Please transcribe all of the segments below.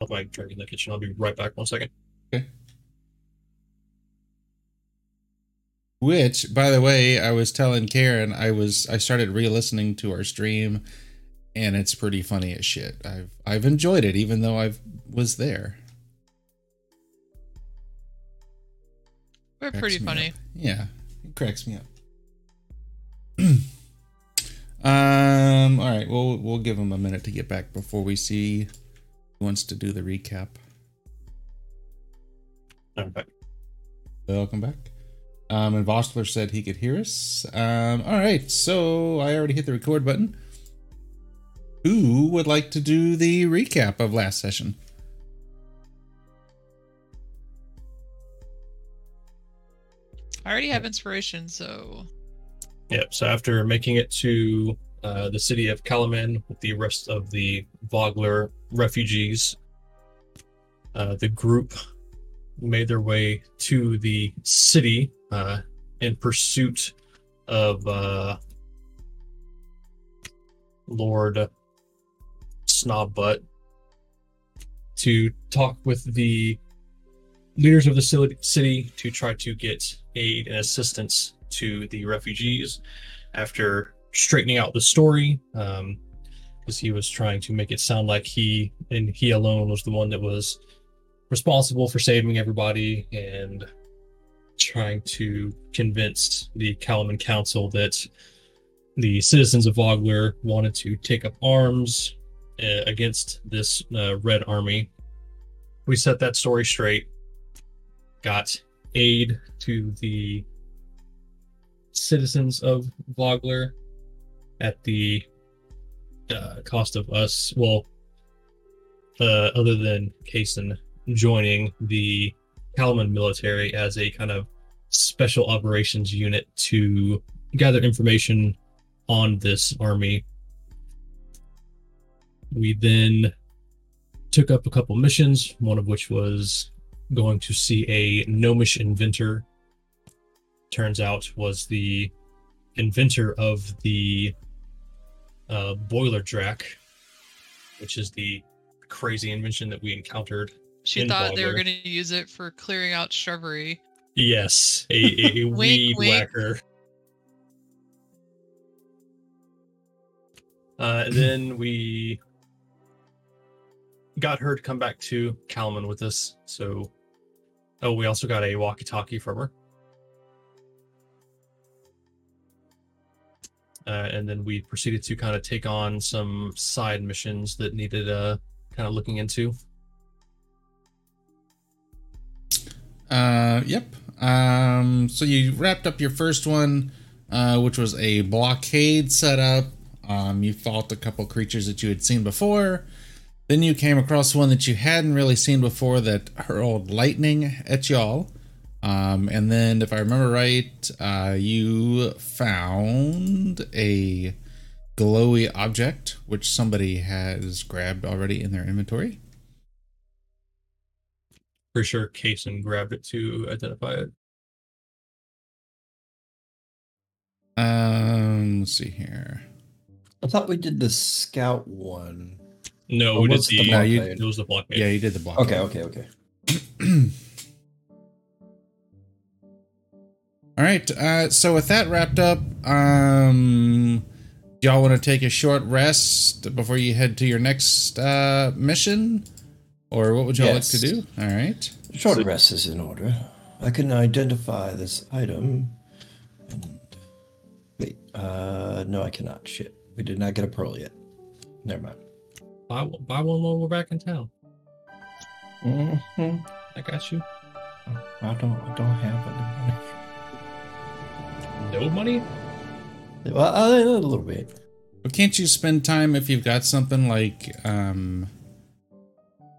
I'll my drink in the kitchen. I'll be right back. One second. Okay. Which, by the way, I was telling Karen, I was I started re-listening to our stream, and it's pretty funny as shit. I've I've enjoyed it, even though I was there. We're pretty funny. up. Yeah, it cracks me up. um. All right. We'll we'll give him a minute to get back before we see who wants to do the recap. I'm back. Welcome back. Um, and Vostler said he could hear us. Um, all right, so I already hit the record button. Who would like to do the recap of last session? I already have inspiration, so Yep. So after making it to uh, the city of Kalaman with the rest of the Vogler refugees, uh, the group made their way to the city uh, in pursuit of uh, Lord Snobbutt to talk with the leaders of the city to try to get aid and assistance to the refugees after straightening out the story um because he was trying to make it sound like he and he alone was the one that was responsible for saving everybody and trying to convince the Kalaman Council that the citizens of Vogler wanted to take up arms uh, against this uh, Red Army. We set that story straight, got aid to the citizens of Vogler at the uh, cost of us, well, uh, other than Kason joining the Kalaman military as a kind of special operations unit to gather information on this army. We then took up a couple missions, one of which was going to see a gnomish inventor. Turns out was the inventor of the uh, boilerdrak, which is the crazy invention that we encountered. she thought they were going to use it for clearing out shrubbery. Yes, a, a, a Wink, weed wink. whacker. Uh, and then we got her to come back to Kalaman with us. So, oh, we also got a walkie-talkie from her. Uh, and then we proceeded to kind of take on some side missions that needed uh, kind of looking into. Uh, yep. Um, so you wrapped up your first one, uh, which was a blockade setup. Um, you fought a couple creatures that you had seen before. Then you came across one that you hadn't really seen before that hurled lightning at y'all. Um, and then, if I remember right, uh, you found a glowy object, which somebody has grabbed already in their inventory. Pretty sure Kason grabbed it to identify it. Um, let's see here. I thought we did the scout one. No, we did was it the, the No, you- blockade? it was the blockade. Yeah, you did the block. Okay, okay, okay. All right. Uh, so with that wrapped up, um, do y'all want to take a short rest before you head to your next uh, mission, or what would y'all Yes. like to do? All right. Short So- rest is in order. I can identify this item. And wait, uh, no, I cannot. Shit, we did not get a pearl yet. Never mind. Buy, one- buy one while we're back in town. hmm I got you. I don't. I don't have any money. No money? Well, uh, a little bit. But can't you spend time if you've got something like um?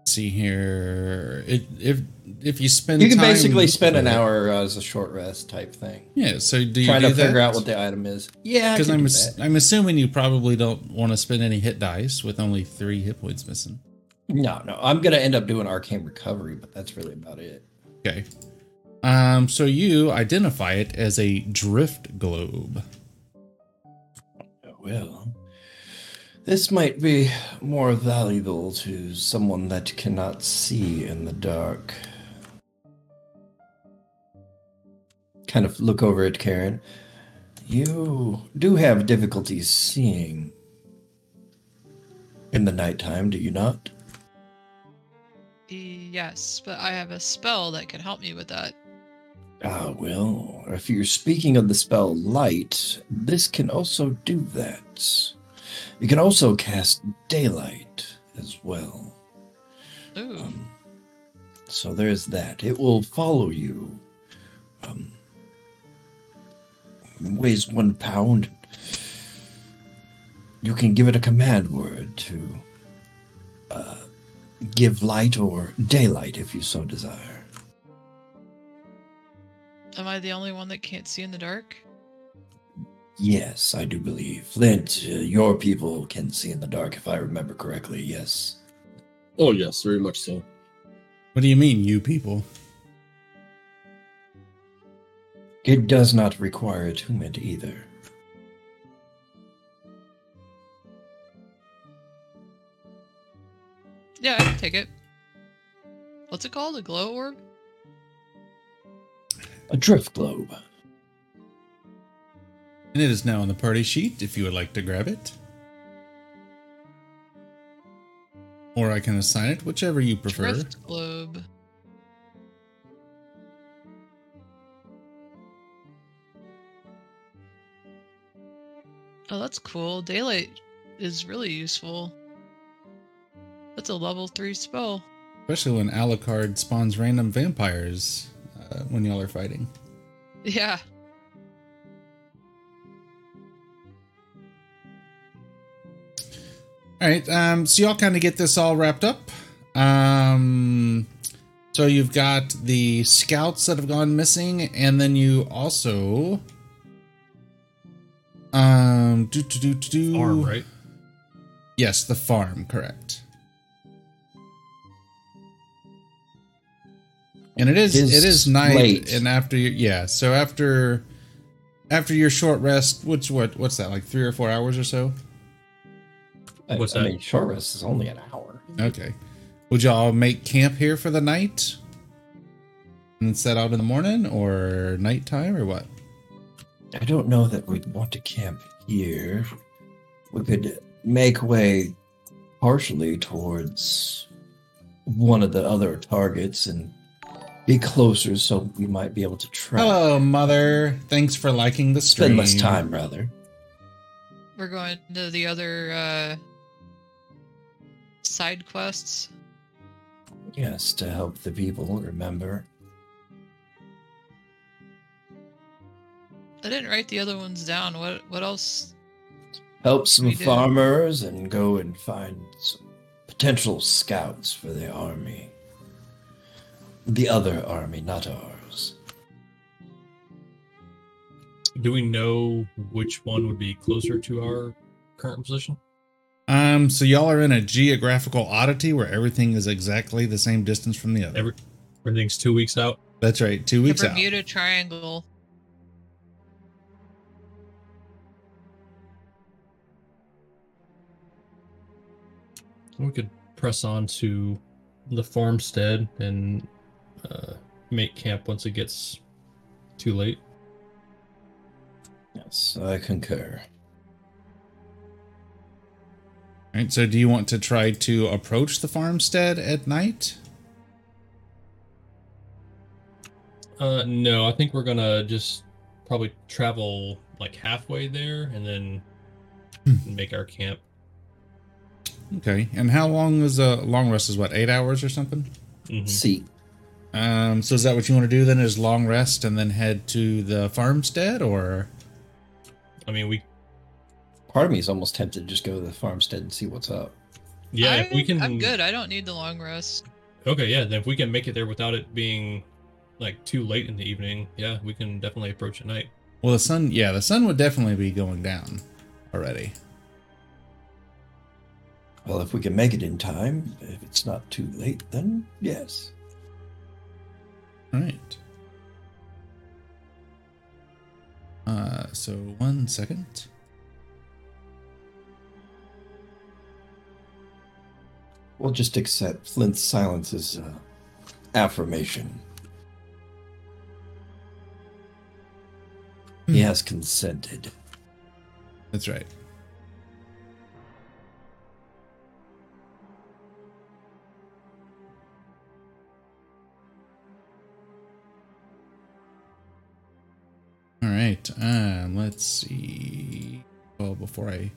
see here, it, if if you spend You can basically spend an hour uh, as a short rest type thing, Yeah. So do you try to figure out what the item is. Yeah, Because I'm ass- that. I'm assuming you probably don't want to spend any hit dice with only three hit points missing. No, no, I'm gonna end up doing arcane recovery, but that's really about it. Okay. Um, so you identify it as a drift globe. Well, This might be more valuable to someone that cannot see in the dark. Kind of look over at Karen. You do have difficulties seeing in the nighttime, do you not? Yes, but I have a spell that can help me with that. Ah, well, if you're speaking of the spell Light, this can also do that. You can also cast Daylight as well. Ooh. Um, so there's that. It will follow you. Um, weighs one pound. You can give it a command word to uh, give light or daylight if you so desire. Am I the only one that can't see in the dark? Yes, I do believe. Flint, uh, your people can see in the dark, if I remember correctly. Yes. Oh yes, very much so. What do you mean, you people? It does not require attunement either. Yeah, I can take it. What's it called? A glow orb? A drift globe. And it is now on the party sheet if you would like to grab it. Or I can assign it, whichever you prefer. Drift globe. Oh, that's cool. Daylight is really useful. That's a level 3 spell. Especially when Alucard spawns random vampires uh, when y'all are fighting. Yeah. All right, um, so y'all kind of get this all wrapped up. Um, so you've got the scouts that have gone missing, and then you also, um, do do do do do. Farm, right? Yes, the farm, correct. And it is It is it is night, late. and after you, yeah. So after after your short rest, which what what's that like three or four hours or so? I- What's I that? mean, short rest is only an hour. Okay. Would y'all make camp here for the night? And set out in the morning or nighttime or what? I don't know that we'd want to camp here. We could make way partially towards one of the other targets and be closer so we might be able to track. Hello, mother. Thanks for liking the stream. Spend less time, rather. We're going to the other uh, side quests. Yes, to help the people remember. I didn't write the other ones down. What what else? Help some We did. farmers and go and find some potential scouts for the army. The other army, not ours. Do we know which one would be closer to our current position? Um, so y'all are in a geographical oddity where everything is exactly the same distance from the other. Every everything's two weeks out. That's right, two The weeks out. Bermuda Triangle. We could press on to the farmstead and uh, make camp once it gets too late. Yes, I concur. All right, so do you want to try to approach the farmstead at night? Uh, no, I think we're gonna just probably travel like halfway there and then make our camp. Okay, and how long is a long rest? Is what eight hours or something? Mhm. See, Um, so is that what you want to do then? Is long rest and then head to the farmstead, or I mean, we part of me is almost tempted to just go to the farmstead and see what's up. yeah, if we can. I'm good. I don't need the long rest. Okay, yeah. Then if we can make it there without it being like too late in the evening, yeah, we can definitely approach at night. well, the sun? Yeah, the sun would definitely be going down already. Well, if we can make it in time, if it's not too late, then yes. All right. Uh, so one second. We'll just accept Flint's silence as uh, affirmation. He hmm. has consented. That's right. All right. Um, let's see. Well, before I,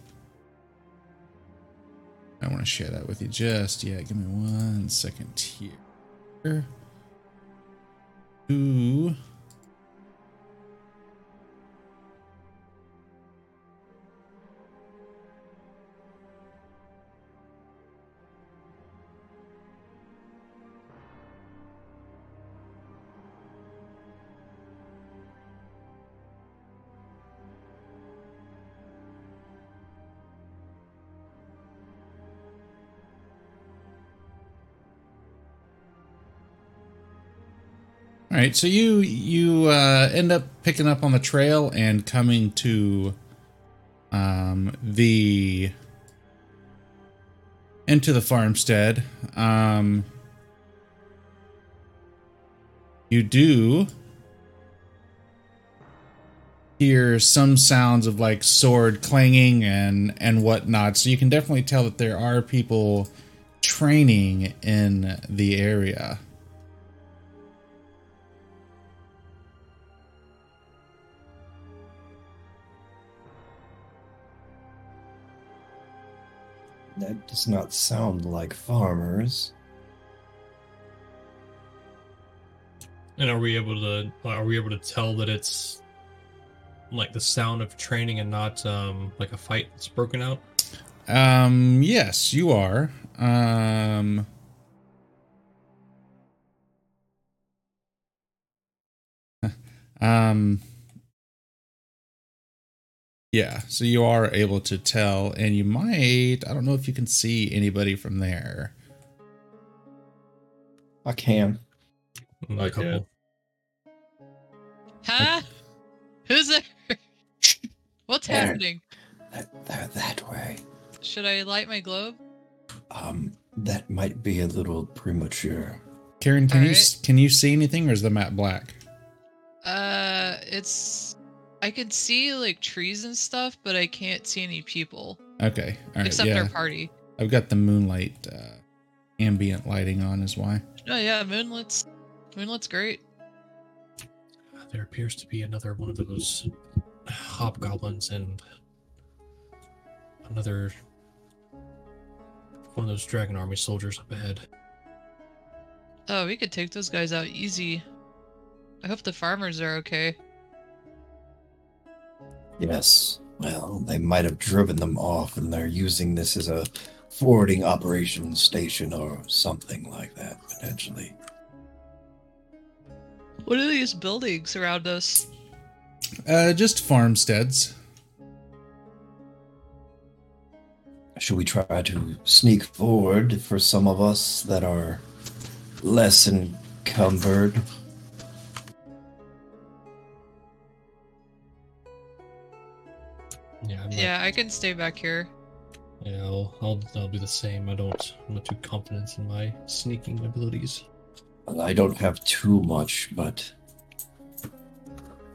I want to share that with you. Just yeah, give me one second here. Ooh. All right, so you you uh, end up picking up on the trail and coming to um, the into the farmstead. Um, you do hear some sounds of like sword clanging and and whatnot, so you can definitely tell that there are people training in the area. That does not sound like farmers. And are we able to are we able to tell that it's like the sound of training and not um like a fight that's broken out? Um, yes, you are. Um, um, yeah, so you are able to tell, and you might, I don't know if you can see anybody from there. I can. A I couple. Huh? Who's there? What's There. happening? That, they're that way. Should I light my globe? Um, that might be a little premature. Karen, can you Alright. s can you see anything, or is the map black? Uh, it's. I can see like trees and stuff, but I can't see any people Okay, all right, except yeah, our party. I've got the moonlight uh, ambient lighting on, is why. Oh yeah, moonlight's moonlight's great. There appears to be another one of those hobgoblins and another one of those dragon army soldiers up ahead. Oh, we could take those guys out easy. I hope the farmers are okay. Yes. Well, they might have driven them off and they're using this as a forwarding operations station or something like that, potentially. What are these buildings around us? Uh, just farmsteads. Should we try to sneak forward for some of us that are less encumbered? Yeah, I'm not- Yeah, I can stay back here. yeah, I'll, I'll I'll do the same. I don't I'm not too confident in my sneaking abilities. Well, I don't have too much, but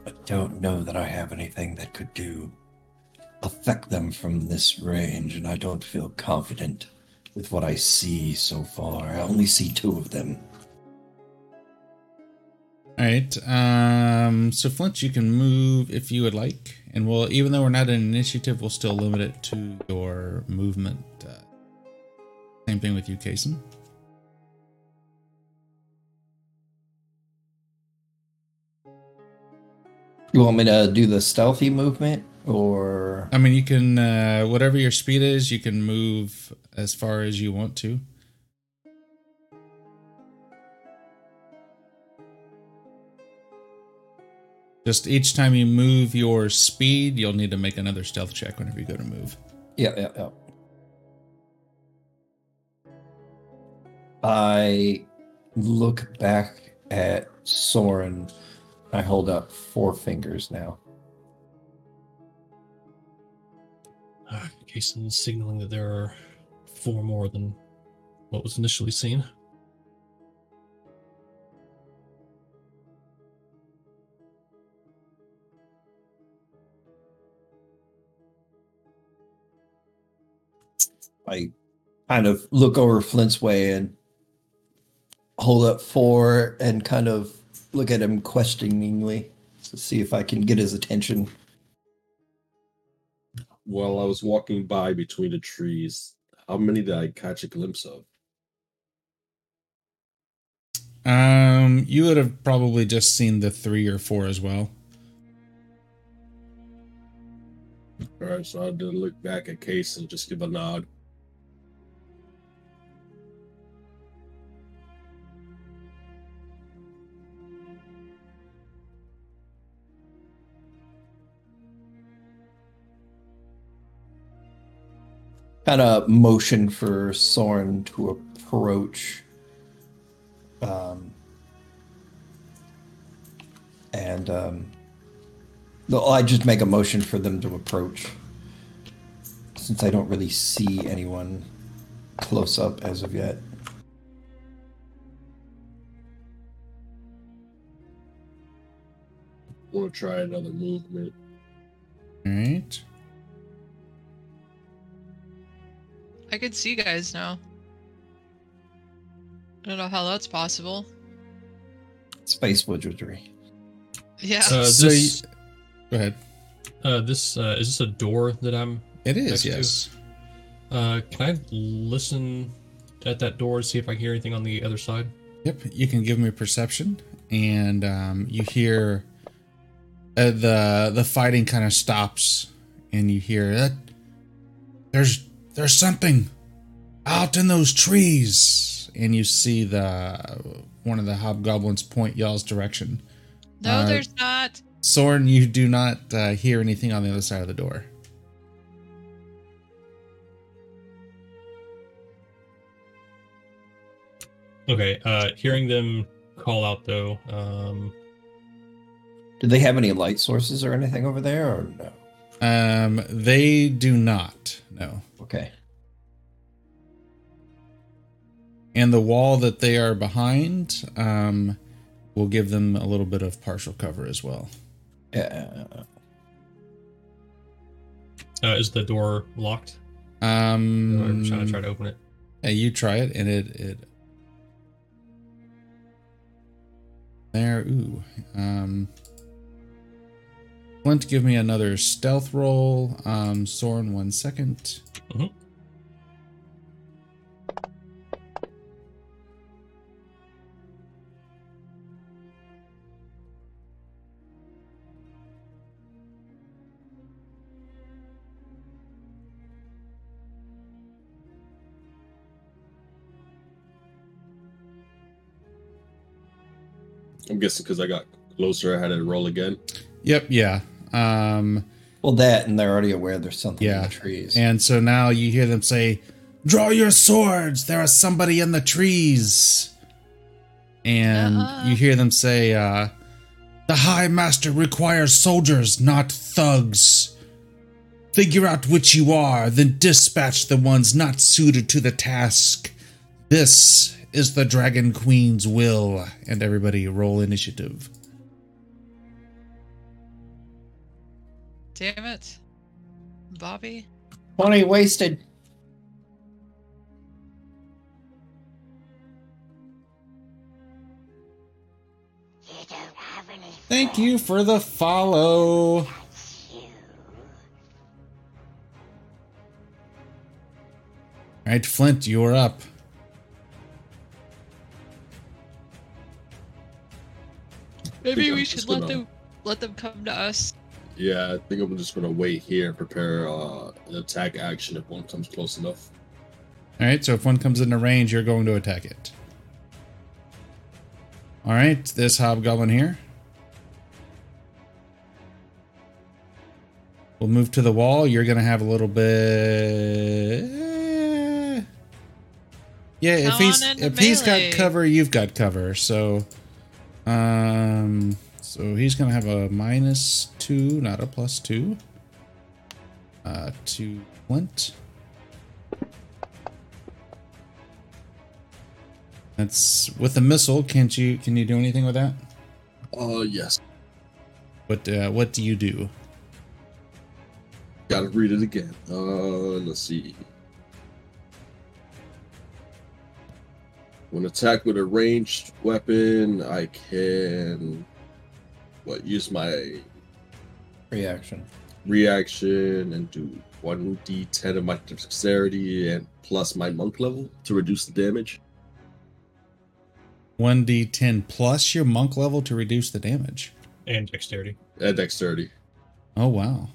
I don't know that I have anything that could do affect them from this range, and I don't feel confident with what I see so far. I only see two of them. All right. Um, so Flint, you can move if you would like, and we'll even though we're not an initiative, we'll still limit it to your movement. Uh, same thing with you, Kason. You want me to do the stealthy movement, or I mean, you can uh, whatever your speed is, you can move as far as you want to. Just each time you move your speed, you'll need to make another stealth check whenever you go to move. yeah, yeah, yeah. I look back at Soren. I hold up four fingers now. Uh, Kason signaling that there are four more than what was initially seen. I kind of look over Flint's way and hold up four and kind of look at him questioningly to see if I can get his attention. While I was walking by between the trees, how many did I catch a glimpse of? Um, you would have probably just seen the three or four as well. All right, so I did look back at Case and just give a nod. Kind of motion for Soren to approach. Um, and um, no, I just make a motion for them to approach. Since I don't really see anyone close up as of yet. Want to try another movement? All right. I can see guys now. I don't know how that's possible. Space wizardry. Yeah. Uh, So this, you- Go ahead. uh, this uh, is this a door that I'm. It is, Next to- yes. Uh, can I listen at that door to see if I can hear anything on the other side? Yep, you can give me perception, and um, you hear uh, the the fighting kind of stops, and you hear that there's there's something out in those trees, and you see the one of the hobgoblins point y'all's direction. no, uh, there's not. Soren, you do not uh, hear anything on the other side of the door. Okay. Uh, hearing them call out though. Um, Do they have any light sources or anything over there, or no? Um, they do not. No. Okay. and the wall that they are behind um, will give them a little bit of partial cover as well. Yeah. uh, is the door locked? Um, I'm trying to try to open it. Yeah, you try it, and it it there. Ooh, um, Flint, give me another stealth roll. Um, Soren, one second. I'm guessing because I got closer, I had to roll again. Yep, yeah. Um, Well, that, and they're already aware there's something in the trees. and so now you hear them say, "Draw your swords! There is somebody in the trees." And Uh-uh. you hear them say, uh, "The High Master requires soldiers, not thugs. Figure out which you are, then dispatch the ones not suited to the task. This is the Dragon Queen's will." And everybody roll initiative. Damn it. Bobby? 20 wasted. You don't have any Thank you for the follow. friends, you. All right, Flint, you're up. Maybe I'm we should let gonna- them let them come to us. Yeah, I think I'm just gonna wait here and prepare uh, an attack action if one comes close enough. All right, so if one comes into range, you're going to attack it. All right, this hobgoblin here. We'll move to the wall. You're going to have a little bit. Yeah, if he's on into if he's got cover, you've got cover. So, um, so he's going to have a minus two, not a plus two. Uh, to Flint. That's with the missile. Can't you? Can you do anything with that? Uh, yes. What uh, What do you do? Gotta read it again. Uh, let's see. When attacked with a ranged weapon, I can what use my Reaction. reaction and do one d10 of my dexterity and plus my monk level to reduce the damage. One d10 plus your monk level to reduce the damage. And dexterity. And dexterity. Oh wow.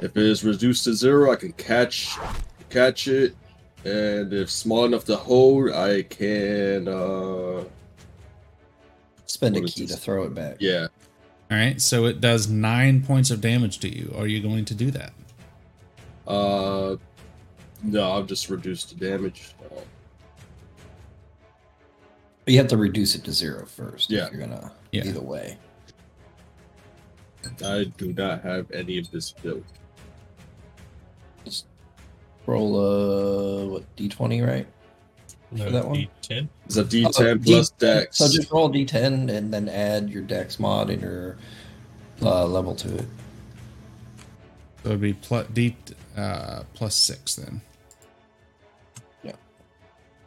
If it is reduced to zero, I can catch catch it, and if small enough to hold, I can uh Spend a key to throw it back. yeah. All right, so it does nine points of damage to you. Are you going to do that? Uh no, I've just reduced the damage. Uh, But you have to reduce it to zero first. Yeah. If you're gonna Yeah. either way. I do not have any of this built. Roll uh what D twenty, right? No, that one? D10. It's a Oh, D10 D- plus dex. So just roll D ten and then add your dex mod and your uh, level to it. So it'd be plus d uh, plus six then. Yeah.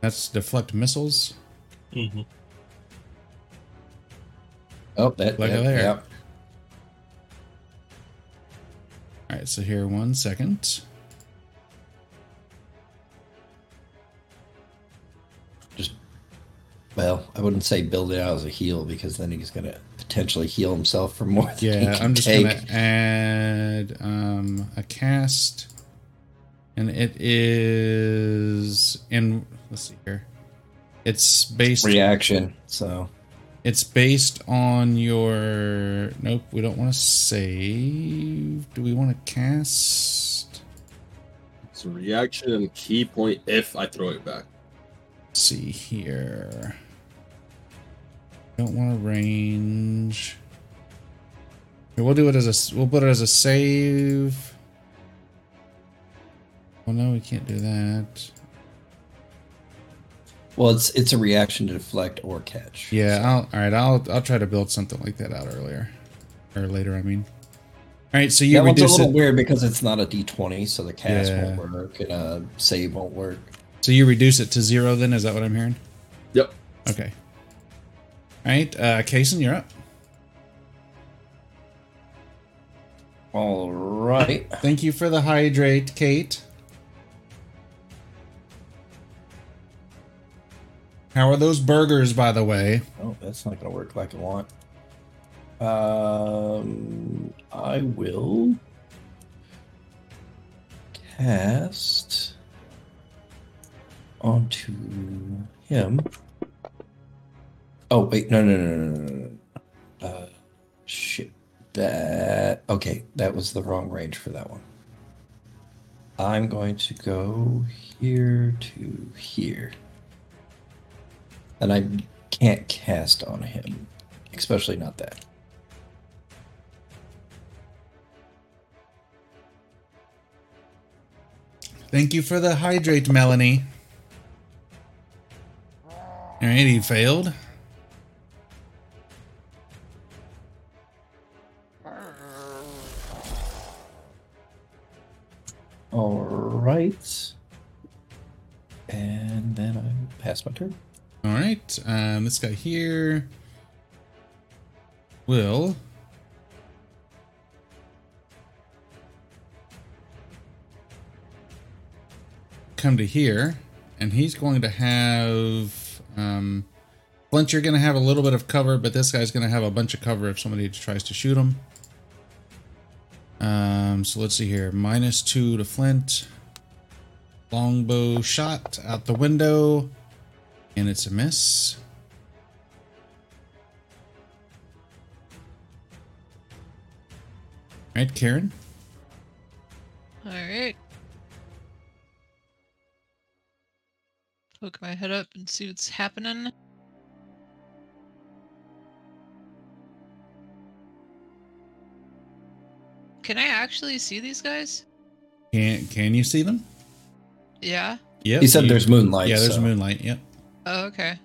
That's deflect missiles. Mm-hmm. Oh that, Look that at there. yeah. All right, so here one second. Well, I wouldn't say build it out as a heal because then he's gonna potentially heal himself for more than he Yeah, can I'm just gonna add um, a cast, and it is in. Let's see here. It's based. reaction. So It's based on your. Nope, we don't want to save. Do we want to cast? It's a reaction and key point if I throw it back. Let's see here. Don't want to range. Here, we'll do it as a. We'll put it as a save. Well, no, we can't do that. well, it's it's a reaction to deflect or catch. Yeah, I'll, all right. I'll I'll try to build something like that out earlier, or later. I mean. All right, so you that one's a little it. weird because it's not a D twenty, so the cast Yeah. won't work and uh save won't work. So you reduce it to zero. Then is that what I'm hearing? Yep. Okay. Right, uh, Kason, you're up. All right. Thank you for the hydrate, Kate. How are those burgers, by the way? Oh, that's not gonna work like I want. Um, I will cast onto him. Oh wait, no, no, no, no, no, no. Uh, shit. That okay? That was the wrong range for that one. I'm going to go here to here. And I can't cast on him, especially not that. Thank you for the hydrate, Melanie. All right, he failed. All right. And then I pass my turn. All right, um, this guy here will come to here, and he's going to have um, Flint. You're going to have a little bit of cover, but this guy's going to have a bunch of cover if somebody tries to shoot him. Um, so let's see here. Minus two to Flint. Longbow shot out the window. And it's a miss. Right, Karen? All right. Poke my head up and see what's happening. Can I actually see these guys? Can can you see them? Yeah. Yeah. He said there's moonlight. Yeah, there's so. moonlight. Yep. Oh, okay.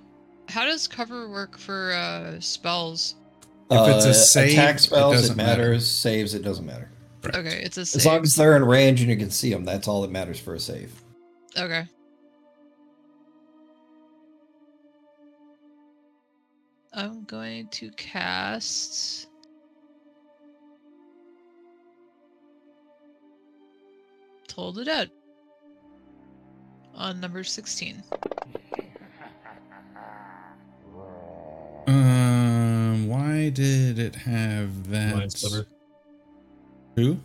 How does cover work for uh, spells? If it's a Uh, save, attack it spells, it, doesn't matter. matters. Saves, it doesn't matter. Correct. Okay, it's a save. As long as they're in range and you can see them, that's all that matters for a save. Okay. I'm going to cast. Toll the Dead on number 16. Um, why did it have that? Mind sliver. Who?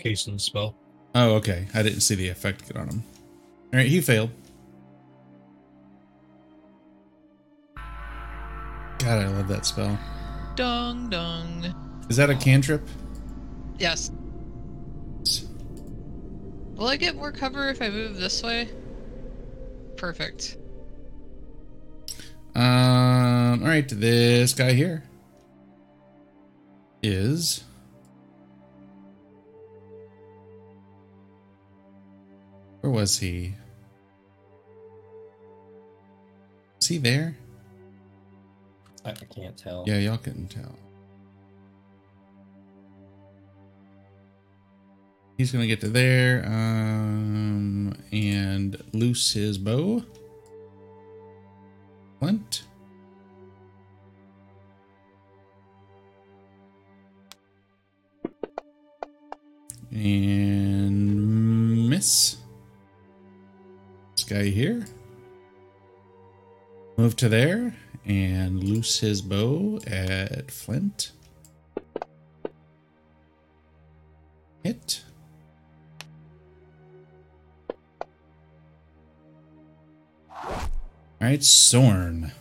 Kason spell. Oh, okay. I didn't see the effect get on him. All right, he failed. God, I love that spell. Dong dong. Is that a cantrip? Yes. Will I get more cover if I move this way? Perfect. Um, all right, this guy here is where was he? Is he there? I can't tell. Yeah, y'all couldn't tell. He's gonna get to there, um, and loose his bow. Flint. And miss. This guy here. Move to there and loose his bow at Flint. Hit. Right, Sorn.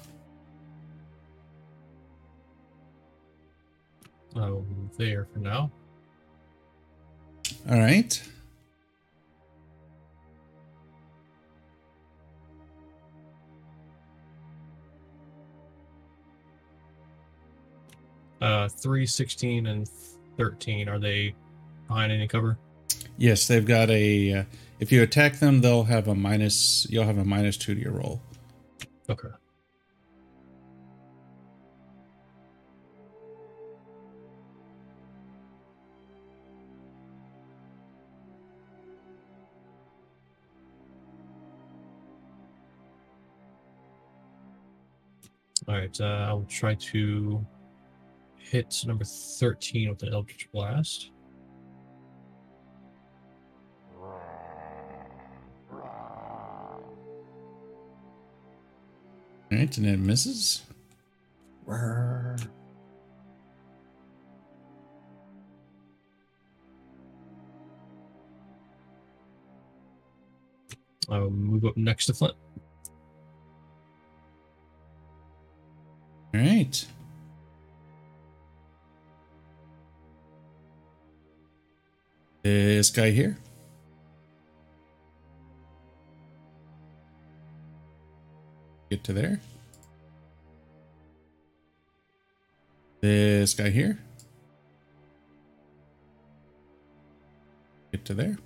Oh, there for now. All right. Uh, 3, 16, and 13. Are they behind any cover? Yes, they've got a. Uh, if you attack them, they'll have a minus. You'll have a minus two to your roll. Okay. All right, uh, I'll try to hit number 13 with an Eldritch Blast. All right, and it misses. I'll move up next to Flint. All right. This guy here. Get to there. This guy here. Get to there.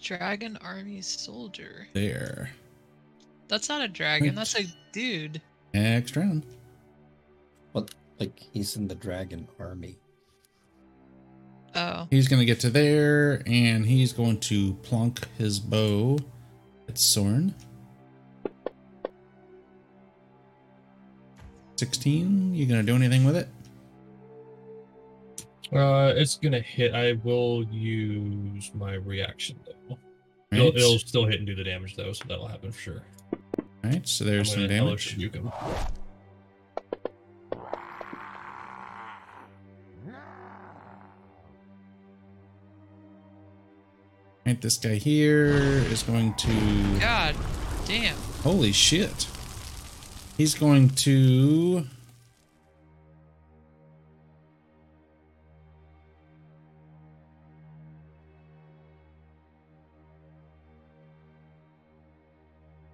Dragon Army Soldier. There. That's not a dragon, that's a dude. Next round. What? Like he's in the dragon army. Oh. He's going to get to there and he's going to plunk his bow at Sorn. 16. You going to do anything with it? Uh, it's gonna hit. I will use my reaction though. Right. It'll, it'll still hit and do the damage though, so that'll happen for sure. right. So there's I'm some gonna Hellish damage. Right. This guy here is going to. God damn. Holy shit. He's going to.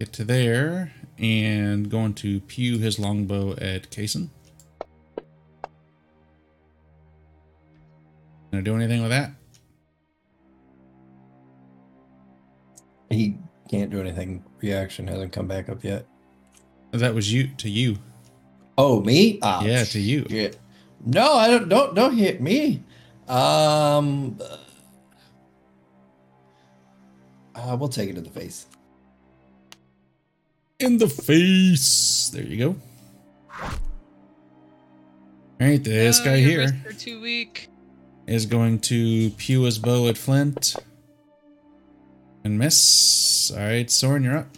Get to there and going to pew his longbow at Kason. Gonna do anything with that? He can't do anything. Reaction hasn't come back up yet. That was you to you. Oh, me? Ah, Yeah, to you. shit. No, I don't. Don't don't hit me. Um, uh, we'll take it to the face. In the face. There you go. All right, this Oh, guy your here wrists are too weak. is going to pew his bow at Flint and miss. All right, Soren, you're up.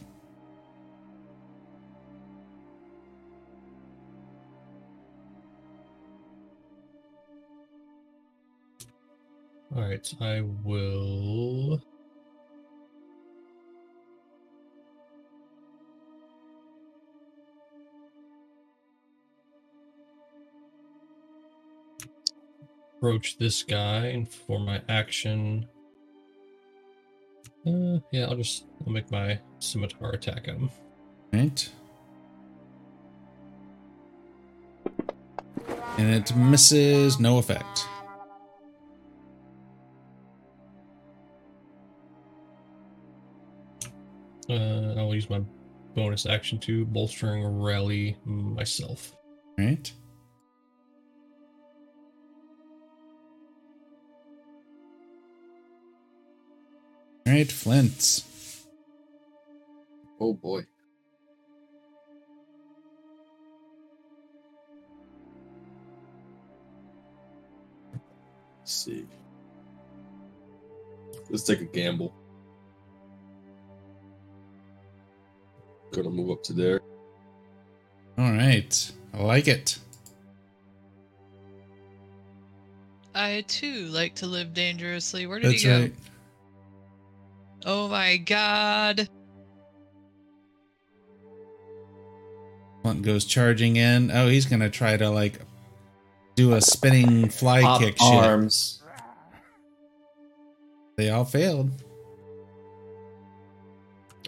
All right, I will. Approach this guy, and for my action, uh, yeah, I'll just I'll make my scimitar attack him. Right. And it misses, no effect. Uh, I'll use my bonus action to bolstering rally myself. All right. All right, Flint. Oh boy. Let's see. Let's take a gamble. Gonna move up to there. All right. I like it. I too like to live dangerously. Where did That's he go? right. Oh my god. Flint goes charging in. Oh, he's gonna try to like do a spinning fly Pop kick shit. arms. They all failed.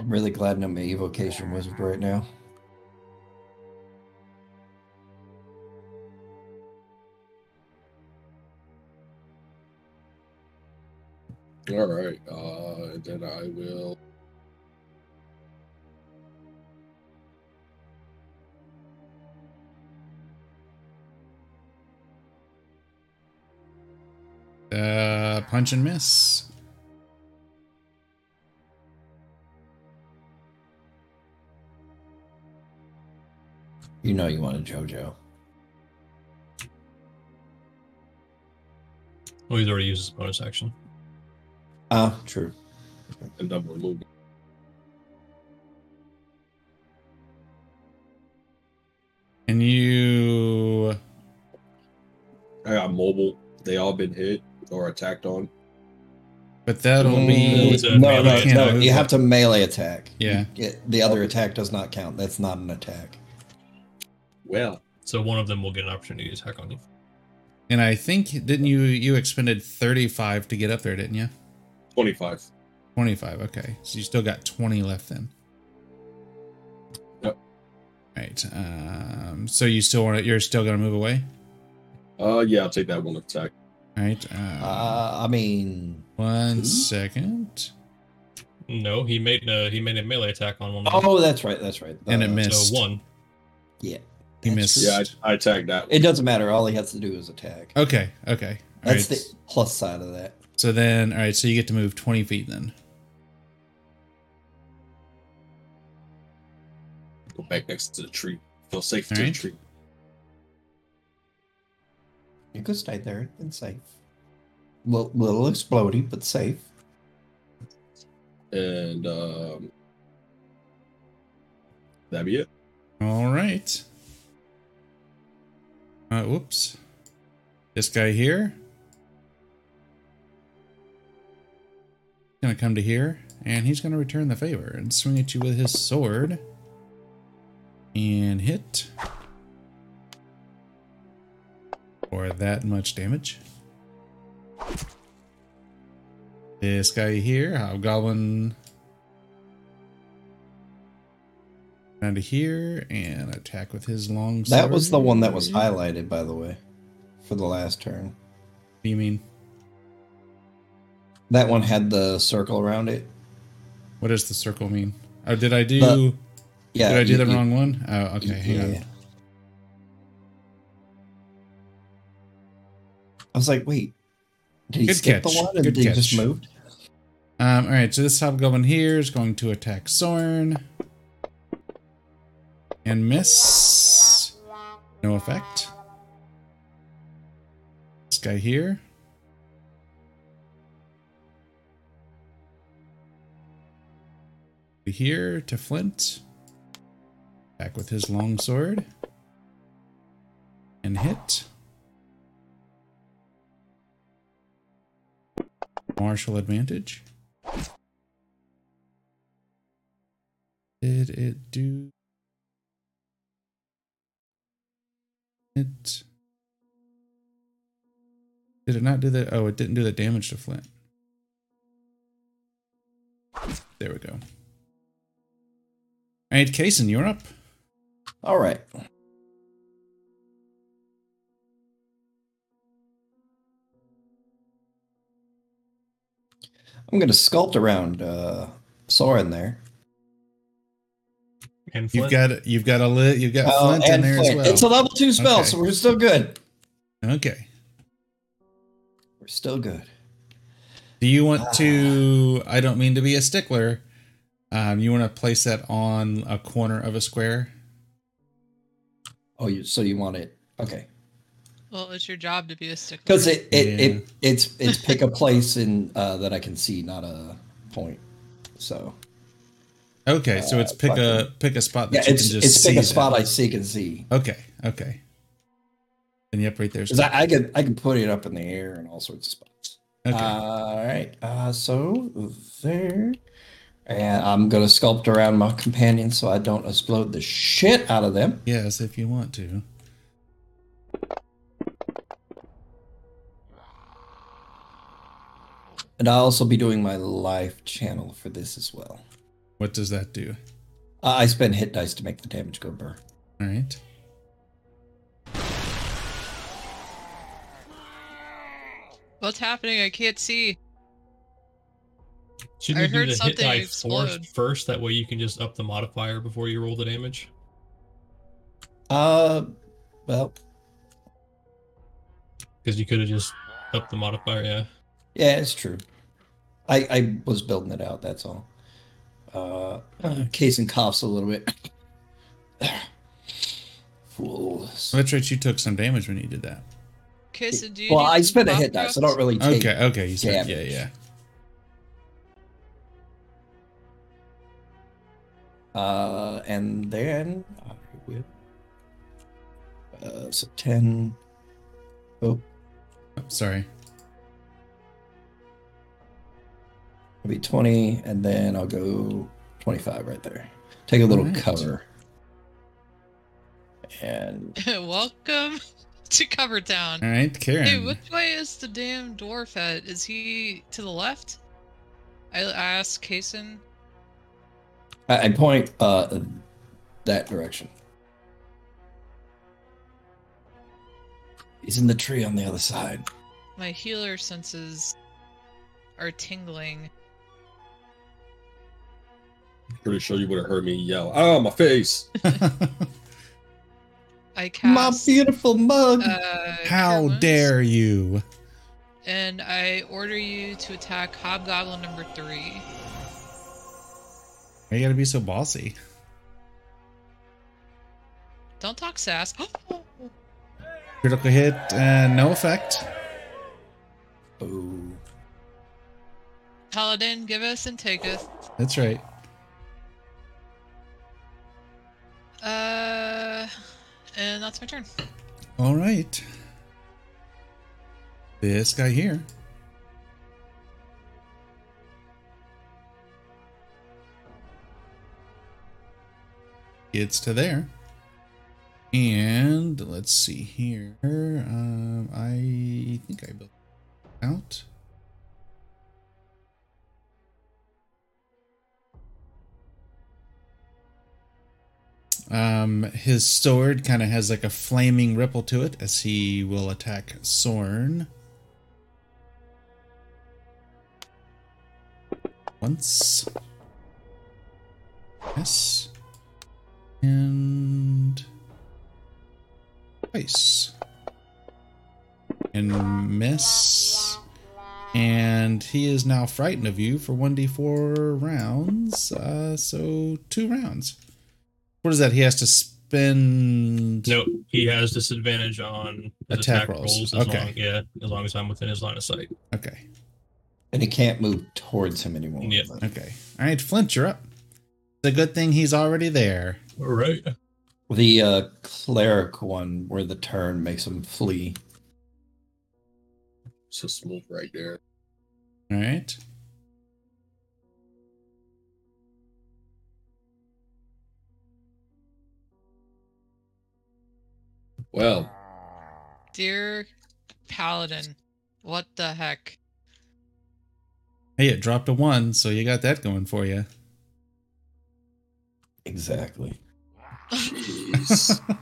I'm really glad I'm an evocation wizard right now. All right. Uh, and then I will. Uh, punch and miss. You know you want a JoJo. Oh, he's already used his bonus action. Ah, true. And double move. And you I got mobile. They all been hit or attacked on. but that'll Mm, be no, no, no. You have to melee attack. Yeah. It- the other attack does not count. That's not an attack. Well, So one of them will get an opportunity to attack on you. And I think didn't you you expended 35 to get up there, didn't you? 25. 25. Okay. So you still got 20 left then. Yep. Right. Um so you still want to you're still going to move away? Uh, yeah, I'll take that one attack. All right. Uh, Uh, I mean, one two? second. No, he made a he made a melee attack on one. of them. oh, that's right. That's right. And it Uh, missed. So one. Yeah. He missed. true. Yeah, I, I attacked that. It doesn't matter. All he has to do is attack. Okay. Okay. All That's right. the plus side of that. So then all right, so you get to move 20 feet then. Go back next to the tree. Feel safe to Alright. the tree. You could stay there and safe. Little, little explodey, but safe. And um, that be it. All right. Uh, whoops. This guy here. Gonna come to here, and he's gonna return the favor and swing at you with his sword. And hit. For that much damage. This guy here, Hobgoblin. Down to here and attack with his long sword. That was the one that was highlighted, by the way, for the last turn. What do you mean? That one had the circle around it. What does the circle mean? Oh, did I do? Yeah. did I do you- the you- wrong one? Oh, okay. Hang on. I was like, wait, did he Good skip catch. the one and Good he just moved? Um, all right, so this hobgoblin here is going to attack Soren and miss. No effect. This guy here. Here to Flint. Back with his long sword. And hit. Martial advantage. Did it do it? Did it not do that? Oh, it didn't do the damage to Flint. There we go. All right, Kason, you're up. All right. I'm gonna sculpt around uh Soren there. And You've got you've got a lit. You've got Oh, Flint in and there as well. It's a level two spell, Okay. so we're still good. okay. We're still good. Do you want to? I don't mean to be a stickler. Um, you want to place that on a corner of a square? Oh, you so you want it? Okay, Well, it's your job to be a stickler. because it it, Yeah. it it's it's pick a place in uh, that I can see, not a point. So Okay, so it's pick a fucking- pick a spot yeah, that you it's can just it's pick see a spot that. I see can see. Okay, okay. And yep, right there's. 'Cause I, I can I can put it up in the air and all sorts of spots. Okay. All right. Uh, so there, and I'm gonna sculpt around my companions so I don't explode the shit out of them. yes, if you want to. And I'll also be doing my live channel for this as well. What does that do? Uh, I spend hit dice to make the damage go burr. All right. What's happening? I can't see. Shouldn't I you do the hit something die explode. force first? That way you can just up the modifier before you roll the damage. Uh, well, Because you could have just upped the modifier, yeah. yeah, it's true. I I was building it out. That's all. Uh, uh Kason coughs a little bit. Fools. That's right. You took some damage when you did that. Okay, so do you Well, I spent a hit die, so I don't really take. Okay. Okay. You said yeah. Yeah. Uh, and then I will. Uh, so ten. Oh, Oh, sorry. it'll be twenty, and then I'll go twenty-five right there. Take a little Alright. cover. And Welcome to Cover Town. All right, Karen. Hey, which way is the damn dwarf at? Is he to the left? I I asked Kason. I, I point uh that direction. He's in the tree on the other side. My healer senses are tingling. Pretty sure you would have heard me yell, "Oh, my face!" I My cast. beautiful mug. Uh, How Wounds, dare you? And I order you to attack Hobgoblin number three. Why you gotta be so bossy? Don't talk sass. Critical hit, uh, no effect. Oh. Paladine, give us and take us. That's right. Uh, and that's my turn. All right. This guy here. Gets to there. And let's see here. Um, I think I built out. Um, his sword kind of has like a flaming ripple to it as he will attack Sorn. Once. Miss. And twice. And miss. And he is now frightened of you for 1d4 rounds. Uh, so two rounds. What is that? He has to spend. No, he has disadvantage on Attack attack, rolls. rolls. as Okay. long, yeah, as long as I'm within his line of sight. Okay. And he can't move towards him anymore. Yeah. Okay. All right, Flint, you're up. It's a good thing he's already there. All right. The uh, cleric one, where the turn makes him flee. So smooth right there. All right. Well, Dear Paladine, what the heck? Hey, it dropped a one, so you got that going for you. Exactly. Jeez.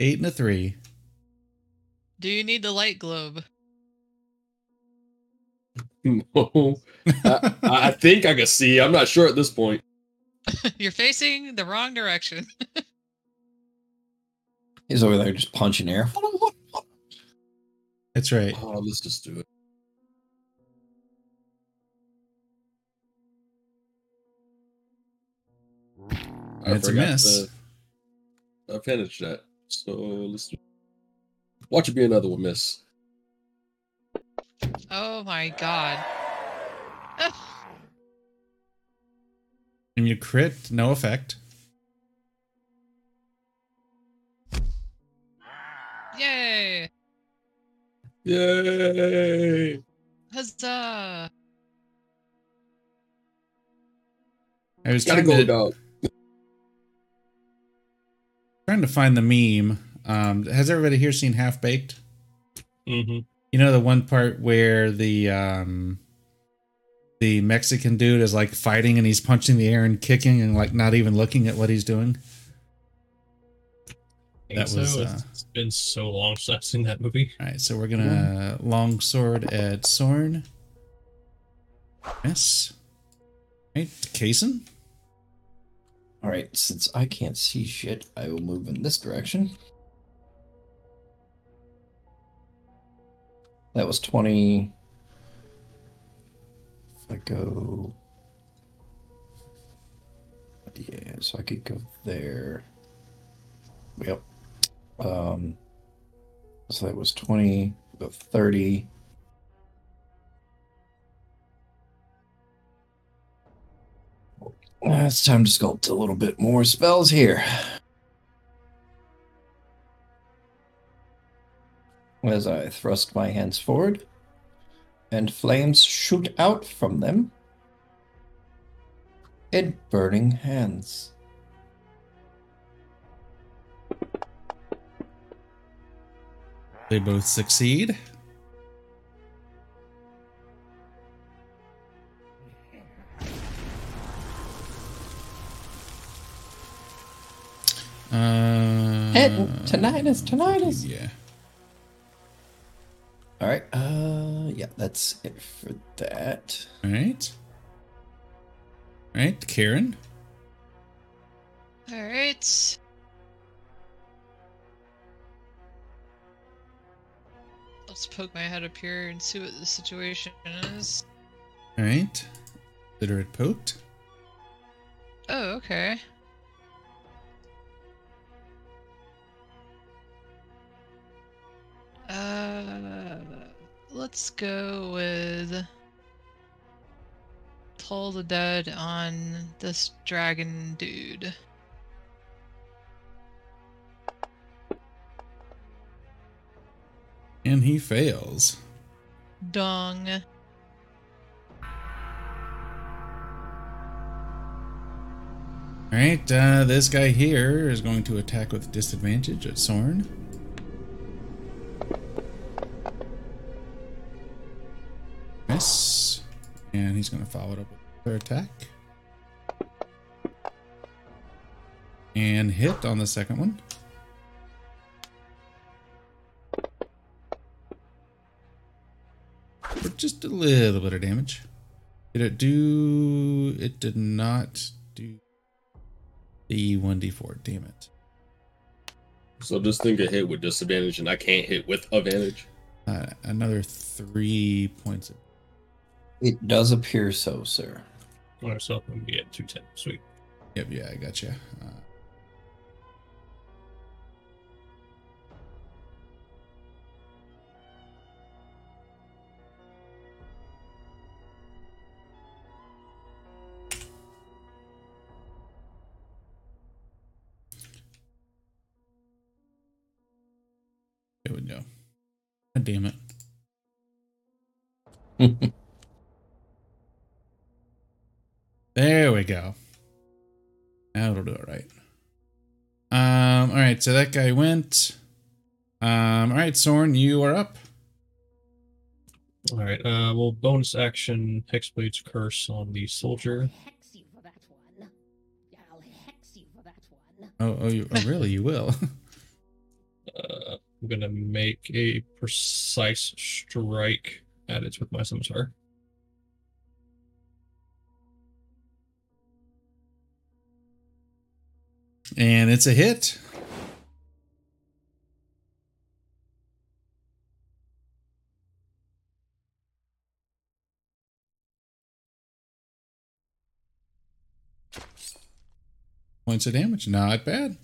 Eight and a three. Do you need the light globe? no. I, I think I can see. I'm not sure at this point. You're facing the wrong direction. He's over there just punching air. That's right. Oh, let's just do it. I That's a forgot miss. to- I finished that. So let's do Watch it be another one miss. Oh my god. And you crit, no effect. Yay! Yay! Huzzah! I was Gotta trying go, to, dog. Trying to find the meme. Um, has everybody here seen Half Baked? Mm-hmm. You know the one part where the um the Mexican dude is like fighting and he's punching the air and kicking and like not even looking at what he's doing. That so. was, It's- uh, it's been so long since I've seen that movie. All right, so we're gonna longsword at Sorn. Yes. Right, Kason. All right, since I can't see shit, I will move in this direction. That was 20. If I go. Yeah, so I could go there. Yep. Um, so that was 20, go 30. Uh, it's time to sculpt a little bit more spells here. As I thrust my hands forward, and flames shoot out from them in burning hands. They both succeed. Uh, Hit tinnitus, tinnitus. Yeah. All right. Uh, yeah, that's it for that. All right. All right, Karen. Alright. Let's poke my head up here and see what the situation is. All right. Consider it poked. Oh, okay. Uh, let's go with Toll the Dead on this dragon dude. And he fails. Dong. All right, uh, this guy here is going to attack with disadvantage at Sorn. Miss. And he's going to follow it up with another attack. And hit on the second one. For just a little bit of damage. Did it do. It did not do D four. Damn it. So this thing get hit with disadvantage, and I can't hit with advantage. Uh, another three points. Of, It does appear so, sir. Alright, so I'm gonna be at 210. Sweet. yep. Yeah, I got you. Uh, There we go. God damn it. There we go. That'll do it right. Um, all right, so that guy went. Um, all right, Soren, you are up. Alright, uh, well, bonus action Hexblade's Curse on the soldier. hex you for that one. I'll hex you for that one. Oh, oh, you, oh really? You will. Uh, I'm gonna make a precise strike at it with my scimitar. And it's a hit. Points of damage, not bad.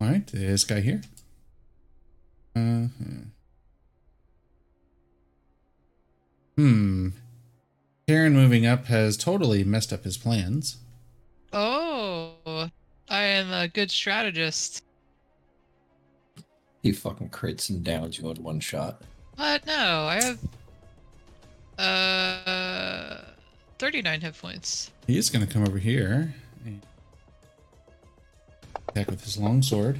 All right, this guy here. Uh, hmm. Karen moving up has totally messed up his plans. Oh, I am a good strategist. He fucking crits and downs you in one shot. What? No, I have uh 39 hit points. He is going to come over here. and Attack with his longsword.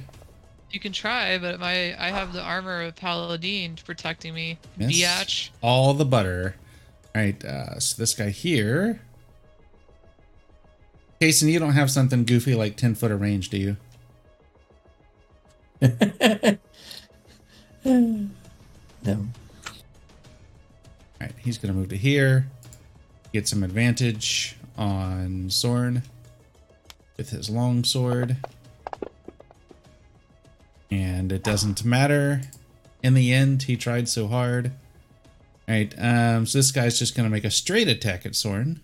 You can try, but my I have the armor of Paladine protecting me. Miss. Biatch. All the butter. All right, uh, so this guy here. Jason, you don't have something goofy like 10 foot of range, do you? no. All right, he's going to move to here. Get some advantage on Zorn with his longsword. And it doesn't matter. In the end, he tried so hard. All right, um, so this guy's just going to make a straight attack at Soren.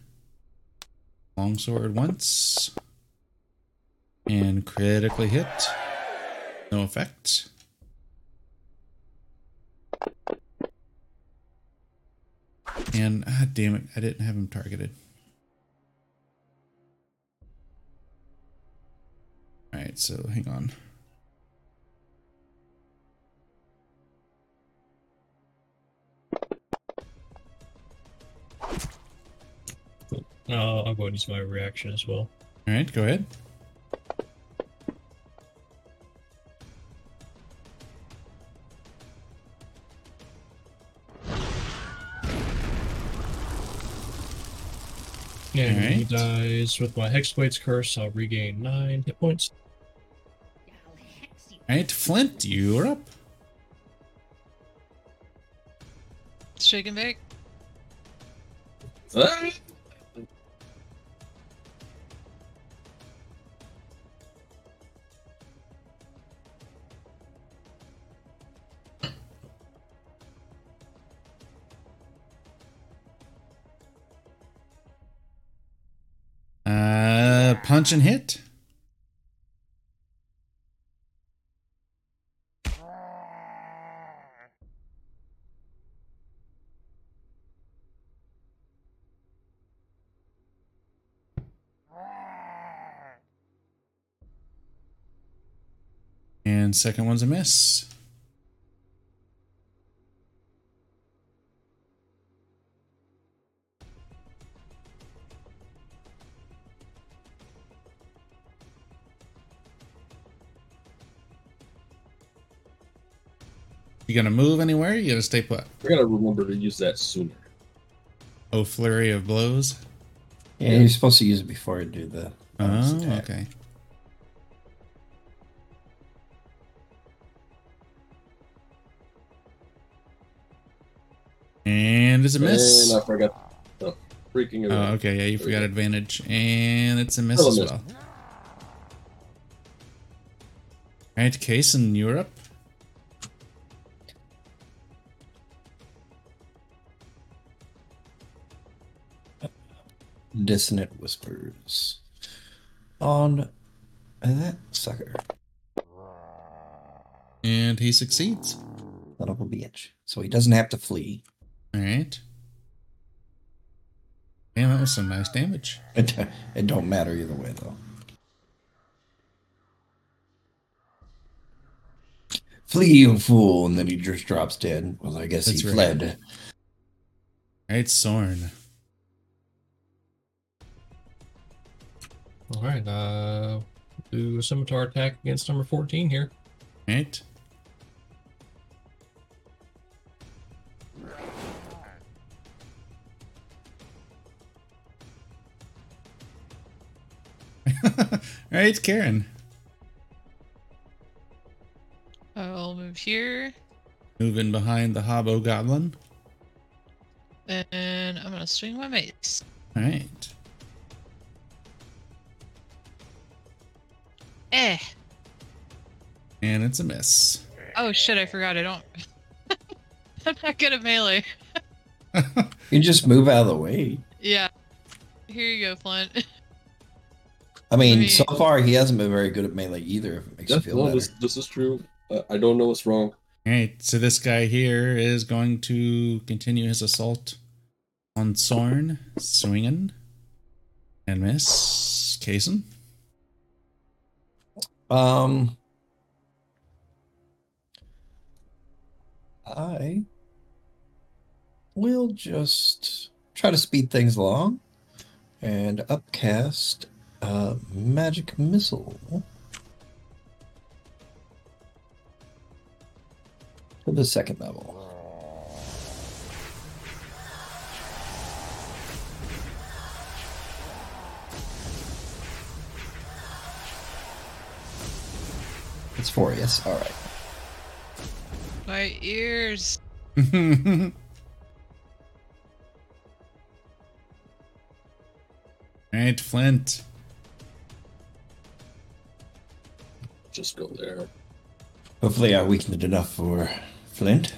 Longsword once. And critically hit. No effect. And ah, damn it, I didn't have him targeted. All right, so hang on. Uh, I'll go ahead and use my reaction as well. All right, go ahead. And he dies with my Hexblade's Curse. I'll regain 9 hit points. I'll hex you. All right, Flint, you're up. Shake and bake. Punch and hit. And second one's a miss. You gonna move anywhere? You gotta stay put. I gotta remember to use that sooner. Oh, flurry of blows. Yeah, you're supposed to use it before you do the um, Oh, attack. okay. And it's a miss. And I forgot. freaking it Oh, okay, yeah, you forgot advantage, and it's a miss Still a as miss. well. All right, Kason Europe. Dissonant whispers on that sucker. And he succeeds. Of a bitch. So he doesn't have to flee. All right. Man, that was some nice damage. It, it don't matter either way though. Flee, you fool! And then he just drops dead. Well, I guess That's he right. fled. All right, Sorn. All right. Uh, do a scimitar attack against number 14 here. All right. All right, it's Karen. I'll move here, Moving behind the Hobo Goblin. and I'm gonna swing my mace. All right. Eh. And it's a miss. Oh shit! I forgot. I don't. I'm not good at melee. You just move out of the way. Yeah. Here you go, Flint. I mean, I mean- so far he hasn't been very good at melee either. If it makes Yeah, you feel no, better. this, this is true. Uh, I don't know what's wrong. All right, so this guy here is going to continue his assault on Sorn, swinging and miss. Kason. Um, I will just try to speed things along and upcast a magic missile to the second level. It's four, yes. All right. My ears. All right, Flint. Just go there. Hopefully, I weakened it enough for Flint.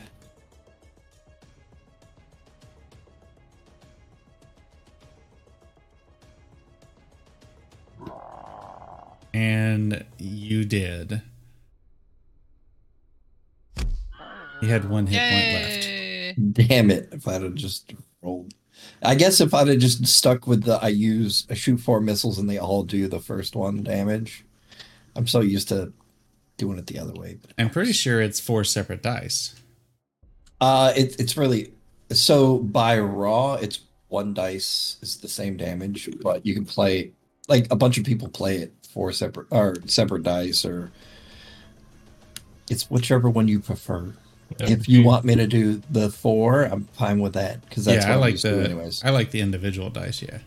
And you did. He had one hit point left. Damn it! If I'd have just rolled, I guess if I'd have just stuck with the I use I shoot four missiles and they all do the first one damage. I'm so used to doing it the other way. But I'm pretty sure it's four separate dice. uh, it, it's really so by raw, it's one dice is the same damage, but you can play like a bunch of people play it four separate or separate dice or it's whichever one you prefer. If you want me to do the four, I'm fine with that because that's yeah, I what I'm like used to the anyways. I like the individual dice. Yeah.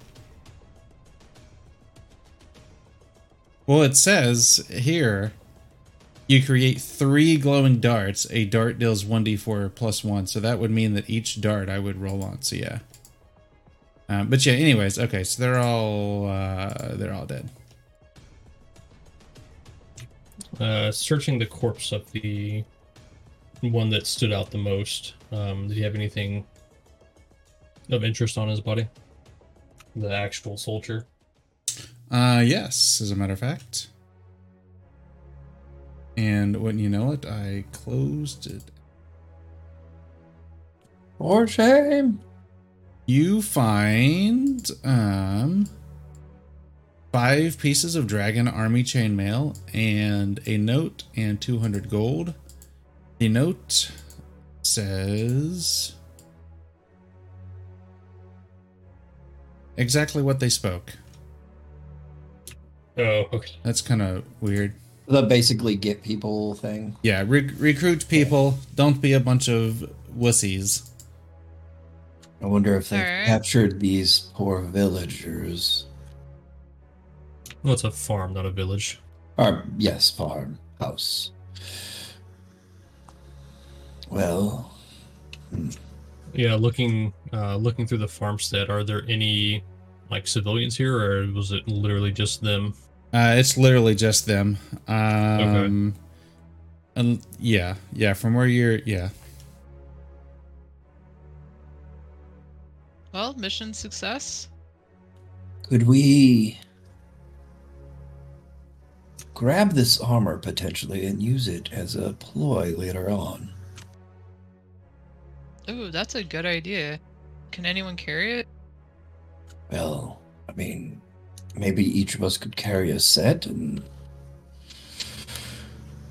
Well, it says here you create three glowing darts. A dart deals one d4 plus one, so that would mean that each dart I would roll on. So yeah. Um, but yeah, anyways, okay, so they're all uh, they're all dead. Uh, searching the corpse of the one that stood out the most. Um, did he have anything of interest on his body? The actual soldier. Uh, yes, as a matter of fact. And wouldn't you know it, I closed it. For shame. You find um five pieces of dragon army chainmail and a note and 200 gold. The note says exactly what they spoke. Oh, okay. That's kind of weird. The basically get people thing. Yeah, re- recruit people. Don't be a bunch of wussies. I wonder if they Alright. captured these poor villagers. Well, it's a farm, not a village. Or yes, farm house. Well, Yeah, looking uh looking through the farmstead, are there any like civilians here or was it literally just them? Uh, it's literally just them. Um, and yeah, yeah. From where you're, yeah. Well, mission success. Could we grab this armor potentially and use it as a ploy later on? Ooh, that's a good idea. Can anyone carry it? Well, I mean, maybe each of us could carry a set and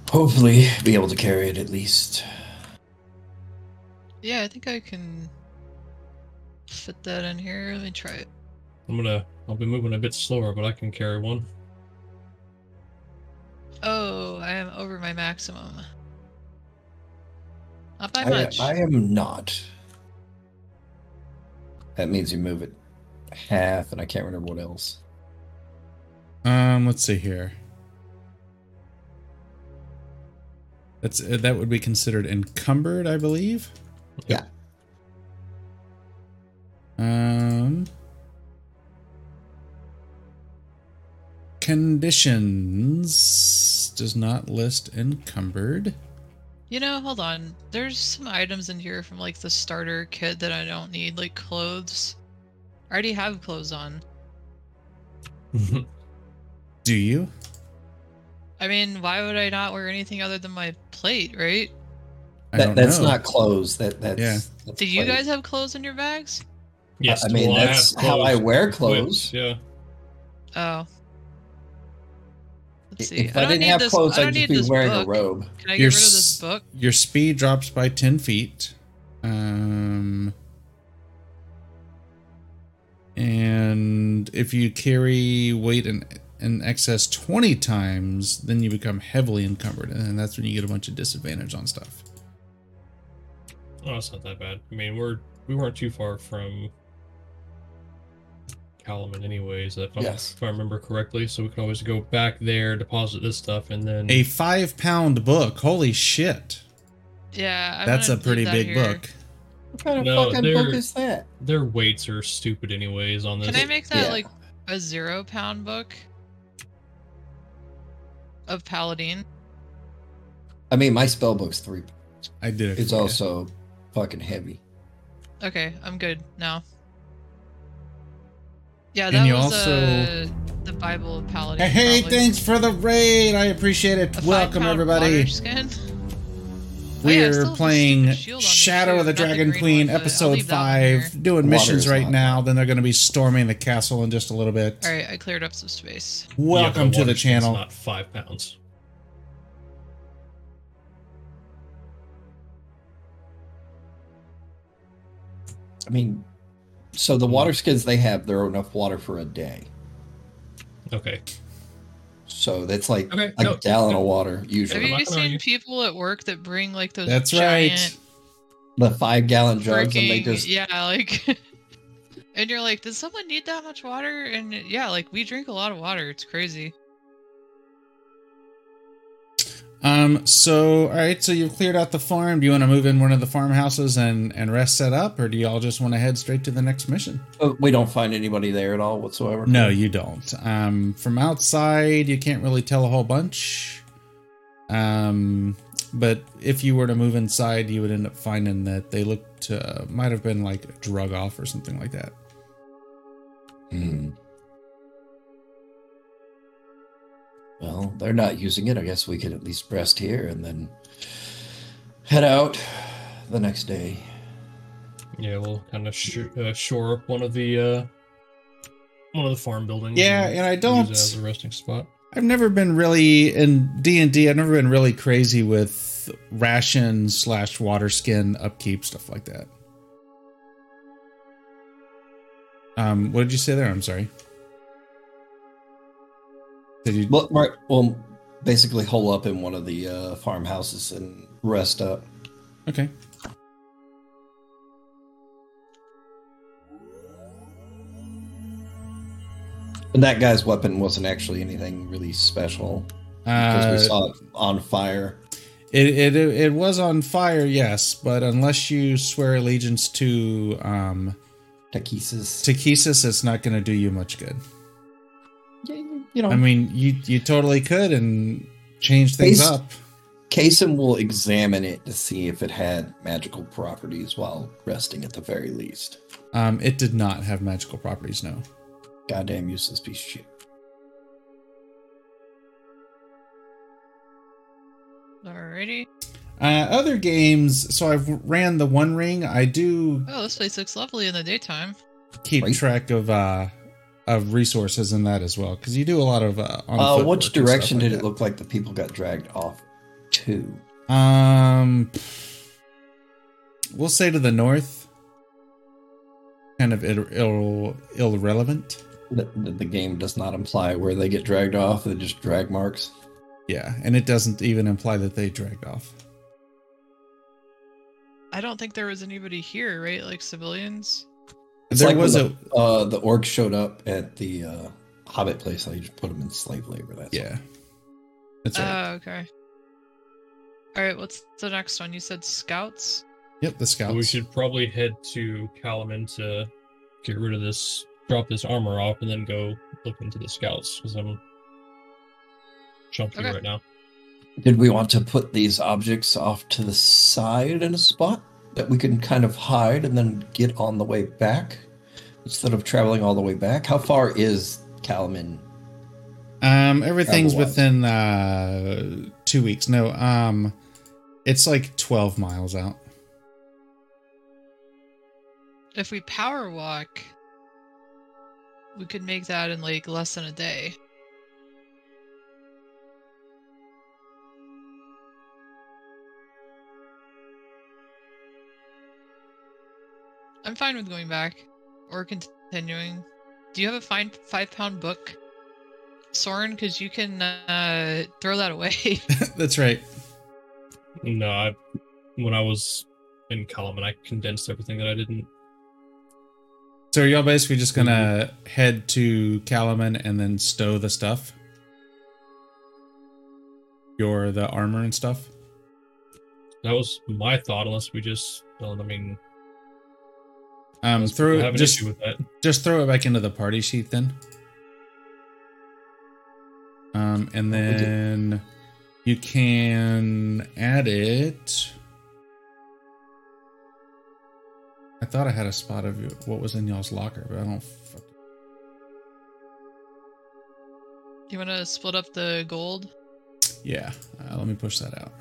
hopefully be able to carry it at least. Yeah, I think I can fit that in here. Let me try it. I'm gonna I'll be moving a bit slower, but I can carry one. Oh, I am over my maximum. Not by I, much. I am not. That means you move it half, and I can't remember what else. Um, let's see here. That's uh, that would be considered encumbered, I believe. Yeah. Um. Conditions does not list encumbered. You know, hold on. There's some items in here from like the starter kit that I don't need, like clothes. I already have clothes on. Do you? I mean, why would I not wear anything other than my plate, right? That, that's know. not clothes. That that's. Yeah. that's Do you plate. guys have clothes in your bags? yes, I mean, well, have that's how I wear equipped, clothes. Yeah. Oh. Let's see. If I, don't didn't have this, clothes, I I'd just be wearing book. a robe. Can I get Your rid of this book? Your speed drops by ten feet. Um. And if you carry weight in, in excess 20 times, then you become heavily encumbered. And that's when you get a bunch of disadvantage on stuff. Oh, it's not that bad. I mean, we're we weren't too far from Kalaman, anyways. If, I'm, Yes. if I remember correctly, so we can always go back there, deposit this stuff, and then A five pound book. Holy shit. Yeah, I'm That's a pretty that big here. book. What kind of No, fucking they're- book is that? their weights are stupid, anyways. On this, Can I make that Yeah. like a zero pound book of Paladine? I mean, my spell book's three. I did it. It's for you. also fucking heavy. Okay, I'm good now. Yeah, And that you was also- uh, the Bible of Paladine. Hey, probably. thanks for the raid. I appreciate it. A Welcome, everybody. water skin? Oh, yeah, We're playing stupid shield on me, Shadow of the not the Dragon Queen, one, episode leave that one five. Doing Water missions right not now. Then they're going to be storming the castle in just a little bit. All right, I cleared up some space. Welcome but to the channel. Not five pounds. I mean, so the water mm-hmm. skins they have, they're enough water for a day. Okay. So that's like Okay, a no, gallon no. of water usually. Have usually. you not seen argue. people at work that bring like those That's giant right. The five gallon jugs, and they just yeah, like, and you're like, does someone need that much water? And yeah, like we drink a lot of water. It's crazy. Um. So, all right. So you've cleared out the farm. Do you want to move in one of the farmhouses and and rest set up, or do y'all just want to head straight to the next mission? oh, we don't find anybody there at all whatsoever. No, you don't. Um, from outside, you can't really tell a whole bunch. Um, but if you were to move inside, you would end up finding that they looked uh, might have been like drug off or something like that. Hmm. Well, they're not using it. I guess we could at least rest here and then head out the next day. Yeah, we'll kind of sh- uh, shore up one of the uh, one of the farm buildings. Yeah, and I don't- use it as a resting spot. I've never been really in D and D. I've never been really crazy with ration slash water skin upkeep stuff like that. Um, what did you say there? I'm sorry. You? Well, right. Well, basically, hole up in one of the uh, farmhouses and rest up. Okay. And that guy's weapon wasn't actually anything really special because we Uh, saw it on fire. It, it it was on fire, yes, but unless you swear allegiance to um Takhisis. to Kesis, it's not going to do you much good. You know, I mean, you you totally could and change things Based- up. Kasim will examine it to see if it had magical properties while resting at the very least. Um, it did not have magical properties, no. Goddamn useless piece of shit. Alrighty. Uh, other games, so I've ran the One Ring. I do Oh, this place looks lovely in the daytime. keep Right. track of uh of resources in that as well because you do a lot of uh, on Uh, foot which direction like did it look like the people got dragged off to? Um, we'll say to the north. Kind of Ill, Ill, irrelevant. The, the, the game does not imply where they get dragged off, they're just drag marks. Yeah, and it doesn't even imply that they dragged off. I don't think there was anybody here, right? Like civilians. It's there like was when a the, uh, the orcs showed up at the uh, Hobbit place. I just put them in slave labor. That's all. yeah. That's Oh, okay. All right, what's the next one? You said scouts. yep, the So scouts. we should probably head to Kalaman to get rid of this, drop this armor off, and then go look into the scouts because I'm chunky Okay. right now. Did we want to put these objects off to the side in a spot that we can kind of hide and then get on the way back instead of traveling all the way back? How far is Kalaman? Um, everything's within uh two weeks. No, um, it's like twelve miles out. If we power walk, we could make that in like less than a day. I'm fine with going back or continuing. Do you have a fine five pound book, Soren? Because you can uh, throw that away. That's right. No, I, when I was in Kalaman, I condensed everything that I didn't. So are y'all basically just gonna head to Kalaman and then stow the stuff? Your the armor and stuff? That was my thought, unless we just. Well, I mean, Um unless throw have an just issue with that. just throw it back into the party sheet then. Um and What we do- then you can add it. I thought I had a spot of what was in y'all's locker, but I don't. Fuck. you want to split up the gold? Yeah, uh, let me push that out.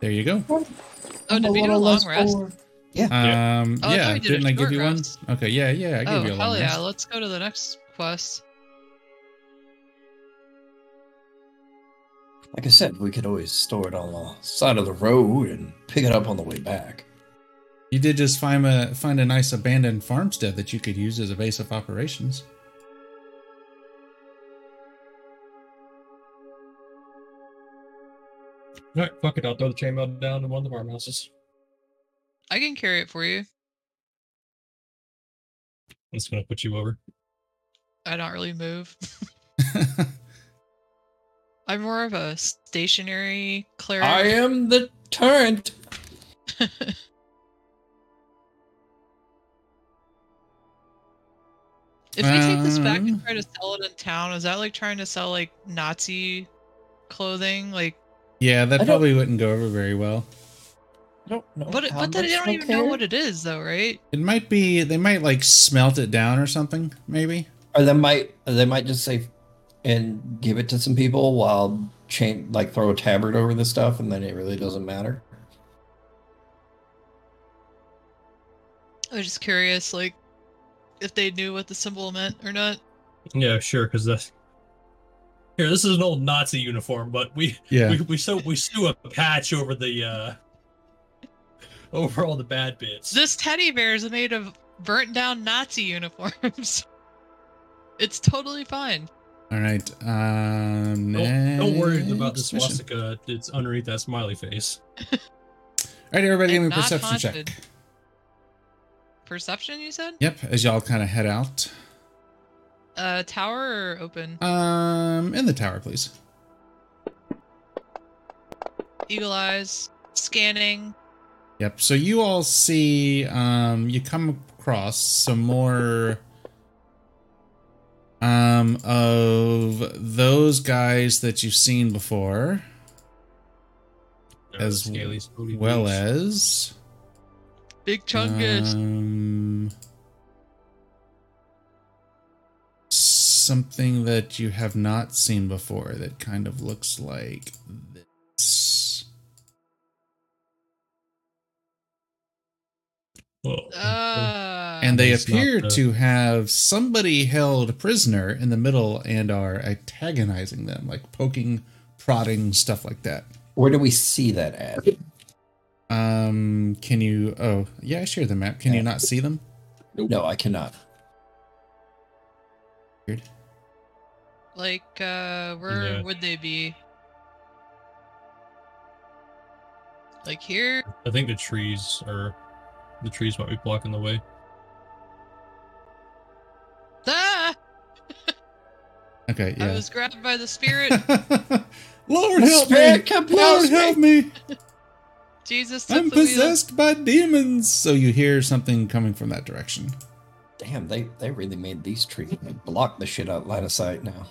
There you go. Oh, did we do a long rest? Yeah. Yeah. Um, Oh, yeah, we did Didn't I give you rest. one? Okay, yeah, yeah, I gave Oh, you a long hell yeah. rest. Let's go to the next quest. Like I said, we could always store it on the side of the road and pick it up on the way back. You did just find a find a nice abandoned farmstead that you could use as a base of operations. All right, fuck it. I'll throw the chainmail down in one of the farmhouses. I can carry it for you. I'm just gonna put you over. I don't really move. I'm more of a stationary cleric. I am the turret. If we take this back Um, and try to sell it in town, is that like trying to sell like Nazi clothing? Like, yeah, that I probably wouldn't go over very well. I don't know. but it, how but they don't they'll even know what it is, though, right? It might be they might like smelt it down or something, maybe. Or they might they might just say and give it to some people while chain like throw a tabard over the stuff and then it really doesn't matter. I was just curious, like, if they knew what the symbol meant or not. Yeah, sure. Because that's here. This is an old Nazi uniform, but we Yeah. we we sew we sew a patch over the uh over all the bad bits. This teddy bear is made of burnt down Nazi uniforms. it's totally fine. All right. Um, Don't, don't worry about the next mission. swastika. It's underneath that smiley face. All right, everybody, give me a perception haunted. check. Perception, you said? Yep, as y'all kind of head out. Uh, tower or open? Um, in the tower, please. Eagle eyes, scanning. Yep. So you all see, um, you come across some more um, of those guys that you've seen before, as scaly, well as Big chungus. um, something that you have not seen before that kind of looks like uh, and they appear the- to have somebody held prisoner in the middle and are antagonizing them, like poking, prodding, stuff like that. Where do we see that at? Um, can you? Oh, yeah, I share the map. Can you not see them? No, I cannot. Weird. like, uh, where Yeah. would they be? Like here? I think the trees are the trees might be blocking the way. Ah! Okay, yeah. I was grabbed by the spirit. Lord help Spirit, me! compels Lord me. help me! Jesus I'm possessed by demons. So you hear something coming from that direction. Damn, they they really made these trees block the shit out line of sight now.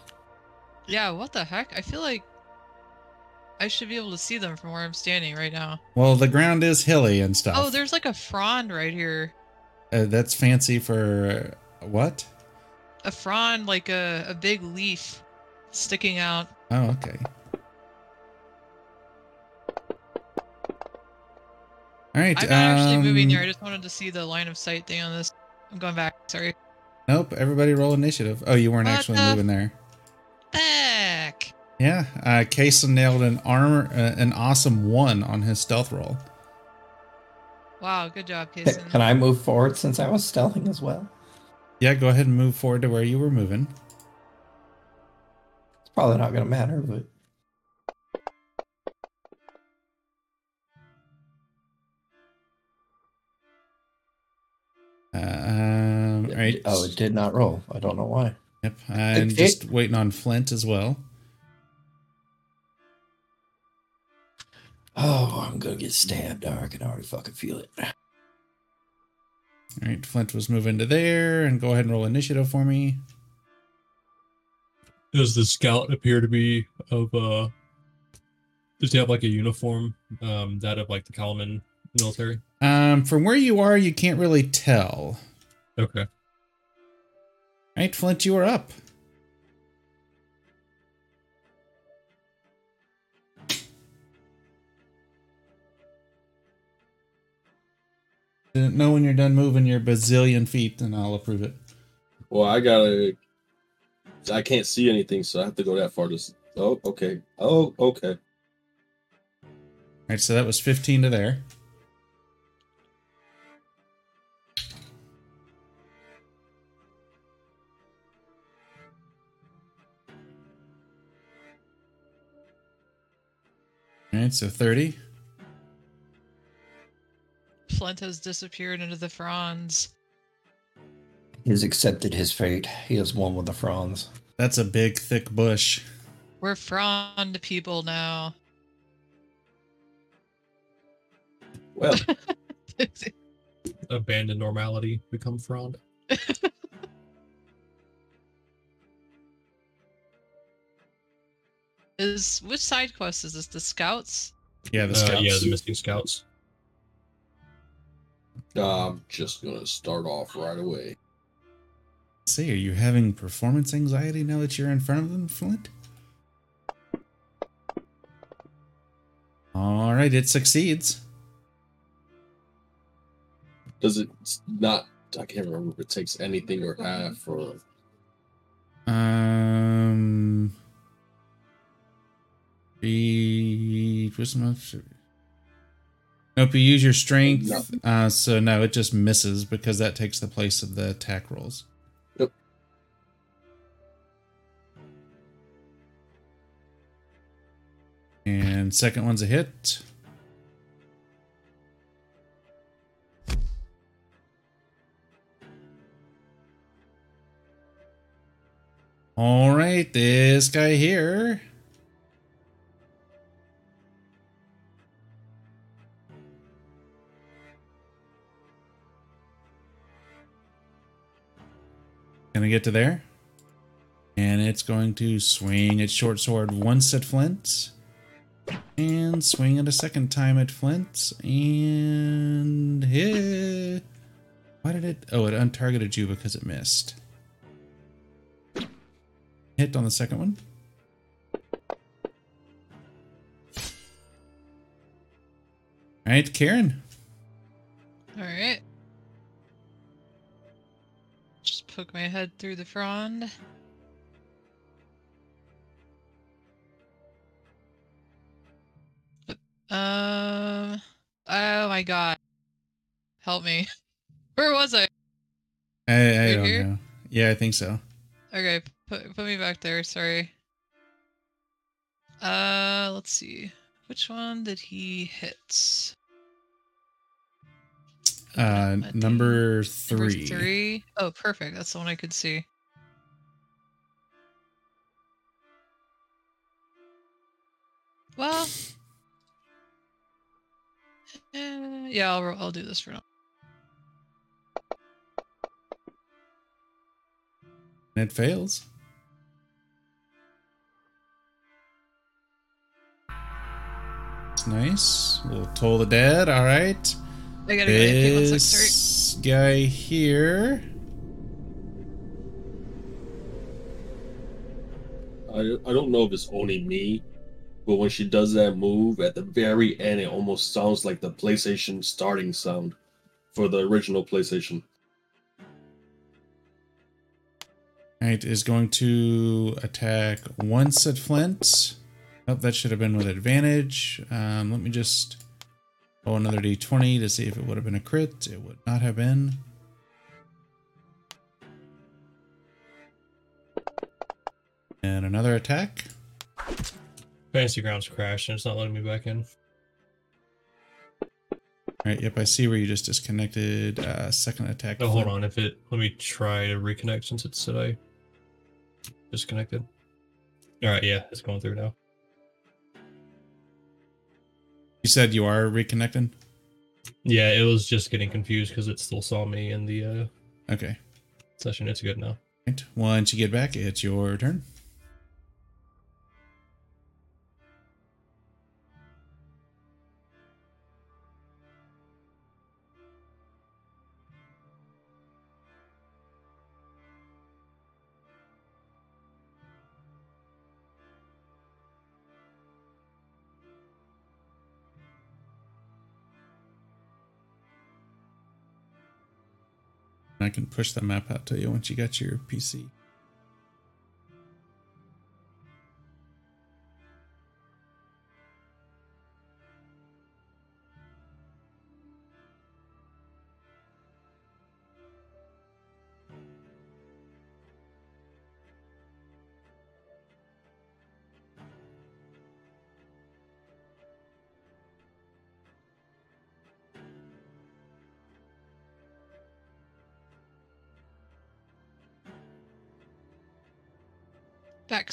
Yeah, what the heck? I feel like I should be able to see them from where I'm standing right now. Well, the ground is hilly and stuff. Oh, there's like a frond right here. Uh, that's fancy for uh, what? A frond, like a, a big leaf sticking out. Oh, okay. All right. I'm not actually moving um, there. I just wanted to see the line of sight thing on this. I'm going back. Sorry. Nope. Everybody roll initiative. Oh, you weren't What actually moving there. Back. Yeah. Uh, Kason nailed an armor, uh, an awesome one on his stealth roll. Wow, good job, Can Kason. can I move forward since I was stealthing as well? Yeah. Go ahead and move forward to where you were moving. It's probably not gonna matter, but Uh, um, all right. oh, it did not roll. I don't know why. Yep. And It- just waiting on Flint as well. Oh, I'm gonna get stabbed. Oh, I can already fucking feel it. All right. Flint was moving to there, and go ahead and roll initiative for me. Does the scout appear to be of uh does he have like a uniform? Um that of like the Kalaman military? Um, from where you are, you can't really tell. Okay. All right, Flint, you are up. Didn't know when you're done moving your bazillion feet, and I'll approve it. Well, I gotta. I can't see anything, so I have to go that far to. s- Oh, okay. Oh, okay. All right, so that was 15 to there. All right, so 30. Flint has disappeared into the fronds. He's accepted his fate. He is one with the fronds. That's a big, thick bush. We're frond people now. Well, Abandoned normality become frond. is which side quest is this? The scouts? Yeah, the Uh, scouts. yeah, the missing scouts. I'm just gonna start off right away. Say, are you having performance anxiety now that you're in front of them, Flint? All right, it succeeds. Does it not? I can't remember if it takes anything or half or. Um, be of- Nope, you use your strength. Uh, so no, it just misses because that takes the place of the attack rolls. And second one's a hit. All right, this guy here. Gonna get to there. And it's going to swing its short sword once at Flint. And swing it a second time at Flint. And hit. Why did it? Oh, it untargeted you because it missed. Hit on the second one. All right, Karen. All right. Poke my head through the frond. Um. Oh my god. Help me. Where was I? I, I don't here? know. Yeah, I think so. Okay, put put me back there. Sorry. Uh, let's see. Which one did he hit? Uh, I think number Number three. three. Oh, perfect. That's the one I could see. Well, eh, yeah, I'll I'll do this for now. And It fails. It's nice. We'll toll the dead. All right. I gotta go. Okay, one sec. This guy here. I, I don't know if it's only me, but when she does that move at the very end, it almost sounds like the PlayStation starting sound for the original PlayStation. Right, is going to attack once at Flint. Oh, that should have been with advantage. Um, let me just roll another d20 to see if it would have been a crit. It would not have been. And another attack. Fantasy grounds crashed and it's not letting me back in. All right, yep, I see where you just disconnected. Uh, second attack. Oh, hold on. If it let me try to reconnect since it said I disconnected. All right, yeah, it's going through now. You said you are reconnecting? Yeah, it was just getting confused because it still saw me in the uh, Okay. session. It's good now. Right. Once you get back, it's your turn. I can push the map out to you once you got your PC.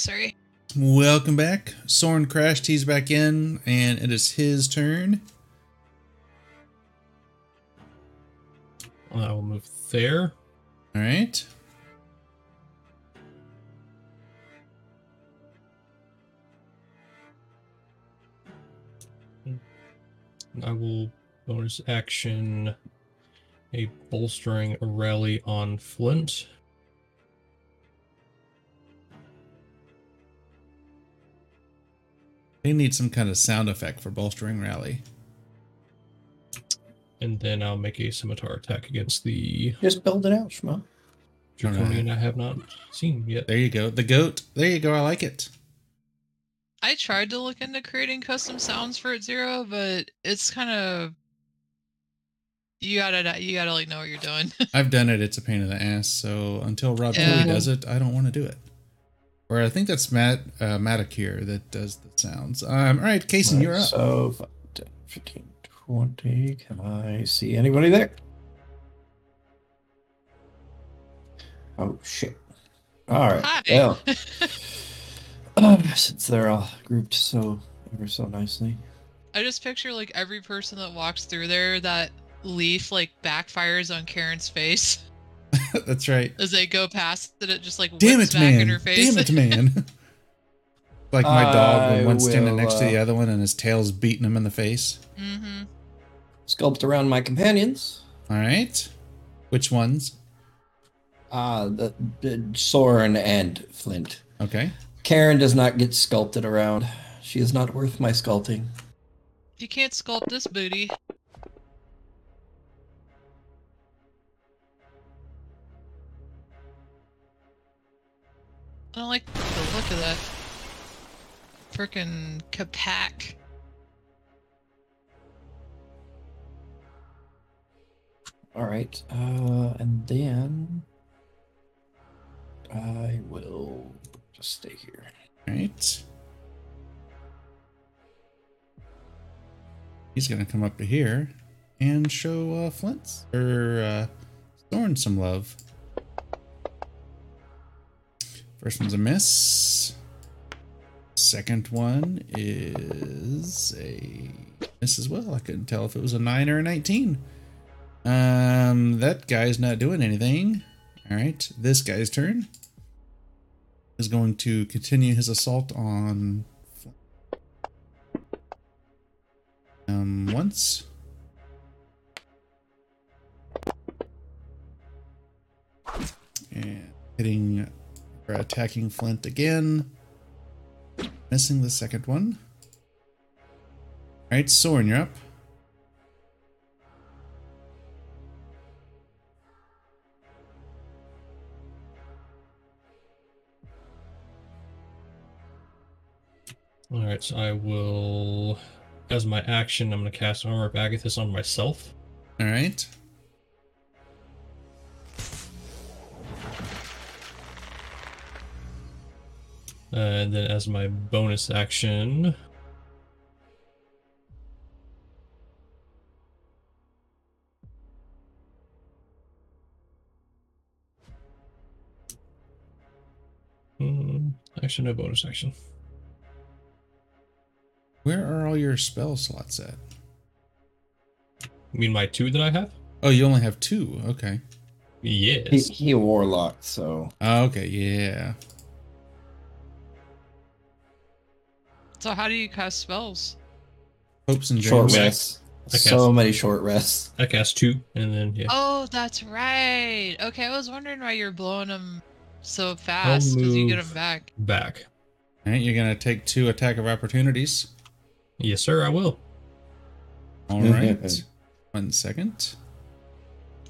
Sorry. Welcome back. Soren crashed. He's back in, and it is his turn. I will move there. All right. I will bonus action a bolstering rally on Flint. They need some kind of sound effect for bolstering rally. And then I'll make a scimitar attack against the Just build it out, Shmo. Draconian I have not seen yet. There you go. The goat. There you go. I like it. I tried to look into creating custom sounds for it zero, but it's kind of you gotta you gotta like know what you're doing. I've done it. It's a pain in the ass. So until Rob Yeah. Kelly does it, I don't want to do it. Or I think that's Matt uh, here that does the sounds. Um, all right, Kason, you're up. So, 5, 10, 15, 20. Can I see anybody there? Oh, shit. All right. Hi. Well, uh, since they're all grouped so ever so nicely. I just picture like every person that walks through there, that leaf like backfires on Karen's face. That's right. As they go past it, it just like Damn whips it, back man. in her face. Damn it, man. like my dog when I one's standing will, next to the uh, other one and his tail's beating him in the face. mm-hmm. Sculpt around my companions. All right. Which ones? Uh, the, the Soren and Flint. Okay. Karen does not get sculpted around. She is not worth my sculpting. You can't sculpt this booty. I don't like the look of that. Frickin' Kapak. All right. Uh, and then I will just stay here. All right. He's gonna come up to here and show uh, Flint's or uh, Thorn some love. First one's a miss. Second one is a miss as well. I couldn't tell if it was a nine or a nineteen. Um, that guy's not doing anything. All right, this guy's turn is going to continue his assault on um once. And hitting or attacking Flint again. Missing the second one. Alright, Soren, you're up. All right, so I will, as my action, I'm going to cast Armor of Agathys on myself. Alright. And then as my bonus action, Hmm, actually, no bonus action. Where are all your spell slots at? You mean my two that I have? Oh, you only have two. Okay. He, Yes. he a warlock, so Oh, okay, yeah. So how do you cast spells? Hopes and short dreams. rests. So many short rests. I cast two, and then yeah. Oh, that's right. Okay, I was wondering why you're blowing them so fast because you get them back. Back. All right, you're gonna take two attack of opportunities. Yes, sir. I will. All right. One second.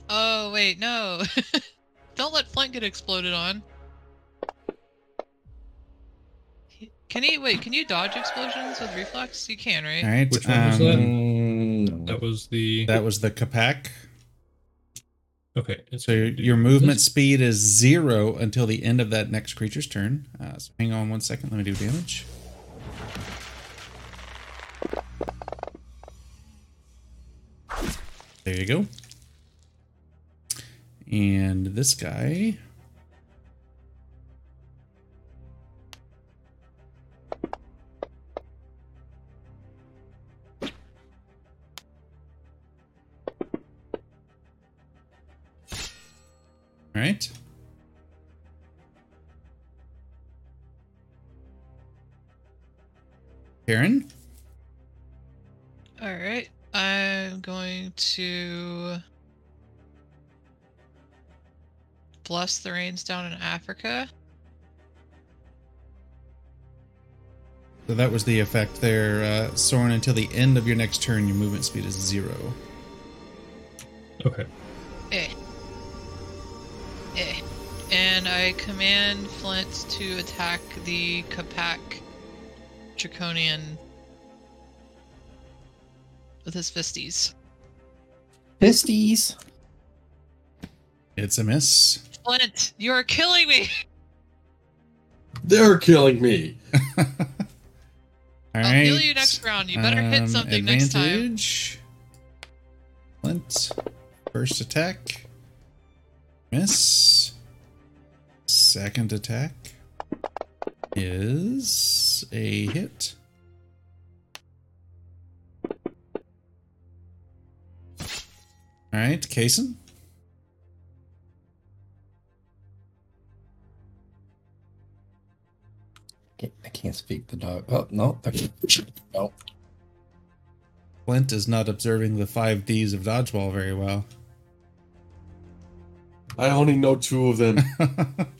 Oh wait, no. Don't let Flint get exploded on. Can he wait? Can you dodge explosions with reflex? You can, right? All right. Which one was that? Mm. That was the. That was the Kapak. Okay. So your, your movement speed is zero until the end of that next creature's turn. Uh, so hang on one second. Let me do damage. There you go. And this guy. Right. Karen. All right. I'm going to bless the rains down in Africa. So that was the effect there, uh, Soren. Until the end of your next turn, your movement speed is zero. okay. Eh. Eh. And I command Flint to attack the Kapak Draconian with his fisties. Fisties. It's a miss. Flint, you are killing me! They're killing me. All I'll right. heal you next round. You better hit Um, something next time. Flint. First attack. Miss. Second attack is a hit. All right, Kason. I can't speak the dog. Oh, no. no. Flint is not observing the five Ds of dodgeball very well. I only know two of them.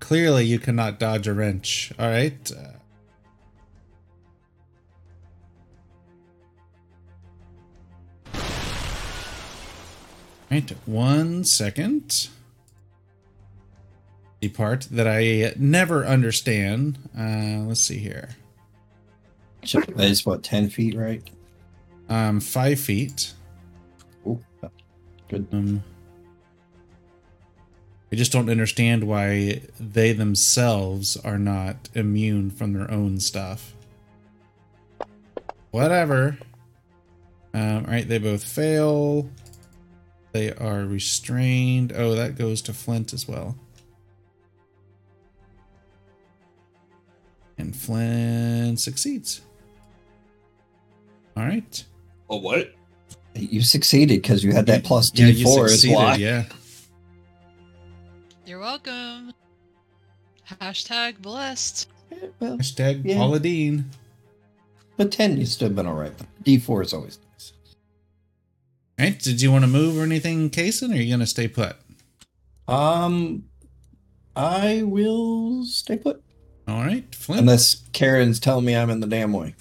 Clearly, you cannot dodge a wrench. All right. Uh, right. One second. The part that I never understand. Uh, let's see here. That is what ten feet, right? Um, five feet. Ooh, good. Um, I just don't understand why they themselves are not immune from their own stuff. Whatever. Um, right, they both fail. They are restrained. Oh, that goes to Flint as well. And Flint succeeds. All right. oh, what? You succeeded because you had that plus D you four is succeeded, why. Yeah. You're welcome. Hashtag blessed. Well, Hashtag Yeah. Paula Dean. but ten you still been all right. D four is always nice. All right. Did you want to move or anything, Kason, or are you going to stay put? Um, I will stay put All right. Flint. unless Karen's telling me I'm in the damn way.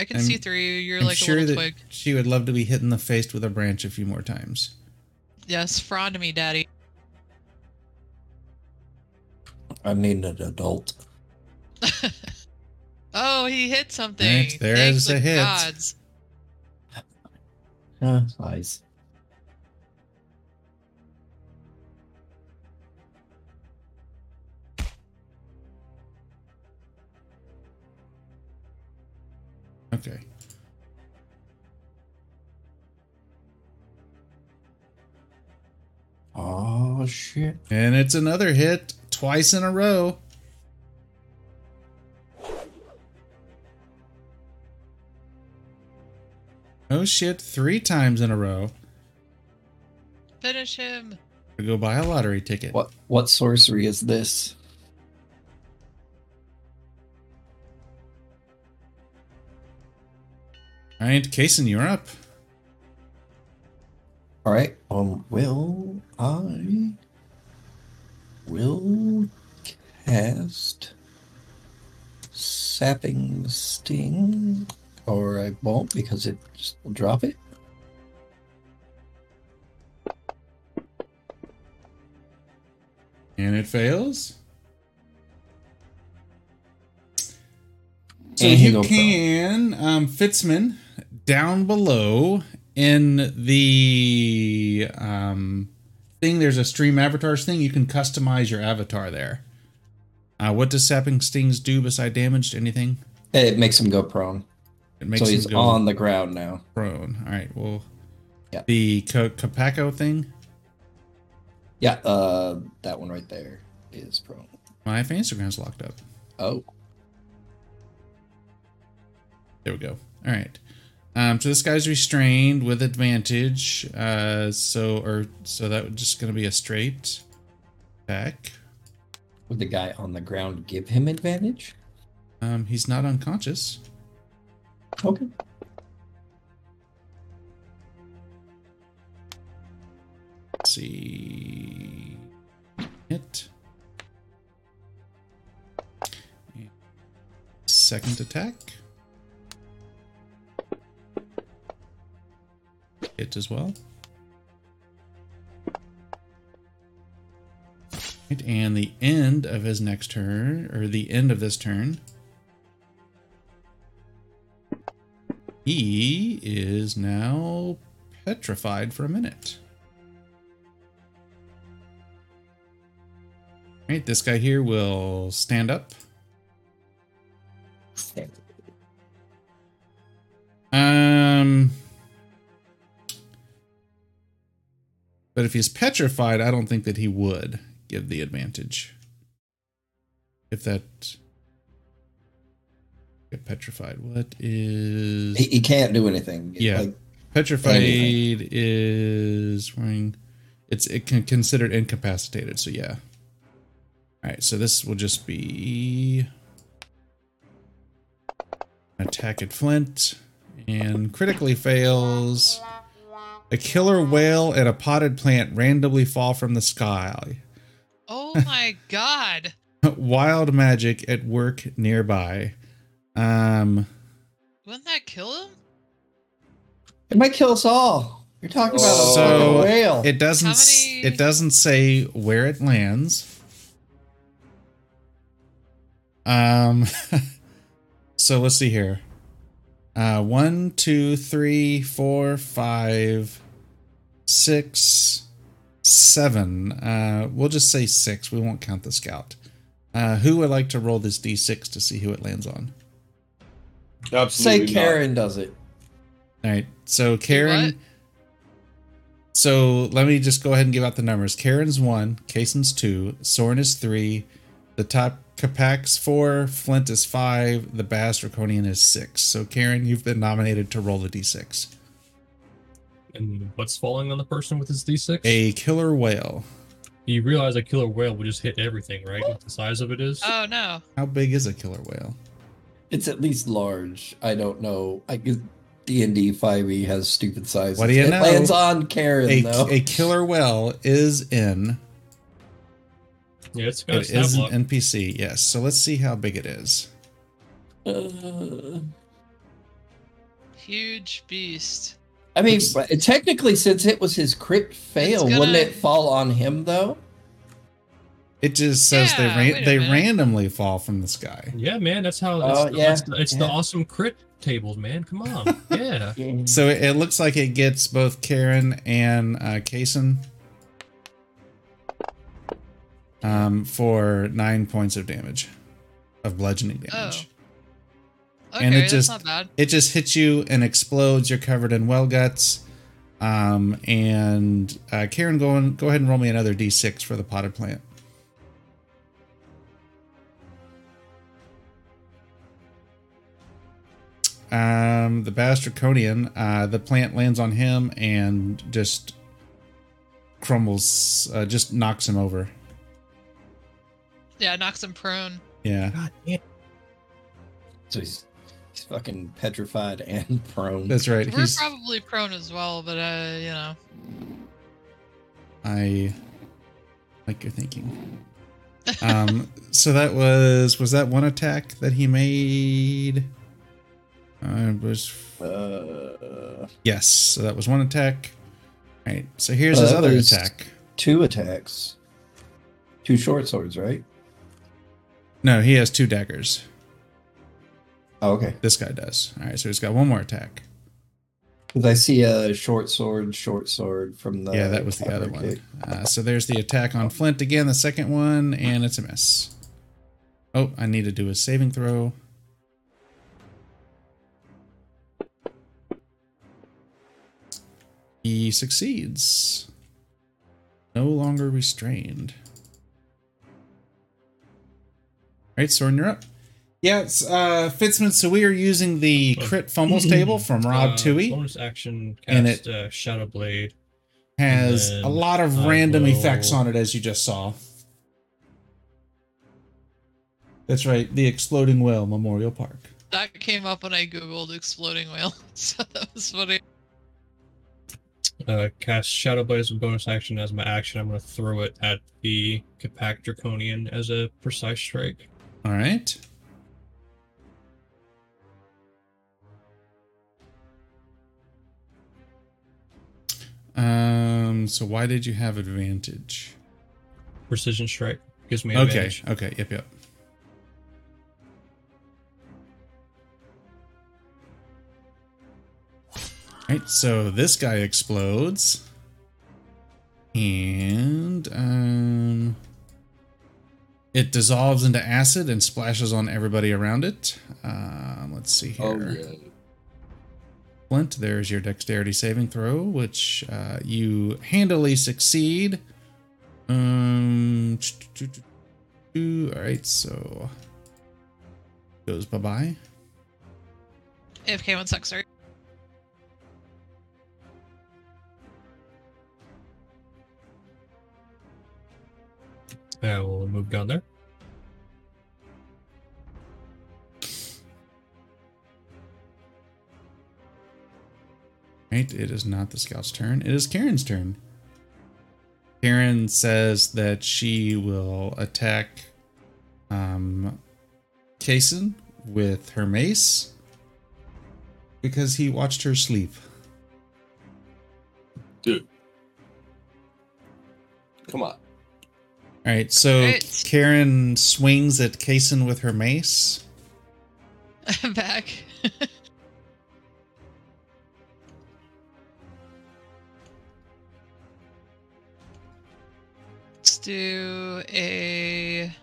No, I can I'm- see through you. You're I'm like sure a little that twig. she would love to be hit in the face with a branch a few more times. Yes, frond me, daddy. I need an adult. oh, he hit something. Right, there Thank is the a hit. Gods. Uh, lies. Okay. Oh shit! And it's another hit twice in a row. Oh shit, three times in a row. Finish him. Go buy a lottery ticket. What what sorcery is this? All right, Kason, you're up. All right. Um. Will I? Will cast sapping sting, or I won't because it just will drop it. And it fails. So And he you go prone. can, um, Fitzman, down below in the um, thing, there's a stream avatars thing. You can customize your avatar there. Uh, what does Sapping Stings do beside damage? To anything? It makes him go prone, It makes so him he's go on the ground now. prone. All right. Well, Yeah. the Capaco thing. Yeah. Uh, that one right there is prone. My Instagram's locked up. Oh. There we go. All right. Um, so this guy's restrained with advantage. Uh, so or so that would just going to be a straight attack. Would the guy on the ground give him advantage? Um, he's not unconscious. Okay. Let's see. Hit. Second attack. Hit as well. Right, and the end of his next turn, or the end of this turn, he is now petrified for a minute. Right, this guy here will stand up. Um, but if he's petrified, I don't think that he would give the advantage. If that get petrified, what is He, he can't do anything. Yeah. Like, petrified? anything. Is wearing it's it can considered incapacitated. So yeah, All right, so this will just be attack at Flint and critically fails. A killer whale and a potted plant randomly fall from the sky. Oh my god. Wild magic at work nearby. Um, Wouldn't that kill him? It might kill us all. You're talking about a So, fucking whale. it doesn't. Many- It doesn't say where it lands. Um. so let's see here. Uh, one, two, three, four, five, six, seven. Uh, we'll just say six. We won't count the scout. Uh, who would like to roll this d6 to see who it lands on? Say Absolutely not. Karen does it. All right. So Karen. what? So let me just go ahead and give out the numbers. Karen's one, Kason's two, Soren is three, the top Kapak's four, Flint is five, the Baaz Draconian is six. So Karen, you've been nominated to roll the d6. And what's falling on the person with his D6? A killer whale. You realize a killer whale would just hit everything, right? What the size of it is. Oh no. How big is a killer whale? It's at least large. I don't know. I guess D and D five E has stupid sizes. What do you it know? lands on Karen A, though. a killer whale is in. yeah, it's got a It is block. an NPC, yes. So let's see how big it is. Uh, Huge beast. I mean, but technically, since it was his crit fail, It's wouldn't it fall on him though? It just says Yeah, they wait ran- they minute. randomly fall from the sky. Yeah, man, that's how. Oh, It's, yeah, it's, the, it's the awesome crit tables, man. Come on, yeah. So it, it looks like it gets both Karen and uh, Kason um, for nine points of damage, of bludgeoning damage. Okay, And it that's just- not bad. It just hits you and explodes. You're covered in well guts. Um, and uh, Karen, go and go ahead and roll me another d6 for the potted plant. Um, the Baaz Draconian, uh, the plant lands on him and just crumbles, uh, just knocks him over. Yeah, knocks him prone. Yeah, God damn. So he's, he's fucking petrified and prone. that's right. We're He's, probably prone as well, but uh, you know. I like your thinking. Um, so that was was that one attack that he made? Uh, it was Uh, yes. So that was one attack. All right. So here's Uh, his other attack. two attacks, two short swords, right? No, he has two daggers. Oh, okay. This guy does. All right. So he's got one more attack. Because I see a short sword, short sword from the yeah, that was the other one. Uh, so there's the attack on Flint again, the second one, and it's a miss. Oh, I need to do a saving throw. He succeeds. No longer restrained. All right, Soren, you're up. Yeah, it's uh, Fitzman. So we are using the crit fumbles table from Rob Uh, Tui. Bonus action And cast uh, Shadow Blade. has a lot of I random will- effects on it, as you just saw. That's right, the Exploding Whale Memorial Park. That came up when I googled exploding whale, so that was funny. Uh, cast Shadow Blade as a bonus action. As my action, I'm going to throw it at the Kapak Draconian as a precise strike. All right. Um. So why did you have advantage? Precision strike gives me Okay. advantage. Okay. Okay. Yep. Yep. Right. So this guy explodes, and um, it dissolves into acid and splashes on everybody around it. Um, let's see here. Oh yeah. Flint, there's your dexterity saving throw, which uh, you handily succeed. Um, all right, so goes bye bye. AFK one sec, sorry. I will move down there. Right, it is not the scout's turn. It is Karen's turn. Karen says that she will attack um Kason with her mace because he watched her sleep. Dude. Come on. All right, so Right. Karen swings at Kason with her mace. I'm back. do a.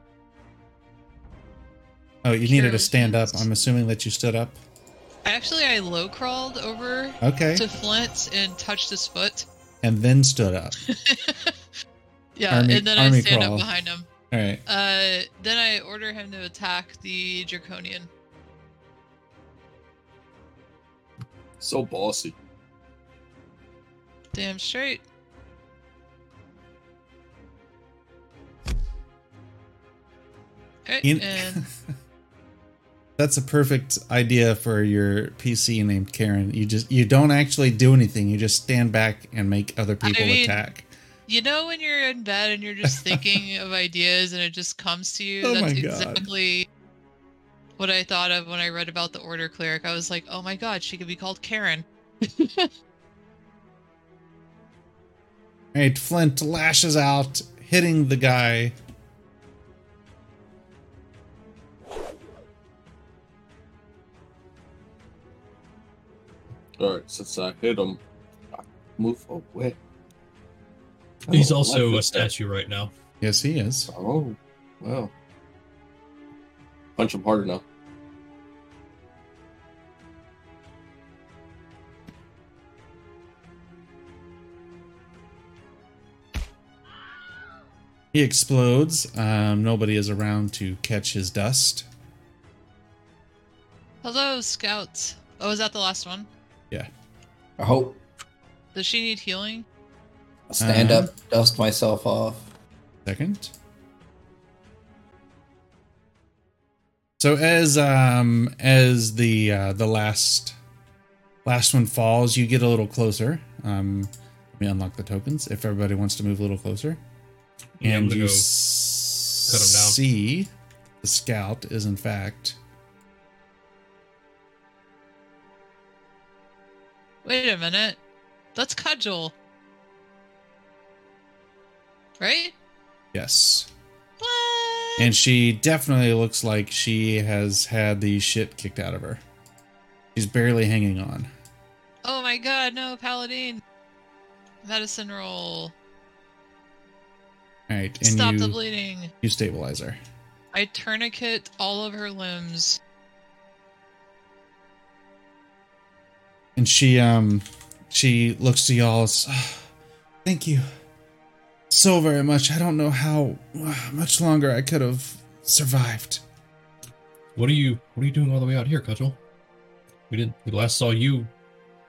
Oh, you needed to stand up. I'm assuming that you stood up. Actually, I low crawled over Okay. to Flint and touched his foot. And then stood up. yeah, Army- and then army I stand crawl. up behind him. All right. Uh, then I order him to attack the Draconian. So bossy. Damn straight. And That's a perfect idea for your PC named Karen. You just you don't actually do anything. You just stand back and make other people mean- attack. you know when you're in bed and you're just thinking of ideas and it just comes to you? Oh That's exactly what I thought of when I read about the Order Cleric. I was like, oh my god, she could be called Karen. All right, Flint lashes out, hitting the guy. Alright, since I hit him, I move away. He's I also like a this guy. statue right now. Yes, he is. Oh, wow. Punch him harder now. He explodes. Um, nobody is around to catch his dust. Hello, scouts. Oh, is that the last one? I hope Does she need healing? I stand Uh-huh. up, dust myself off. Second. So as um as the uh, the last last one falls, you get a little closer. Um, let me unlock the tokens if everybody wants to move a little closer. Yeah, and you go s- cut 'em down. see the scout is in fact Wait a minute. That's Cudgel. Right? yes, What? and she definitely looks like she has had the shit kicked out of her. She's barely hanging on. oh my god, no, Paladine. Medicine roll. All right, and Stop you the bleeding. you stabilize her. I tourniquet all of her limbs. And she um she looks to y'all as "Ah, thank you so very much i don't know how uh, much longer i could have survived What are you What are you doing all the way out here, Cudgel? We didn't. We last saw you.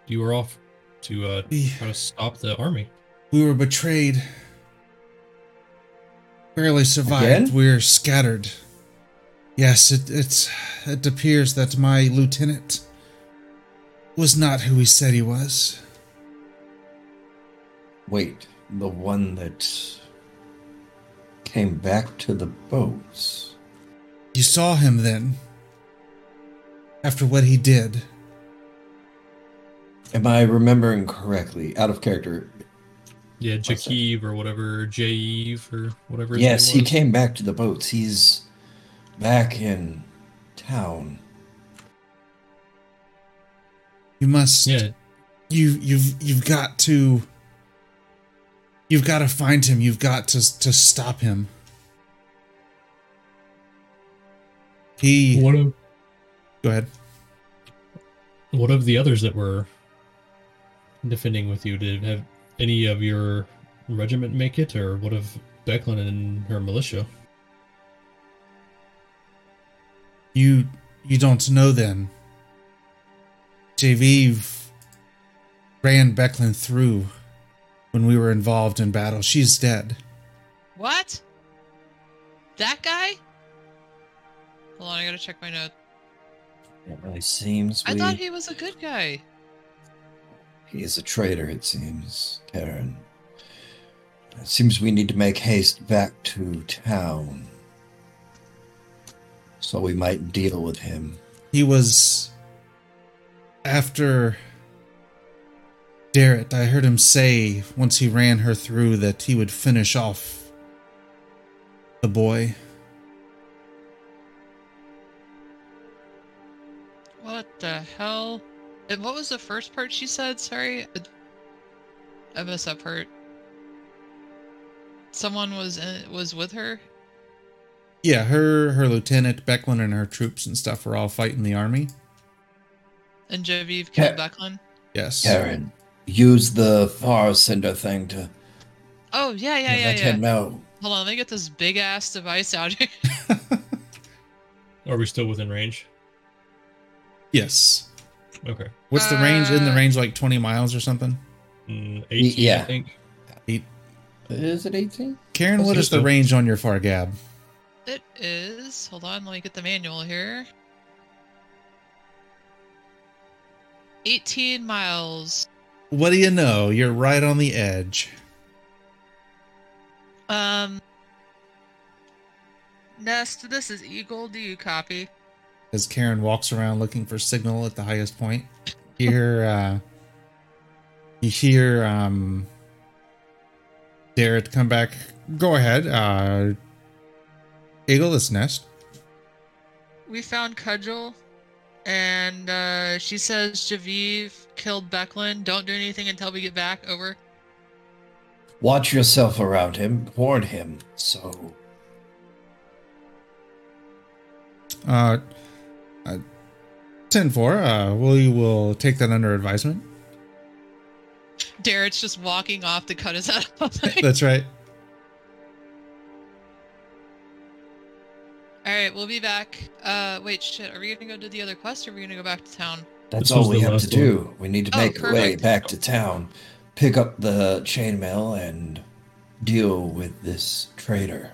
You were off to uh, we, try to stop the army. we were betrayed barely survived Again? we're scattered yes it it's it appears that my lieutenant was not who he said he was Wait, the one that came back to the boats. you saw him then after what he did Am I remembering correctly? Out of character. Yeah, What's? Jakeev or whatever, Jaeve or whatever. His Yes, name he came back to the boats. He's back in town. You must Yeah, you you've you've got to you've got to find him. You've got to to stop him. He what of go ahead. what of the others that were defending with you? Did have any of your regiment make it, or what of Declan and her militia? you you don't know then Javiv ran Becklin through when we were involved in battle she's dead What? That guy? Hold on, I gotta check my notes. It really seems I we thought he was a good guy. He is a traitor, it seems, Karen. It seems we need to make haste back to town. So we might deal with him. He was after Darrett. I heard him say once he ran her through that he would finish off the boy. What the hell? And what was the first part she said? Sorry, I missed that part. Someone was in, was with her. Yeah, her her lieutenant Becklin and her troops and stuff were all fighting the army. And Genevieve killed Ca- on. Yes. Karen, use the far sender thing to Oh yeah, yeah, yeah, let yeah. him know. Hold on, let me get this big ass device out here. Are we still within range? yes. Okay. What's the range? In the Uh, range like 20 miles or something? Mm, 18, I yeah. think. Is it 18? Karen, what Let's is the range on your far gab? It is. Hold on, let me get the manual here. 18 miles. What do you know? You're right on the edge. Um. Nest, this is Eagle. Do you copy? As Karen walks around looking for signal at the highest point, you hear uh, you hear um, Darrett come back. Go ahead, uh, Eagle. This nest. We found Cudgel, and uh, she says Javiv killed Becklin. Don't do anything until we get back. Over. Watch yourself around him. Warn him. So, Uh, uh, ten four. Uh, we will take that under advisement. Derek's just walking off to cut his head off. That's right. All right, we'll be back. Uh, wait, shit. Are we gonna go do the other quest, or are we gonna go back to town? that's This all was we the have to last do. We need to Oh, make our way perfect. back to town, pick up the chainmail, and deal with this traitor.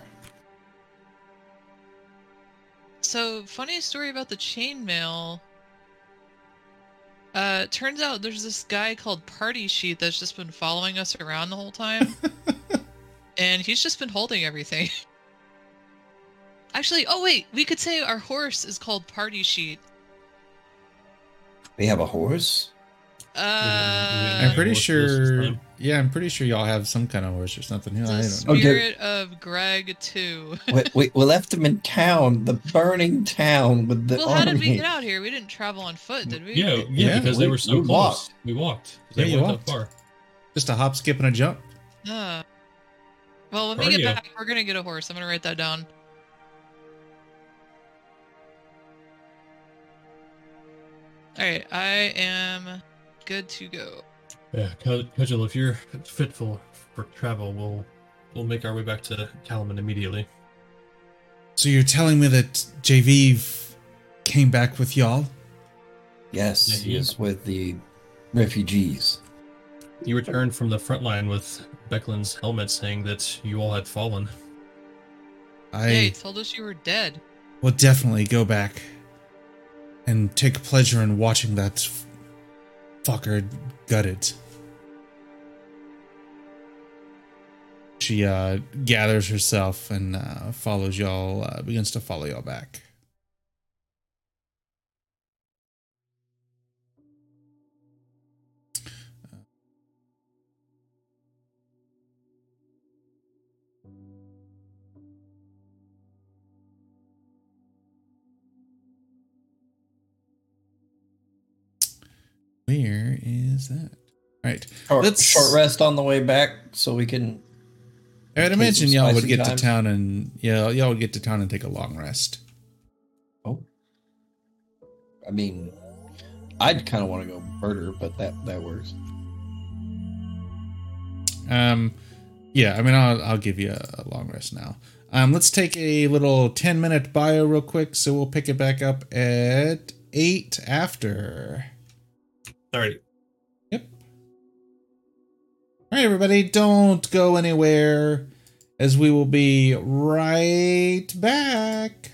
So, funny story about the chainmail. Uh, turns out there's this guy called Party Sheet that's just been following us around the whole time, and he's just been holding everything. Actually, oh wait, we could say our horse is called Party Sheet. We have a horse? Uh, I'm pretty sure. Yeah, I'm pretty sure y'all have some kind of horse or something. I the don't know. Okay. spirit of Greg too. we, we, we left him in town, the burning town with the well, army. how did we get out here? We didn't travel on foot, did we? Yeah, yeah, Yeah, because we- they were so we close. walked. We walked. Yeah, They you walked. that far. Just a hop, skip, and a jump. Uh, well, when we get Cardio. back, we're gonna get a horse. I'm gonna write that down. All right, I am good to go. Yeah, Cudgel, if you're fitful for, for travel, we'll we'll make our way back to Kalaman immediately. So you're telling me that JV came back with y'all? Yes, Yeah, he he- is with the refugees. You returned from the front line with Becklin's helmet saying that you all had fallen. I Yeah, told us you were dead. We'll definitely go back and take pleasure in watching that fucker gutted. She uh, gathers herself and uh, follows y'all, uh, begins to follow y'all back. Where is that? All right. Short, Let's- short rest on the way back so we can. I'd imagine y'all would get time. to town and yeah, y'all would get to town and take a long rest. Oh. I mean, I'd kind of want to go murder, but that that works. Um, yeah, I mean, I'll I'll give you a, a long rest now. Um, let's take a little ten minute bio real quick, so we'll pick it back up at eight after. Alrighty. All right, everybody, don't go anywhere, as we will be right back.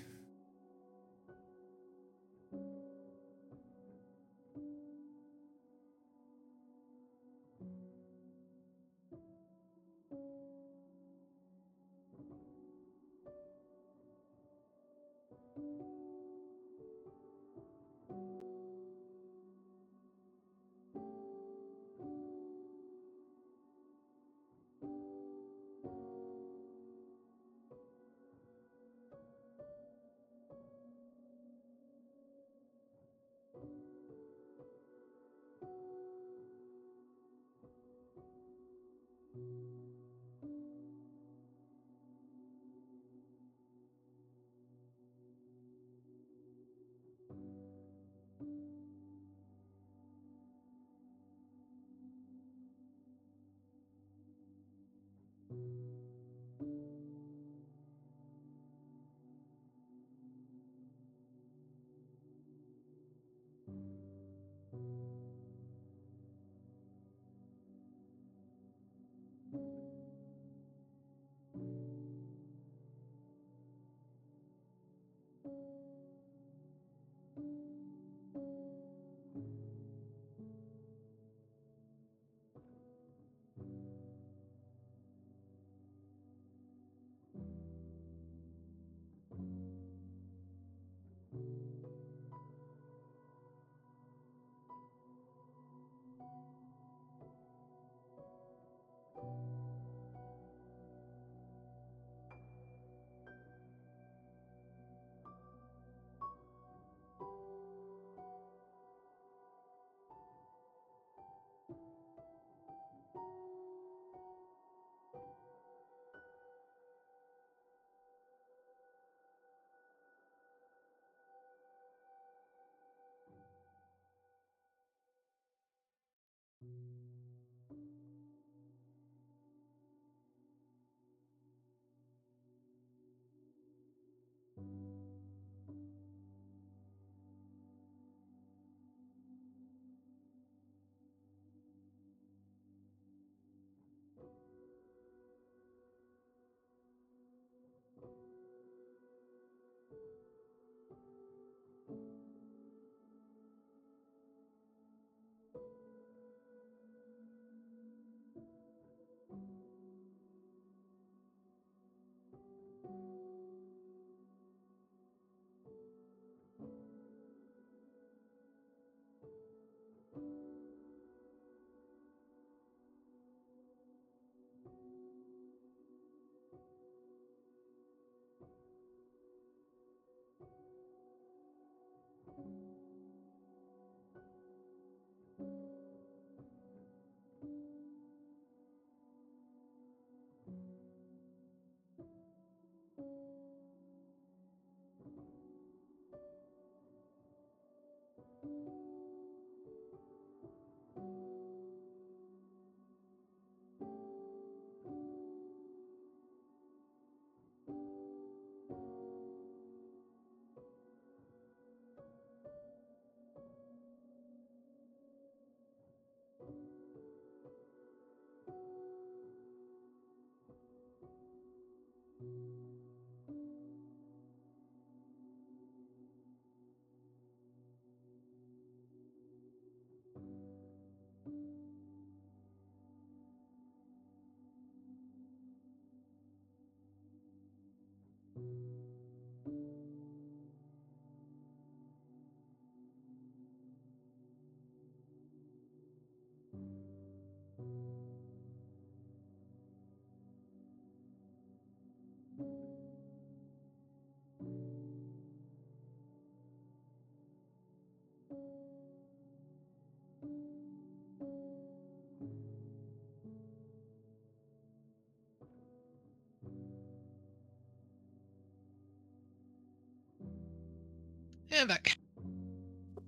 Yeah, I'm back.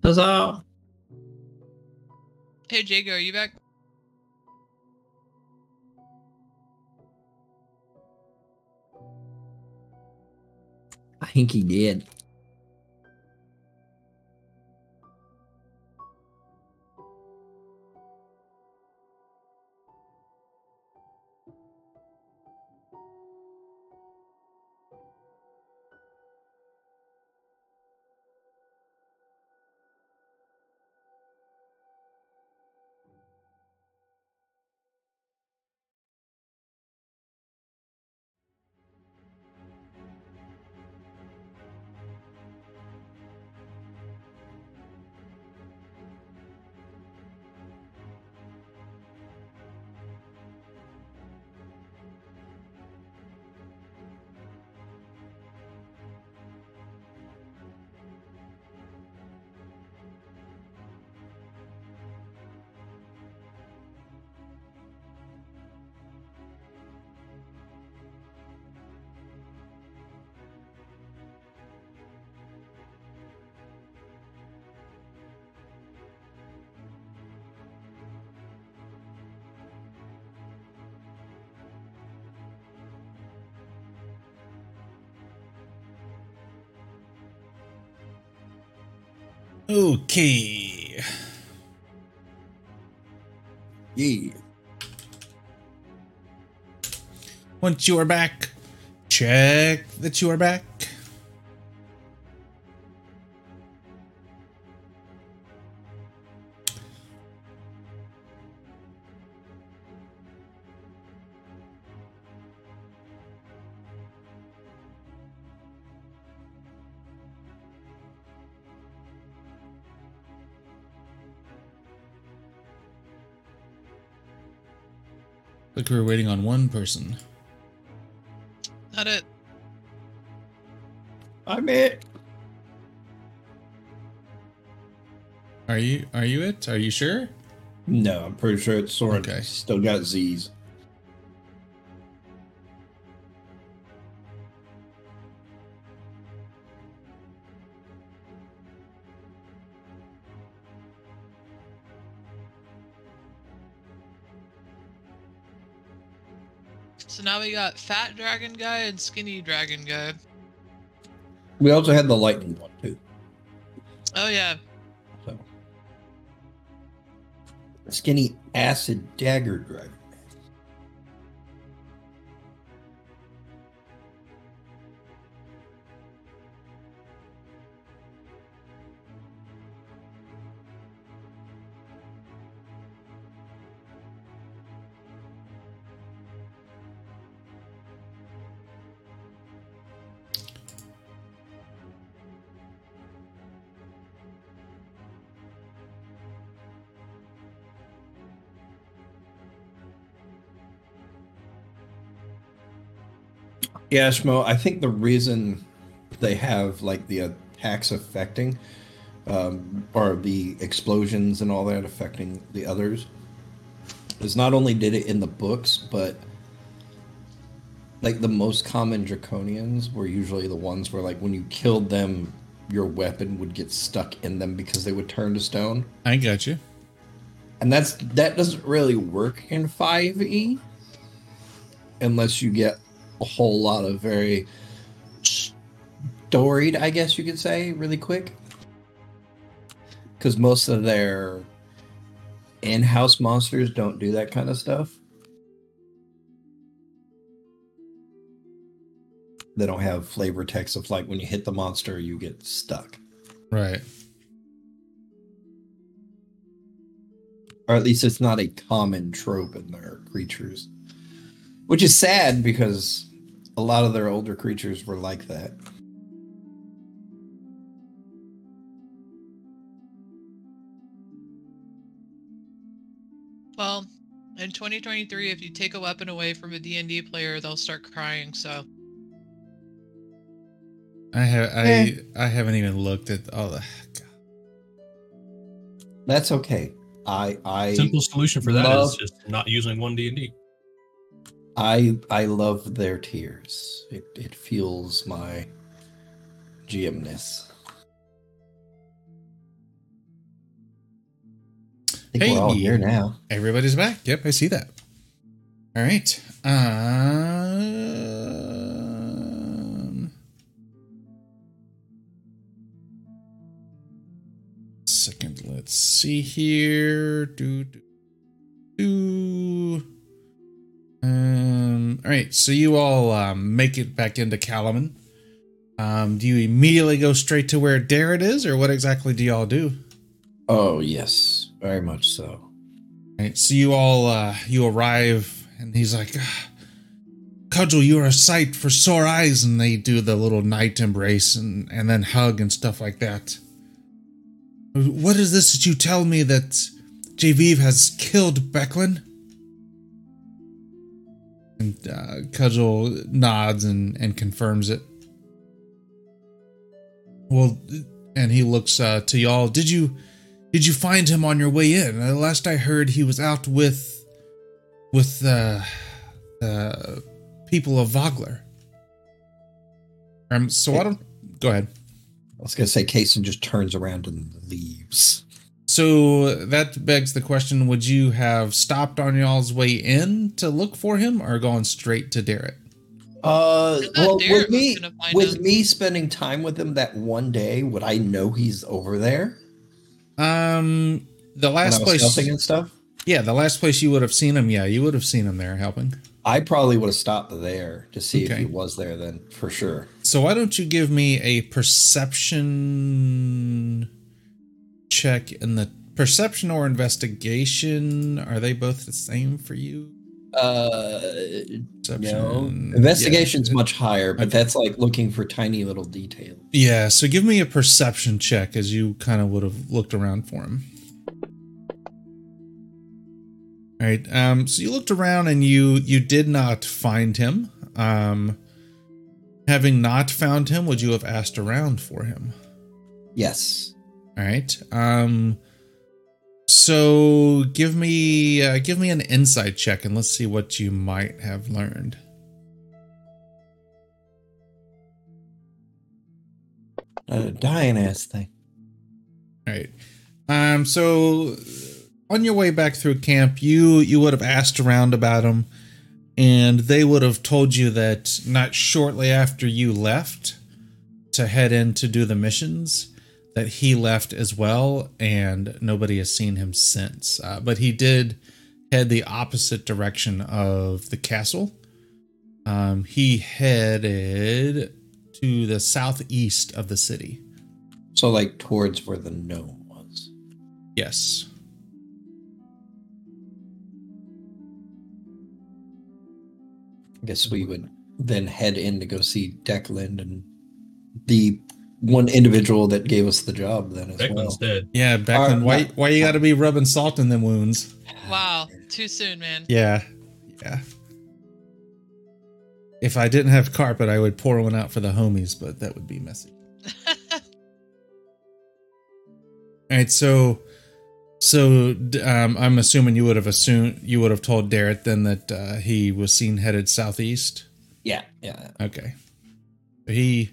Huzzah! Hey, Jago, are you back? I think he did. Okay. Yeah. Once you are back, check that you are back. Look, we're waiting on one person. Not it. I'm it. Are you? Are you it? Are you sure? No, I'm pretty sure it's Soren. Okay. Still got Z's. We got fat dragon guy and skinny dragon guy. We also had the lightning one too. Oh yeah. So skinny acid dagger dragon. Yeah, Shmo, I think the reason they have like the attacks affecting um, or the explosions and all that affecting the others is not only did it in the books, but like the most common draconians were usually the ones where like when you killed them, your weapon would get stuck in them because they would turn to stone. I got you. And that's that doesn't really work in 5e unless you get a whole lot of very storied, I guess you could say, really quick. Because most of their in-house monsters don't do that kind of stuff. They don't have flavor text of like when you hit the monster, you get stuck. Right. or at least it's not a common trope in their creatures which is sad because a lot of their older creatures were like that Well, in 2023, if you take a weapon away from a D&D player, they'll start crying. So I have. I. Eh. I haven't even looked at all the. God. that's okay i i Simple solution for that is love- just not using one D and D. i i love their tears it, it fuels my gmness think we're all here now. Everybody's back. Yep, I see that. All right. Um, second, let's see here. Do do do. Um. All right. So you all um, make it back into Kalaman. Um. Do you immediately go straight to where Darren is, or what exactly do y'all do? Oh yes, very much so. Right, so you all uh you arrive and he's like "Ah, Cudgel, you are a sight for sore eyes, and they do the little night embrace and, and then hug and stuff like that. What is this that you tell me that Javiv has killed Becklin? And uh, Cudgel nods and, and confirms it. Well, and he looks uh, to y'all. Did you did you find him on your way in? Uh, last I heard, he was out with with uh, the people of Vogler. Um, so I don't go ahead. I was gonna say Kason just turns around and leaves. So that begs the question: Would you have stopped on y'all's way in to look for him, or gone straight to Darrett? Uh, well, Darren with me, with him. me spending time with him that one day, would I know he's over there? Um, the last place, stealthing and stuff. yeah, the last place you would have seen him. Yeah, you would have seen him there helping. I probably would have stopped there to see Okay. if he was there then for sure. So why don't you give me a perception check in the perception or investigation? Are they both the same for you? Uh, Perception. no. yeah. Investigation's much higher, but that's like looking for tiny little details. Yeah, so give me a perception check as you kind of would have looked around for him. All right. Um so you looked around and you you did not find him. Um having not found him, would you have asked around for him? Yes. All right. Um so give me uh, give me an insight check and let's see what you might have learned. A dying ass thing. Right. Um. So, on your way back through camp, you you would have asked around about them, and they would have told you that not shortly after you left to head in to do the missions, that he left as well, and nobody has seen him since. Uh, but he did head the opposite direction of the castle. Um, he headed to the southeast of the city. So like towards where the gnome was. Yes. I guess we would then head in to go see Declan and the one individual that gave us the job then as Declan's well. dead. Yeah, Becklin, Uh, why not- why you got to be rubbing salt in them wounds? Wow, too soon, man. Yeah, yeah. If I didn't have carpet, I would pour one out for the homies, but that would be messy. All right, so so um, I'm assuming you would have assumed you would have told Darrett then that uh, he was seen headed southeast. Yeah, yeah. Okay. He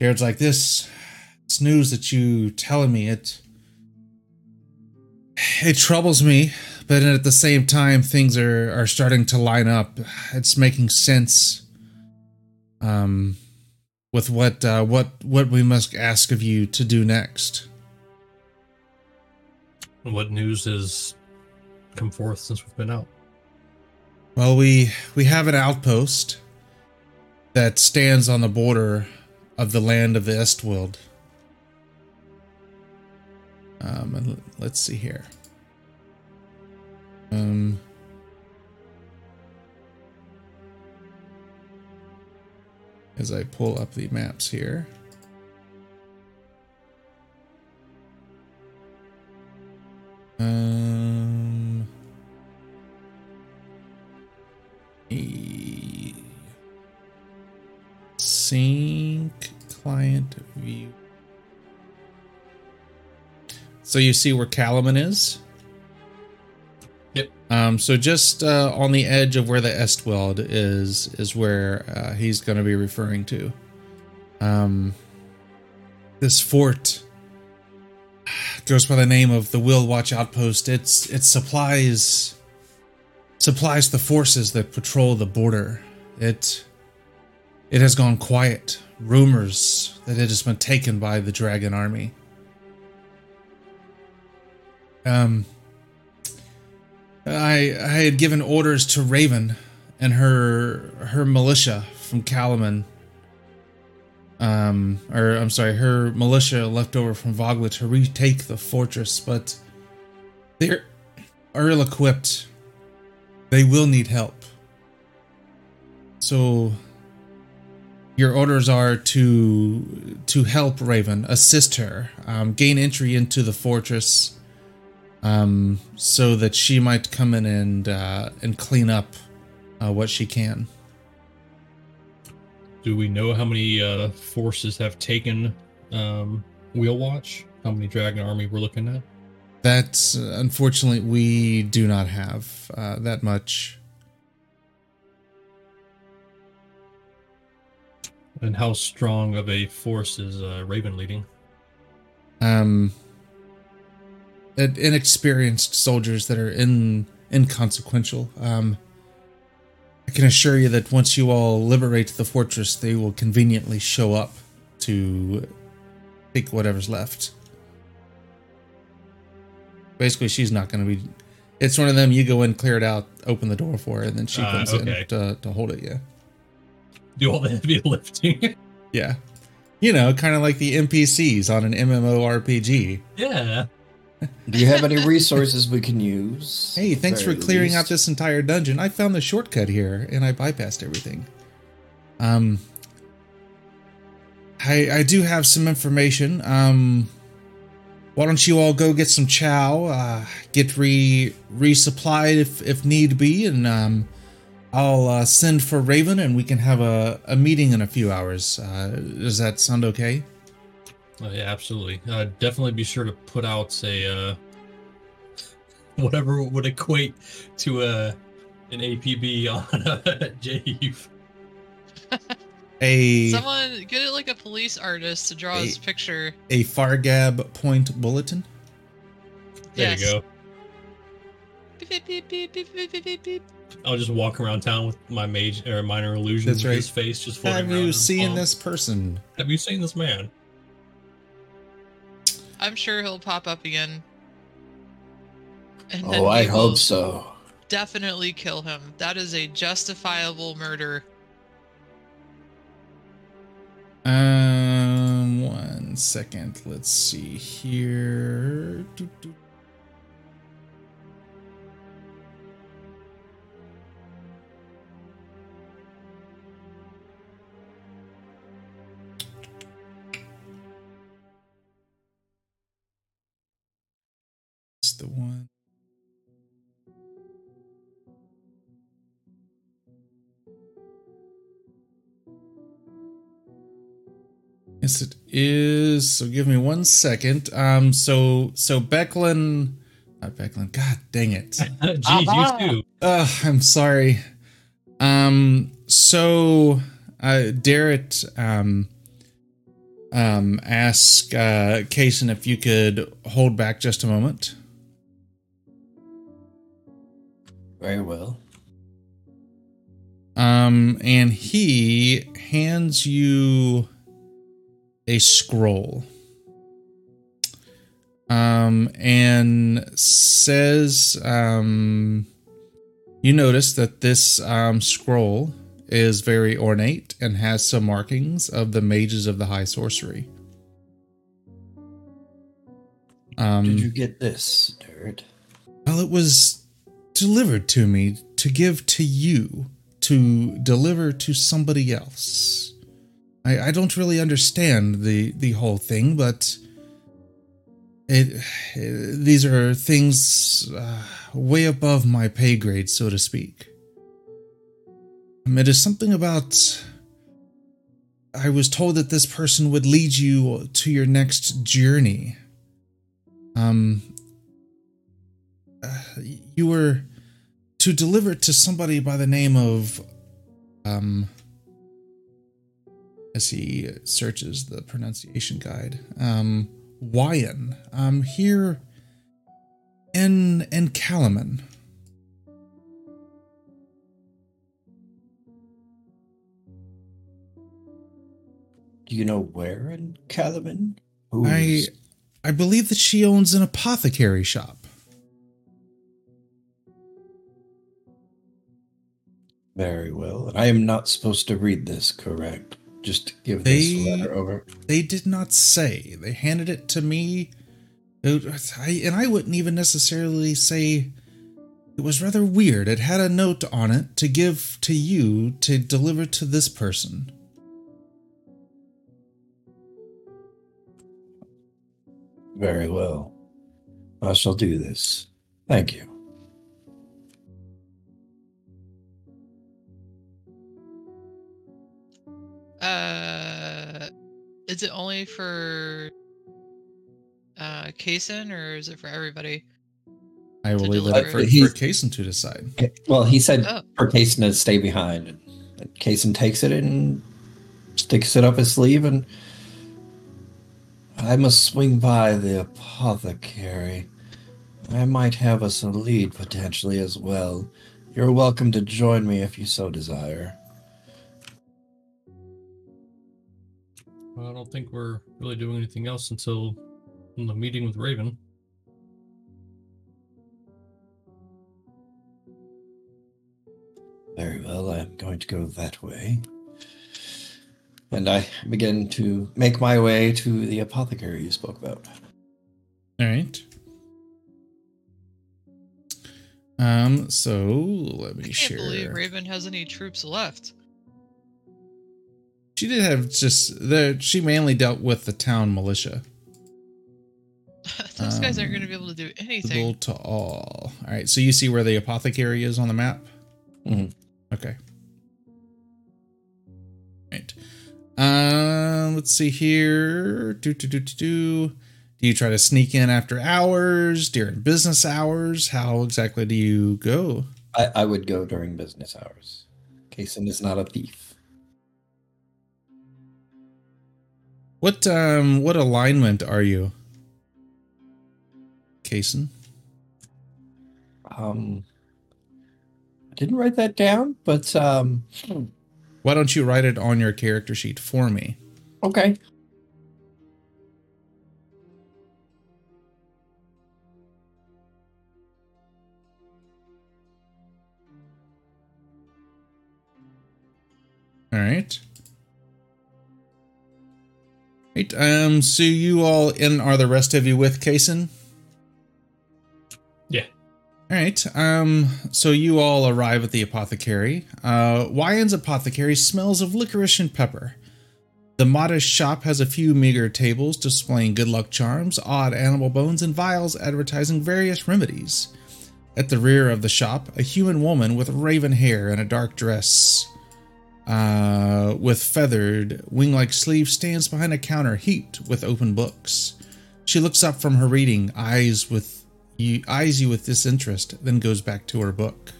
Darrett's like this. It's news that you telling me it. It troubles me, but at the same time, things are are starting to line up. It's making sense. Um, with what uh, what what we must ask of you to do next. What news has come forth since we've been out? Well, we we have an outpost that stands on the border of the land of the Estwilde. Um, let's see here. Um, as I pull up the maps here. Um. E- sync client view. So you see where Kalaman is? Yep. Um, so just uh, on the edge of where the Estwilde is, is where uh, he's going to be referring to. Um, this fort goes by the name of the Wheelwatch Outpost. It's it supplies supplies the forces that patrol the border. It it has gone quiet. Rumors that it has been taken by the Dragon Army. Um I I had given orders to Raven and her her militia from Kalaman. Um or I'm sorry, her militia left over from Vogler to retake the fortress, but they're are ill equipped they will need help. So your orders are to to help Raven, assist her, um, gain entry into the fortress, um, so that she might come in and uh, and clean up uh, what she can. Do we know how many uh, forces have taken um, Wheelwatch? How many Dragon Army we're looking at? That's uh, unfortunately we do not have uh, that much. And how strong of a force is uh, Raven leading? um inexperienced soldiers that are in inconsequential um i can assure you that once you all liberate the fortress they will conveniently show up to take whatever's left basically she's not going to be. It's one of them. You go in, clear it out, open the door for her, and then she Uh, comes okay. in to, to hold it. Yeah, Do all the heavy lifting. yeah. You know, kind of like the NPCs on an MMORPG. yeah. Do you have any resources we can use? Hey, thanks for Very clearing out this entire dungeon. I found the shortcut here, and I bypassed everything. Um, I I do have some information. Um, why don't you all go get some chow, uh, get re resupplied if if need be, and um, I'll uh, send for Raven, and we can have a a meeting in a few hours. Uh, does that sound okay? Uh, yeah, absolutely. Uh, definitely be sure to put out a uh, whatever would equate to a an APB on uh, Jave. A Someone get it like a police artist to draw his picture. a Fargab point bulletin. There Yes. you go. Beep, beep, beep, I'll just walk around town with my mage or minor illusion. That's right. His face just floating Have around in you his seen palm. this person? Have you seen this man? I'm sure he'll pop up again. And Oh, I hope so. Definitely kill him. That is a justifiable murder. Um, one second. Let's see here. Doo, doo. One. Yes, it is. So give me one second. Um, so so Becklin, not Becklin. God dang it. Jeez, you too. Uh, I'm sorry. Um, so uh, Darrett um um ask uh Kason if you could hold back just a moment. Very well. Um, and he hands you a scroll. Um, and says, um, you notice that this um, scroll is very ornate and has some markings of the mages of the high sorcery. Um, Did you get this, Dirt? well, it was delivered to me to give to you to deliver to somebody else. I, I don't really understand the the whole thing, but it, these are things uh, way above my pay grade, so to speak. Um, it is something about. I was told that this person would lead you to your next journey. Um, uh, you were to deliver it to somebody by the name of um as he searches the pronunciation guide um Wyan. Um here in in Kalaman Do you know where in Kalaman? I I believe that she owns an apothecary shop Very well. And I am not supposed to read this, correct? Just give They- this letter over. They did not say. They handed it to me. It- I, and I wouldn't even necessarily say it was rather weird. It had a note on it to give to you to deliver to this person. Very well. I shall do this. Thank you. Uh, is it only for uh Kason or is it for everybody? I will To leave deliver. that for, Uh, for Kason to decide. Well, he said Oh. for Kason to stay behind. And Kason takes it and sticks it up his sleeve, and I must swing by the apothecary. I might have us a lead potentially as well. You're welcome to join me if you so desire. Uh, I don't think we're really doing anything else until the meeting with Raven. Very well, I'm going to go that way. And I begin to make my way to the apothecary you spoke about. All right. Um, so let me I can't share. believe Raven has any troops left. She did have just the. She mainly dealt with the town militia. Those guys aren't Um, going to be able to do anything. Visible to all. All right. So you see where the apothecary is on the map. Mhm. Okay. Right. Um. Let's see here. Do do do do do. Do you try to sneak in after hours during business hours? How exactly do you go? I, I would go during business hours. Kason is not a thief. What um what alignment are you? Kason? Um, I didn't write that down, but um, Why don't you write it on your character sheet for me? okay. All right. Right. Um. So you all in? Are the rest of you with Kason? Yeah. All right. Um. So you all arrive at the apothecary. Uh. Wyon's apothecary smells of licorice and pepper. The modest shop has a few meager tables displaying good luck charms, odd animal bones, and vials advertising various remedies. At the rear of the shop, a human woman with raven hair and a dark dress uh, with feathered, wing like sleeves stands behind a counter heaped with open books. She looks up from her reading, eyes with you, eyes you with disinterest, then goes back to her book.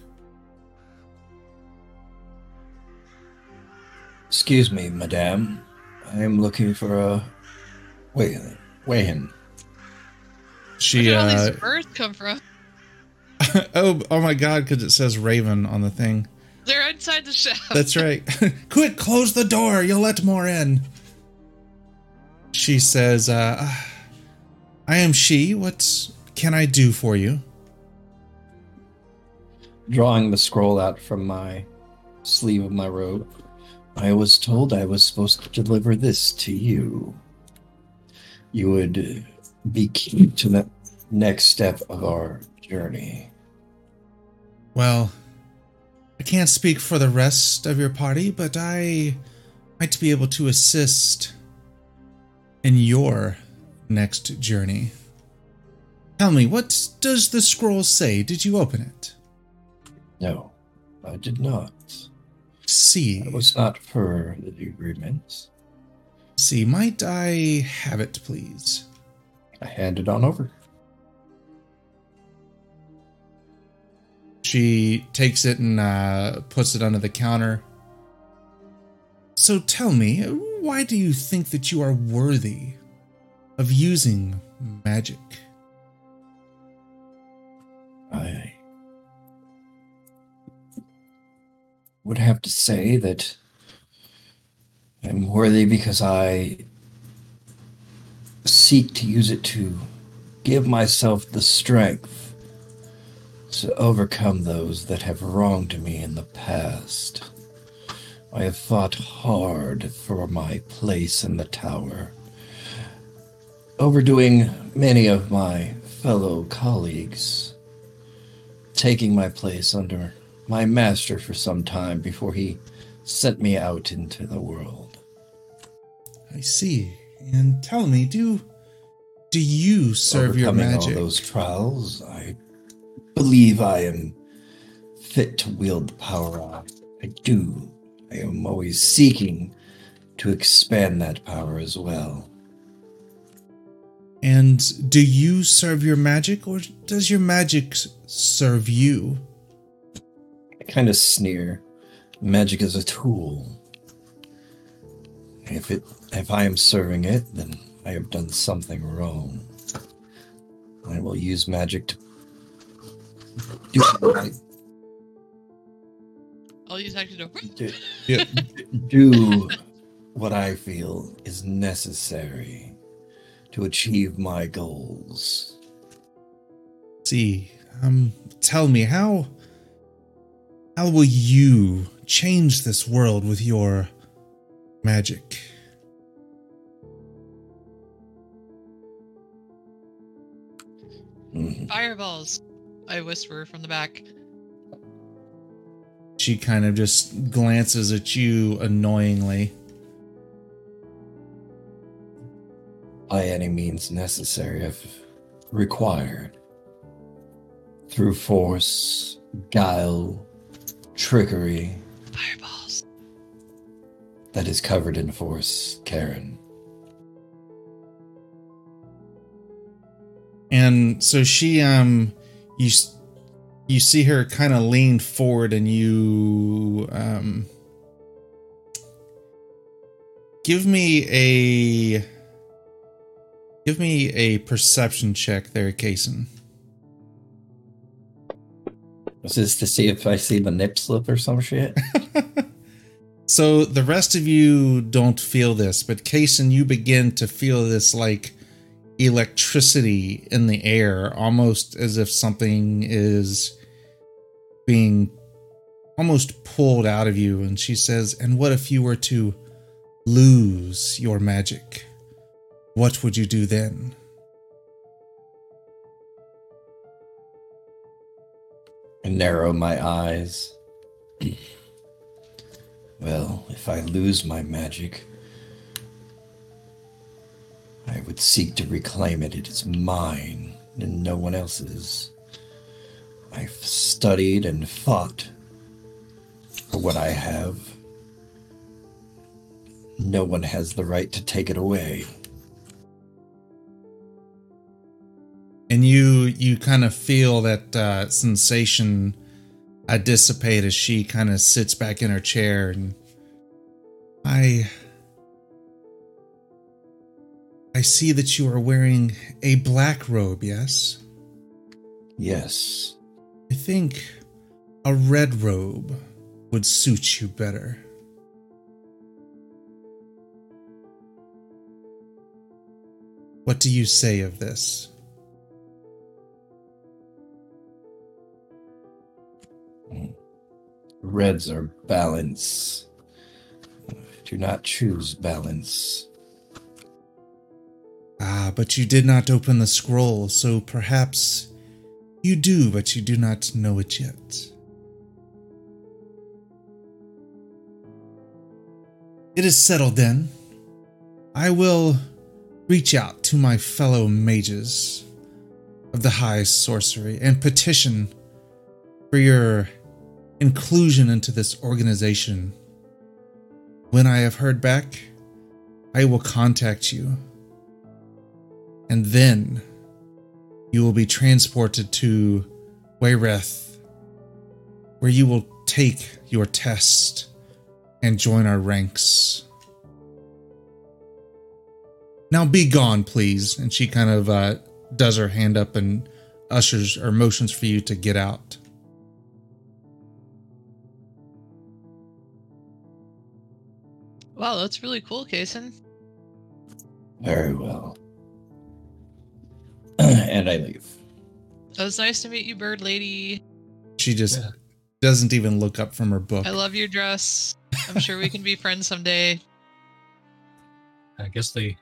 Excuse me, madame. I am looking for a wait, Wayhan. Where She, did all uh, these birds come from? oh, oh my god, because it says Raven on the thing. They're inside the shop. That's right. Quick, close the door. You'll let more in. She says, uh, I am she. What can I do for you? Drawing the scroll out from my sleeve of my robe. I was told I was supposed to deliver this to you. You would be key to the next step of our journey. Well, I can't speak for the rest of your party, but I might be able to assist in your next journey. Tell me, what does the scroll say? Did you open it? No, I did not. See, I was not for the agreement. see, might I have it, please? I handed it on over. She takes it and uh, puts it under the counter. So tell me, why do you think that you are worthy of using magic? I would have to say that I'm worthy because I seek to use it to give myself the strength to overcome those that have wronged me in the past. I have fought hard for my place in the tower, overdoing many of my fellow colleagues taking my place under my master for some time before he sent me out into the world. I see. And tell me, do do you serve your Overcoming magic? all those trials, I believe I am fit to wield the power I, I do. I am always seeking to expand that power as well. And do you serve your magic, or does your magic serve you? I kind of sneer. Magic is a tool. If it if I am serving it, then I have done something wrong. I will use magic to do what I- I'll use action to. do, Yep. do what I feel is necessary to achieve my goals. see. Um, tell me how. How will you change this world with your magic. Mhm. Fireballs. I whisper from the back. She kind of just glances at you annoyingly. By any means necessary, if required. Through force, guile, trickery Fireballs. that is covered in force, Karen. And so she um you you see her kind of lean forward and you um give me a give me a perception check there, Kason. This is to see if I see the nip slip or some shit? so the rest of you don't feel this, but Kason, you begin to feel this like electricity in the air, almost as if something is being almost pulled out of you. And she says, And what if you were to lose your magic? What would you do then? I narrow my eyes. well, if I lose my magic, I would seek to reclaim it. It is mine and no one else's. I've studied and fought for what I have. No one has the right to take it away. and you you kind of feel that uh, sensation uh, dissipate as she kind of sits back in her chair and i i see that you are wearing a black robe yes Yes, i think a red robe would suit you better what do you say of this reds are balance. Do not choose balance. Ah, but you did not open the scroll, so perhaps you do, but you do not know it yet. It is settled then. I will reach out to my fellow mages of the high sorcery and petition for your inclusion into this organization. When I have heard back, I will contact you and then you will be transported to Wayreth, where you will take your test and join our ranks. Now be gone, please. And she kind of uh, does her hand up and ushers or motions for you to get out. Wow, that's really cool, Kason. Very well. and I leave. Oh, it was nice to meet you, Bird Lady. She just Yeah. doesn't even look up from her book. I love your dress. I'm sure we can be friends someday. I guess they.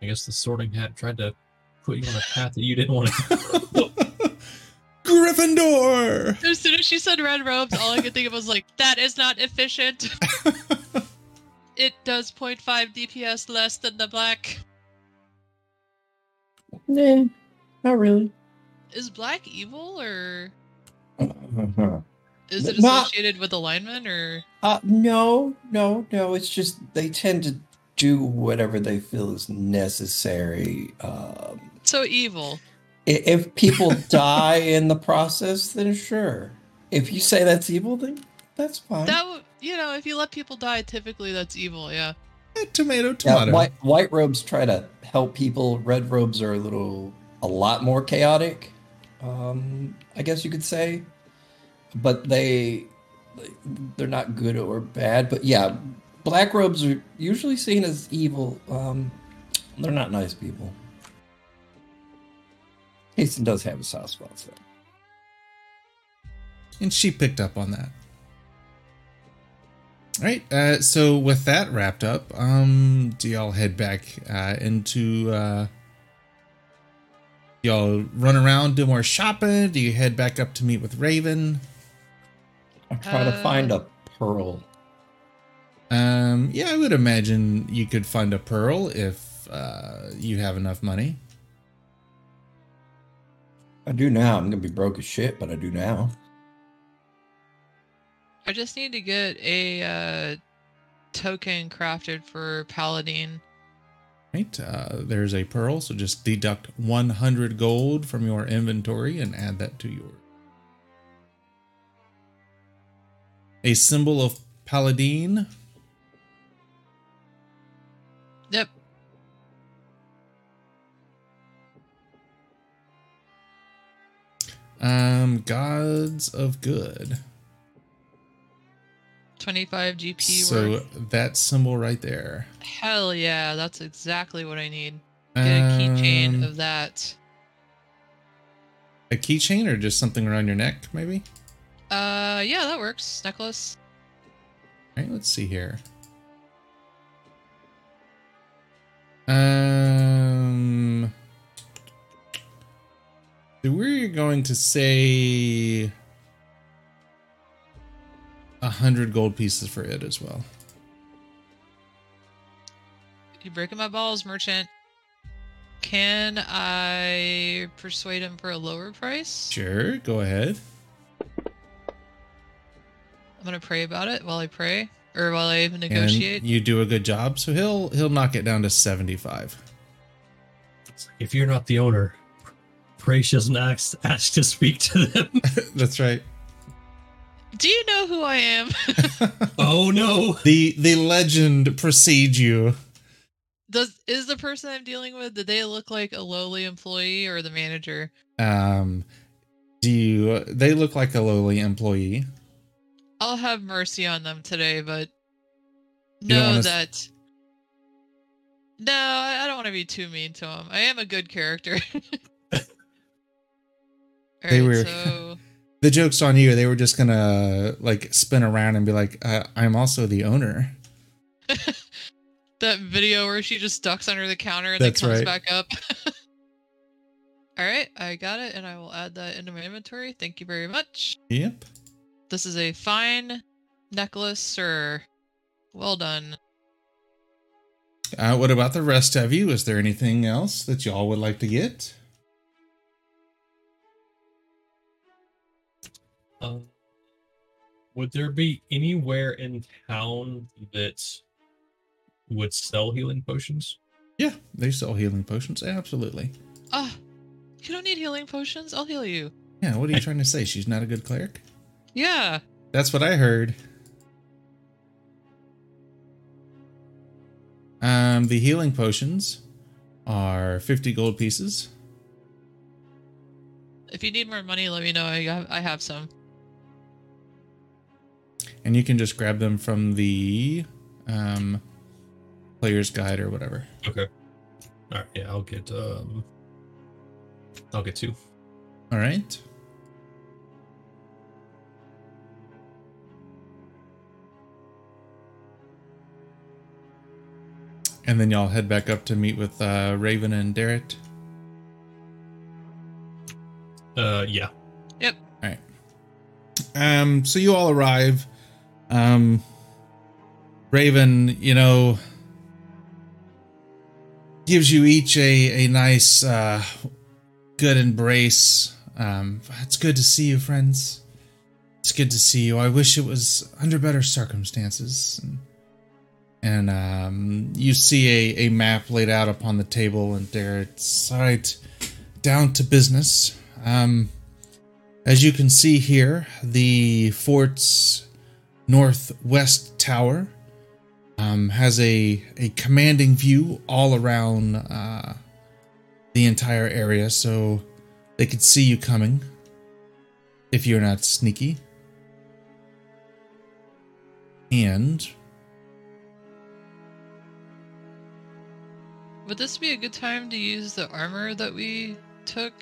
I guess the sorting hat tried to put you on a path that you didn't want to. Gryffindor! As soon as she said red robes, all I could think of was like, that is not efficient. it does 0.5 DPS less than the black. Nah, not really. Is black evil or uh, is it Not- associated with alignment or no, no, no. It's just they tend to do whatever they feel is necessary. Um, so evil? if people die in the process, then sure. If you say that's evil, then that's fine. That would, you know, if you let people die, typically that's evil. Yeah. Eh, tomato, Yeah, tomato. white white robes try to help people. Red robes are a little, a lot more chaotic. Um, I guess you could say, but they, they're not good or bad. But yeah, black robes are usually seen as evil. Um, they're not nice people. Hasten does have a soft spot them. And she picked up on that. All right. Uh, so with that wrapped up, um, do y'all head back uh, into? Uh, y'all run around, do more shopping? Do you head back up to meet with Raven? I try to Uh, find a pearl. Um, yeah, I would imagine you could find a pearl if uh, you have enough money. I do now. I'm gonna be broke as shit, but I do now. I just need to get a uh, token crafted for Paladine. Right. Uh, there's a pearl, so just deduct 100 gold from your inventory and add that to your. A symbol of Paladine. Yep. Um, gods of good. 25 GP So worth. that symbol right there. Hell yeah, that's exactly what I need. Get a keychain Um, of that. a keychain or just something around your neck, maybe. Uh, yeah, that works. Necklace. All right, let's see here. Um, we're going to say a hundred gold pieces for it as well. You're breaking my balls, merchant. Can I persuade him for a lower price? Sure, go ahead. I'm gonna pray about it while I pray, or while I And negotiate. you do a good job, so he'll he'll knock it down to seventy-five. If you're not the owner, pray she doesn't ask, ask to speak to them. That's right. Do you know who I am? oh no. the The legend precedes you. Does is the person I'm dealing with? Did they look like a lowly employee or the manager? Um, do you? They look like a lowly employee. I'll have mercy on them today, but You know wanna s- that. No, I I don't want to be too mean to them. I am a good character. They Alright, were- so The joke's on you. They were just gonna like spin around and be like, uh, "I'm also the owner." that video where she just ducks under the counter and That's then comes right. back up. All right, I got it, and I will add that into my inventory. Thank you very much. Yep. This is a fine necklace, sir. Well done. Uh, what about the rest of you? Is there anything else that y'all would like to get? Um, would there be anywhere in town that would sell healing potions? Yeah, they sell healing potions. Absolutely. Ah, you don't need healing potions. I'll heal you. Yeah. What are you trying to say? She's not a good cleric. Yeah. That's what I heard. Um, the healing potions are 50 gold pieces. If you need more money, let me know. I have, I have some. And you can just grab them from the um, player's guide or whatever. Okay. All right. Yeah, I'll get. Um, I'll get two. All right. And then y'all head back up to meet with uh, Raven and Darrett. Uh, yeah. Yep. All right. Um, so you all arrive. Um, Raven, you know, gives you each a a nice, uh, good embrace. Um, it's good to see you, friends. It's good to see you. I wish it was under better circumstances. And, and um, you see a, a map laid out upon the table, and there it's all right. Down to business. Um, as you can see here, the fort's northwest tower um, has a, a commanding view all around uh, the entire area, so they could see you coming if you're not sneaky. And Would this be a good time to use the armor that we took?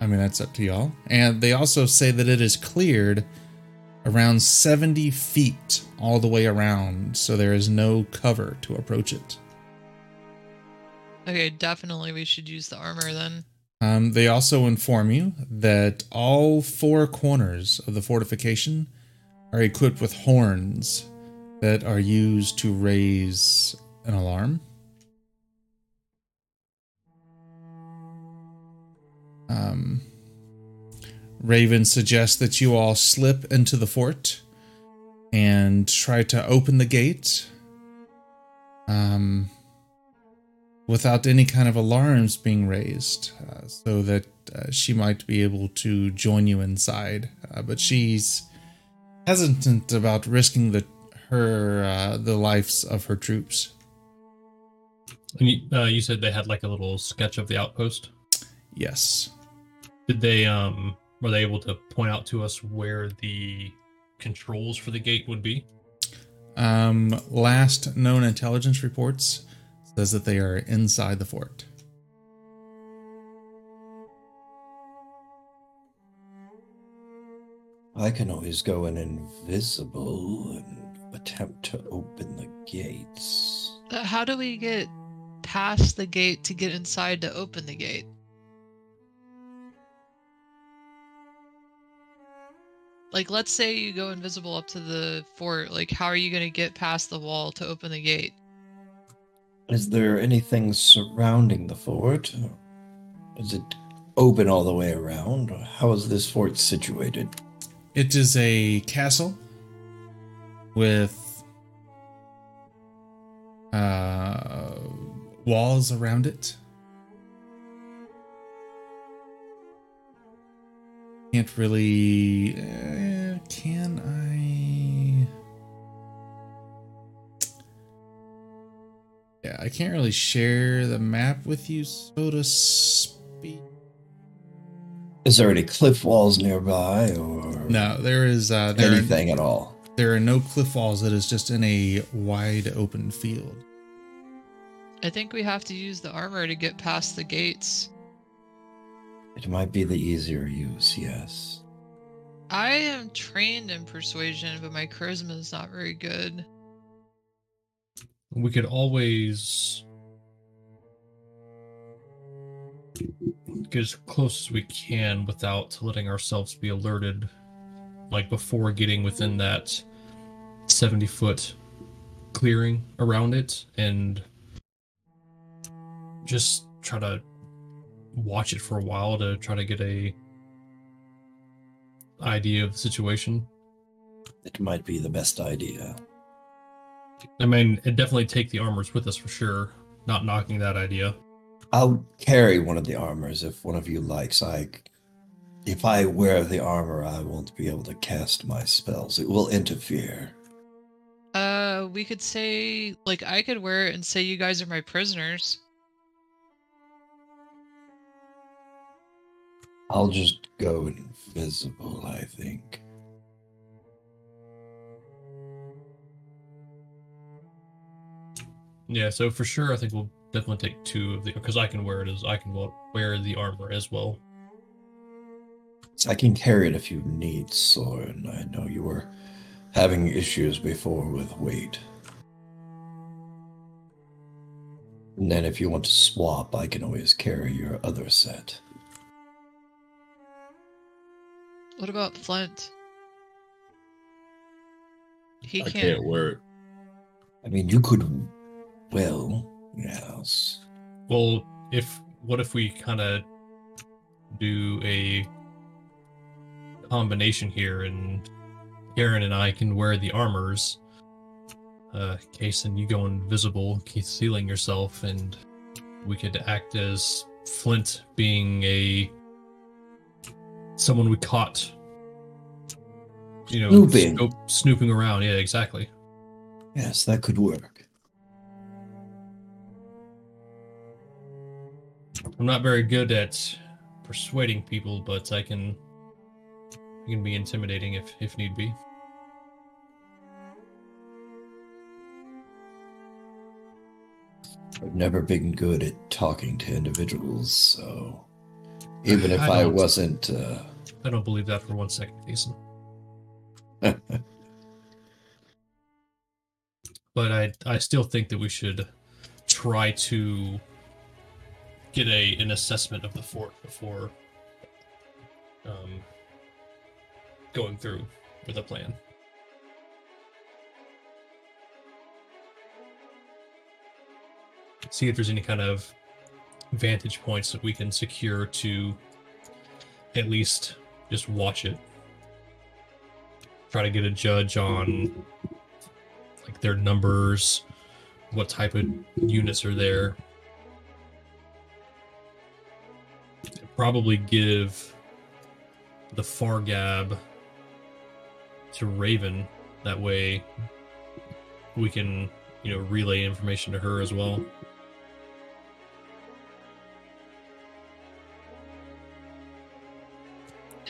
I mean, that's up to y'all. And they also say that it is cleared around 70 feet all the way around, so there is no cover to approach it. Okay, definitely we should use the armor then. Um, they also inform you that all four corners of the fortification are equipped with horns that are used to raise an alarm. Um, Raven suggests that you all slip into the fort and try to open the gate um, without any kind of alarms being raised, uh, so that uh, she might be able to join you inside. Uh, but she's hesitant about risking the her uh, the lives of her troops. And you, uh, you said they had like a little sketch of the outpost. Yes. Did they um were they able to point out to us where the controls for the gate would be? Um, last known intelligence reports says that they are inside the fort. I can always go in invisible and attempt to open the gates. Uh, How do we get past the gate to get inside to open the gate? Like, let's say you go invisible up to the fort. Like, how are you going to get past the wall to open the gate? Is there anything surrounding the fort? Is it open all the way around? How is this fort situated? It is a castle with uh, walls around it. Can't really. Uh, can I? Yeah, I can't really share the map with you, so to speak. Is there any cliff walls nearby or No, there is. Uh, there are- anything at all? There are no cliff walls. It is just in a wide open field. I think we have to use the armor to get past the gates. It might be the easier use, yes. I am trained in persuasion, but my charisma is not very good. We could always get as close as we can without letting ourselves be alerted, like before getting within that 70 foot clearing around it, and just try to watch it for a while to try to get a idea of the situation. It might be the best idea. I mean, it definitely take the armors with us for sure. Not knocking that idea. I'll carry one of the armors if one of you likes. I if I wear the armor, I won't be able to cast my spells. It will interfere. Uh, we could say, like, I could wear it and say you guys are my prisoners. I'll just go invisible, I think. Yeah, so for sure, I think we'll definitely take two of the because I can wear it as I can wear the armor as well. So I can carry it if you need, Soren. I know you were having issues before with weight. And then if you want to swap, I can always carry your other set. What about Flint? He I can't. can't wear it. I mean, you could, well, yes. Well, if what if we kind of do a combination here, and Aaron and I can wear the armors. Uh, Case and you go invisible, concealing yourself, and we could act as Flint being a someone we caught. You know, Snooping. snooping around. Yeah, exactly. Yes, that could work. I'm not very good at persuading people, but I can I can be intimidating if if need be. I've never been good at talking to individuals, so even if I I, wasn't, uh, I don't believe that for one second, Jason. but I I still think that we should try to get a an assessment of the fort before um, going through with a plan. See if there's any kind of vantage points that we can secure to at least just watch it. Try to get a judge on like their numbers, what type of units are there. Probably give the Fargab to Raven. That way we can, you know, relay information to her as well.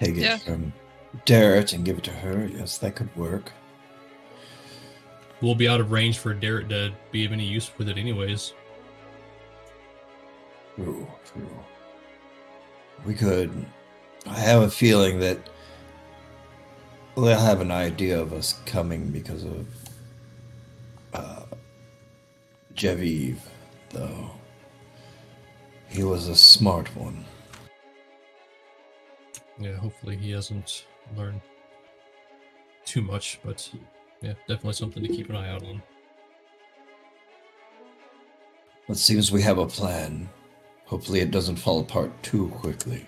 Take it Yeah. from Darrett and give it to her. Yes, that could work. We'll be out of range for Darrett to be of any use with it, anyways. True, true. We could. I have a feeling that they'll have an idea of us coming because of uh, Jeyev, though. He was a smart one. Yeah, hopefully he hasn't learned too much, but yeah, definitely something to keep an eye out on. It seems we have a plan. Hopefully, it doesn't fall apart too quickly.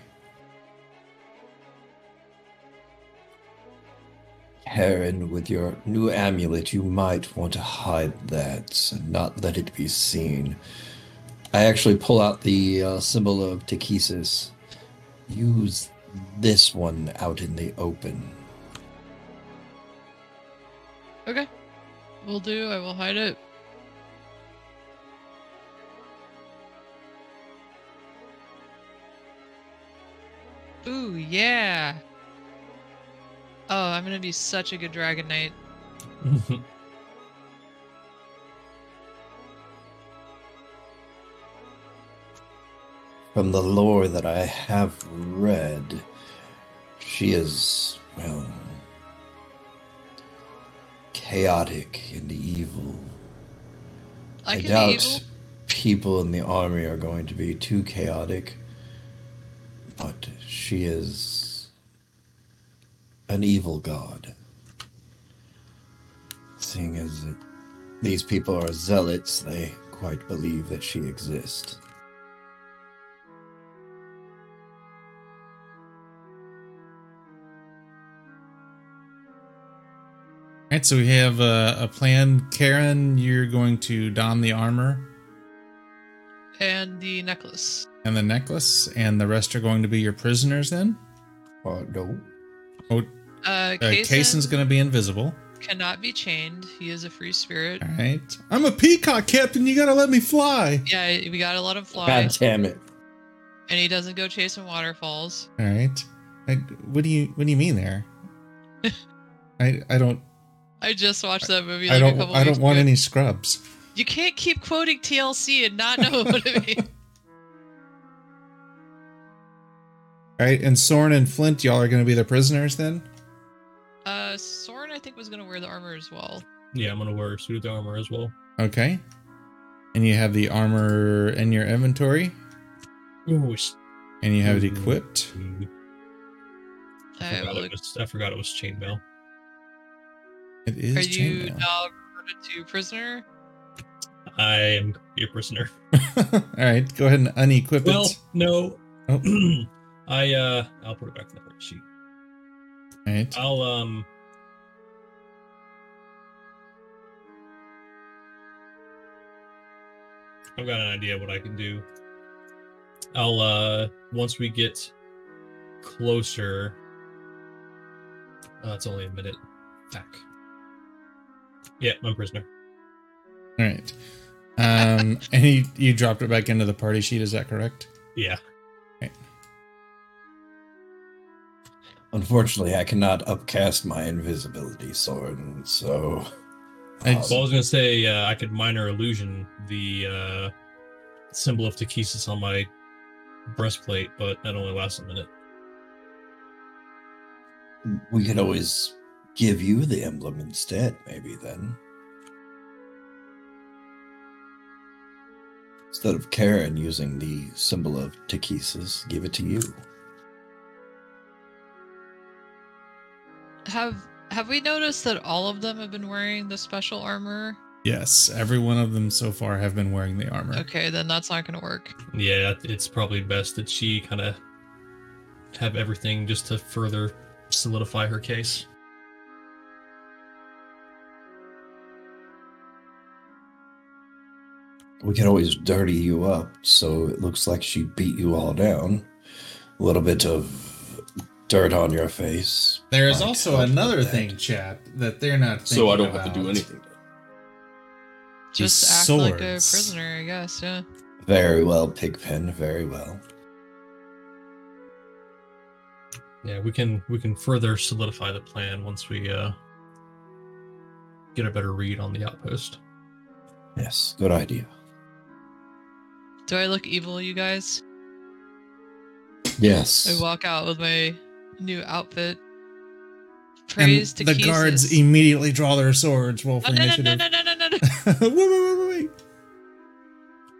Heron, with your new amulet, you might want to hide that and not let it be seen. I actually pull out the uh, symbol of Takhisis. Use this one out in the open. Okay. Will do. I will hide it. Ooh, yeah. Oh, I'm gonna be such a good Dragon Knight. From the lore that I have read, she is, well, chaotic and evil. I, doubt evil. people in the army are going to be too chaotic, but she is an evil god. Seeing as these people are zealots, they quite believe that she exists. All right, so we have a, a plan. Karen, you're going to don the armor And the necklace. and the necklace, and the rest are going to be your prisoners then? Uh, no. Oh, Uh, uh, Kason Kason's going to be invisible. cannot be chained. He is a free spirit. All right. I'm a peacock, Captain. You got to let me fly. Yeah, we gotta let him fly. God damn it. And he doesn't go chasing waterfalls. All right. I, what do you What do you mean there? I I don't I just watched that movie. I Like a don't couple I weeks don't want ago. any scrubs. You can't keep quoting TLC and not know what it means. All right, and Soren and Flint, y'all are going to be the prisoners then. Uh, Soren, I think was gonna wear the armor as well. yeah, I'm gonna wear a suit of armor as well. Okay. And you have the armor in your inventory, Ooh, and you have it equipped. I I forgot, it was, I forgot it was chainmail. It is Are you chainmail. now converted to prisoner? I am your prisoner. All right, go ahead and unequip Well, it. no. Oh. I uh I'll put it back in the front sheet. All right. I'll um I've got an idea what I can do. I'll uh once we get closer uh, it's only a minute back. Yeah, I'm prisoner. All right. Um, and you you dropped it back into the party sheet. Is that correct? Yeah. Unfortunately, I cannot upcast my invisibility sword, and so. I- um, Well, I was gonna say uh, I could minor illusion the uh, symbol of Takhisis on my breastplate, but that only lasts a minute. we could always give you the emblem instead, maybe then. Instead of Karen using the symbol of Takhisis, give it to you. Have have we noticed that all of them have been wearing the special armor? Yes, every one of them so far have been wearing the armor. Okay, then that's not gonna work. Yeah, it's probably best that she kind of have everything just to further solidify her case. We could always dirty you up so it looks like she beat you all down. A little bit of dirt on your face. There is also another that. thing, chat, that they're not. Thinking about. So I don't have to do anything. Just These act like a prisoner, I guess. Yeah. Very well, Pigpen. Very well. Yeah, we can we can further solidify the plan once we uh get a better read on the outpost. Yes, good idea. Do I look evil, you guys? Yes. I walk out with my new outfit. Praise and to the Keesus. guards immediately draw their swords. Roll for Oh, no, no, no, no, no, no, no, no. wait, wait, wait,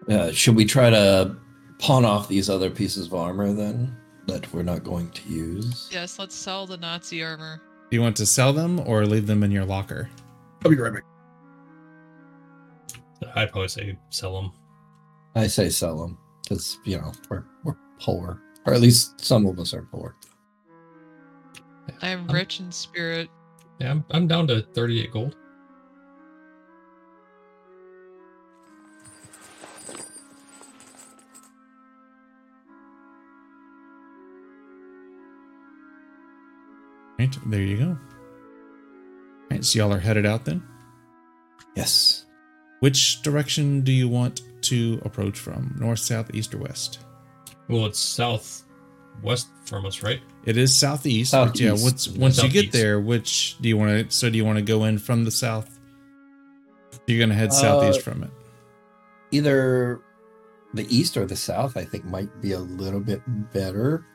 wait. Uh, should we try to pawn off these other pieces of armor then that we're not going to use? Yes, let's sell the Nazi armor. Do you want to sell them or leave them in your locker? I'll be right back. I'd probably say sell them. I say sell them because you know we're we're poor, or at least some of us are poor. I am Um, rich in spirit. Yeah, I'm, I'm down to 38 gold. Right, there you go. Right, so y'all are headed out then. Yes. Which direction do you want to approach from? North, south, east, or west? Well, it's south west from us, right? It is southeast. but yeah, Southeast. once once you get there, which do you want to? So do you want to go in from the south? You're gonna head Uh, southeast from it. Either the east or the south, I think, might be a little bit better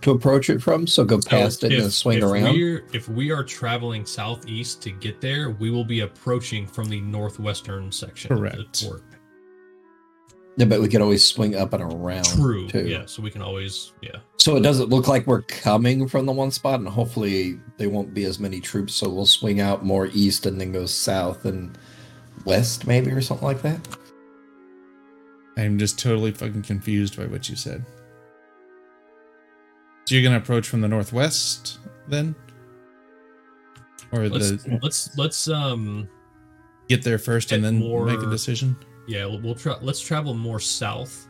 to approach it from. So go past So it and swing if around. We're, if we are traveling southeast to get there, we will be approaching from the northwestern section Correct. of the fort. Yeah, but we could always swing up and around. True. Too. Yeah. So we can always, yeah. So it doesn't look like we're coming from the one spot, and hopefully they won't be as many troops. So we'll swing out more east and then go south and west, maybe, or something like that. I'm just totally fucking confused by what you said. So you're gonna approach from the northwest then, or Let's the let's let's um get there first and then more- make a decision. yeah we'll, we'll try let's travel more south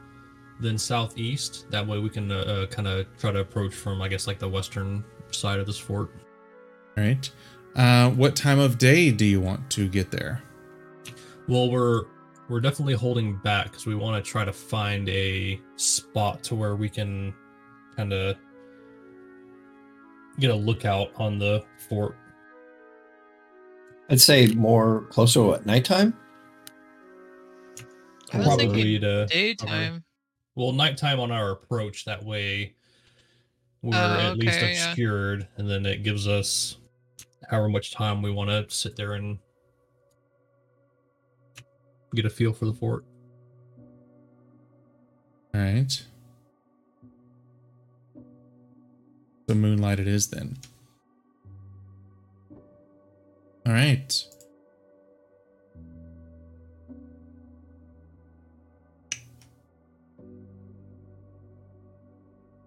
than southeast. That way we can uh, uh, kind of try to approach from I guess like the western side of this fort. All right. Uh, what time of day do you want to get there? Well, we're we're definitely holding back because we want to try to find a spot to where we can kind of get a lookout on the fort. I'd say more closer to what nighttime. I was Probably thinking to daytime. well nighttime on our approach. That way we're Oh, at least okay, yeah. obscured, and then it gives us however much time we want to sit there and get a feel for the fort. All right. The moonlight it is then. All right.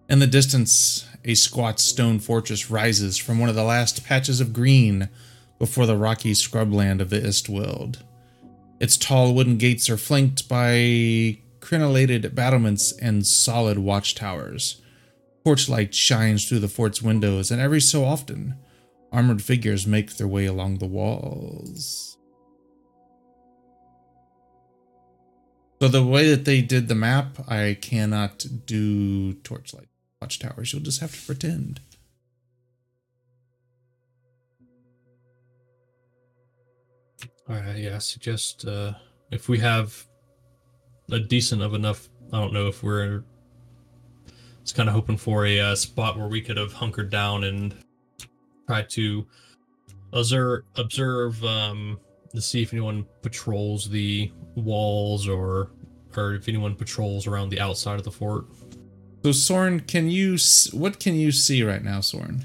In the distance, a squat stone fortress rises from one of the last patches of green before the rocky scrubland of the Estwilde. Its tall wooden gates are flanked by crenellated battlements and solid watchtowers. Torchlight shines through the fort's windows, and every so often, armored figures make their way along the walls. So the way that they did the map, I cannot do torchlight watchtowers. You'll just have to pretend. All right, yeah, I suggest uh, if we have a decent of enough, I don't know if we're. It's kind of hoping for a uh, spot where we could have hunkered down and try to observe observe um to see if anyone patrols the walls or or if anyone patrols around the outside of the fort. So Soren, can you what can you see right now, Soren?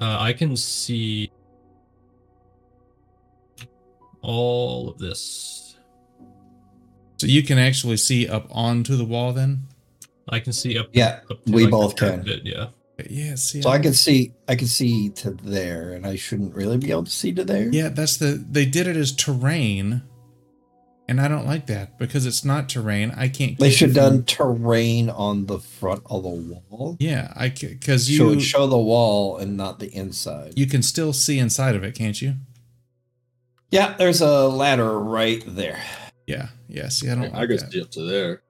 Uh, I can see all of this. So you can actually see up onto the wall then? I can see up. Yeah, up to, we like, both can. parapet, Yeah. Yeah, see. So I I- can see I can see to there, and I shouldn't really be able to see to there. Yeah, that's the they did it as terrain. And I don't like that because it's not terrain. I can't They should it have from- done terrain on the front of the wall. Yeah, I because You you should show the wall and not the inside. you can still see inside of it, can't you? yeah, there's a ladder right there. Yeah, yeah. See, I don't. I like can that. see up to there.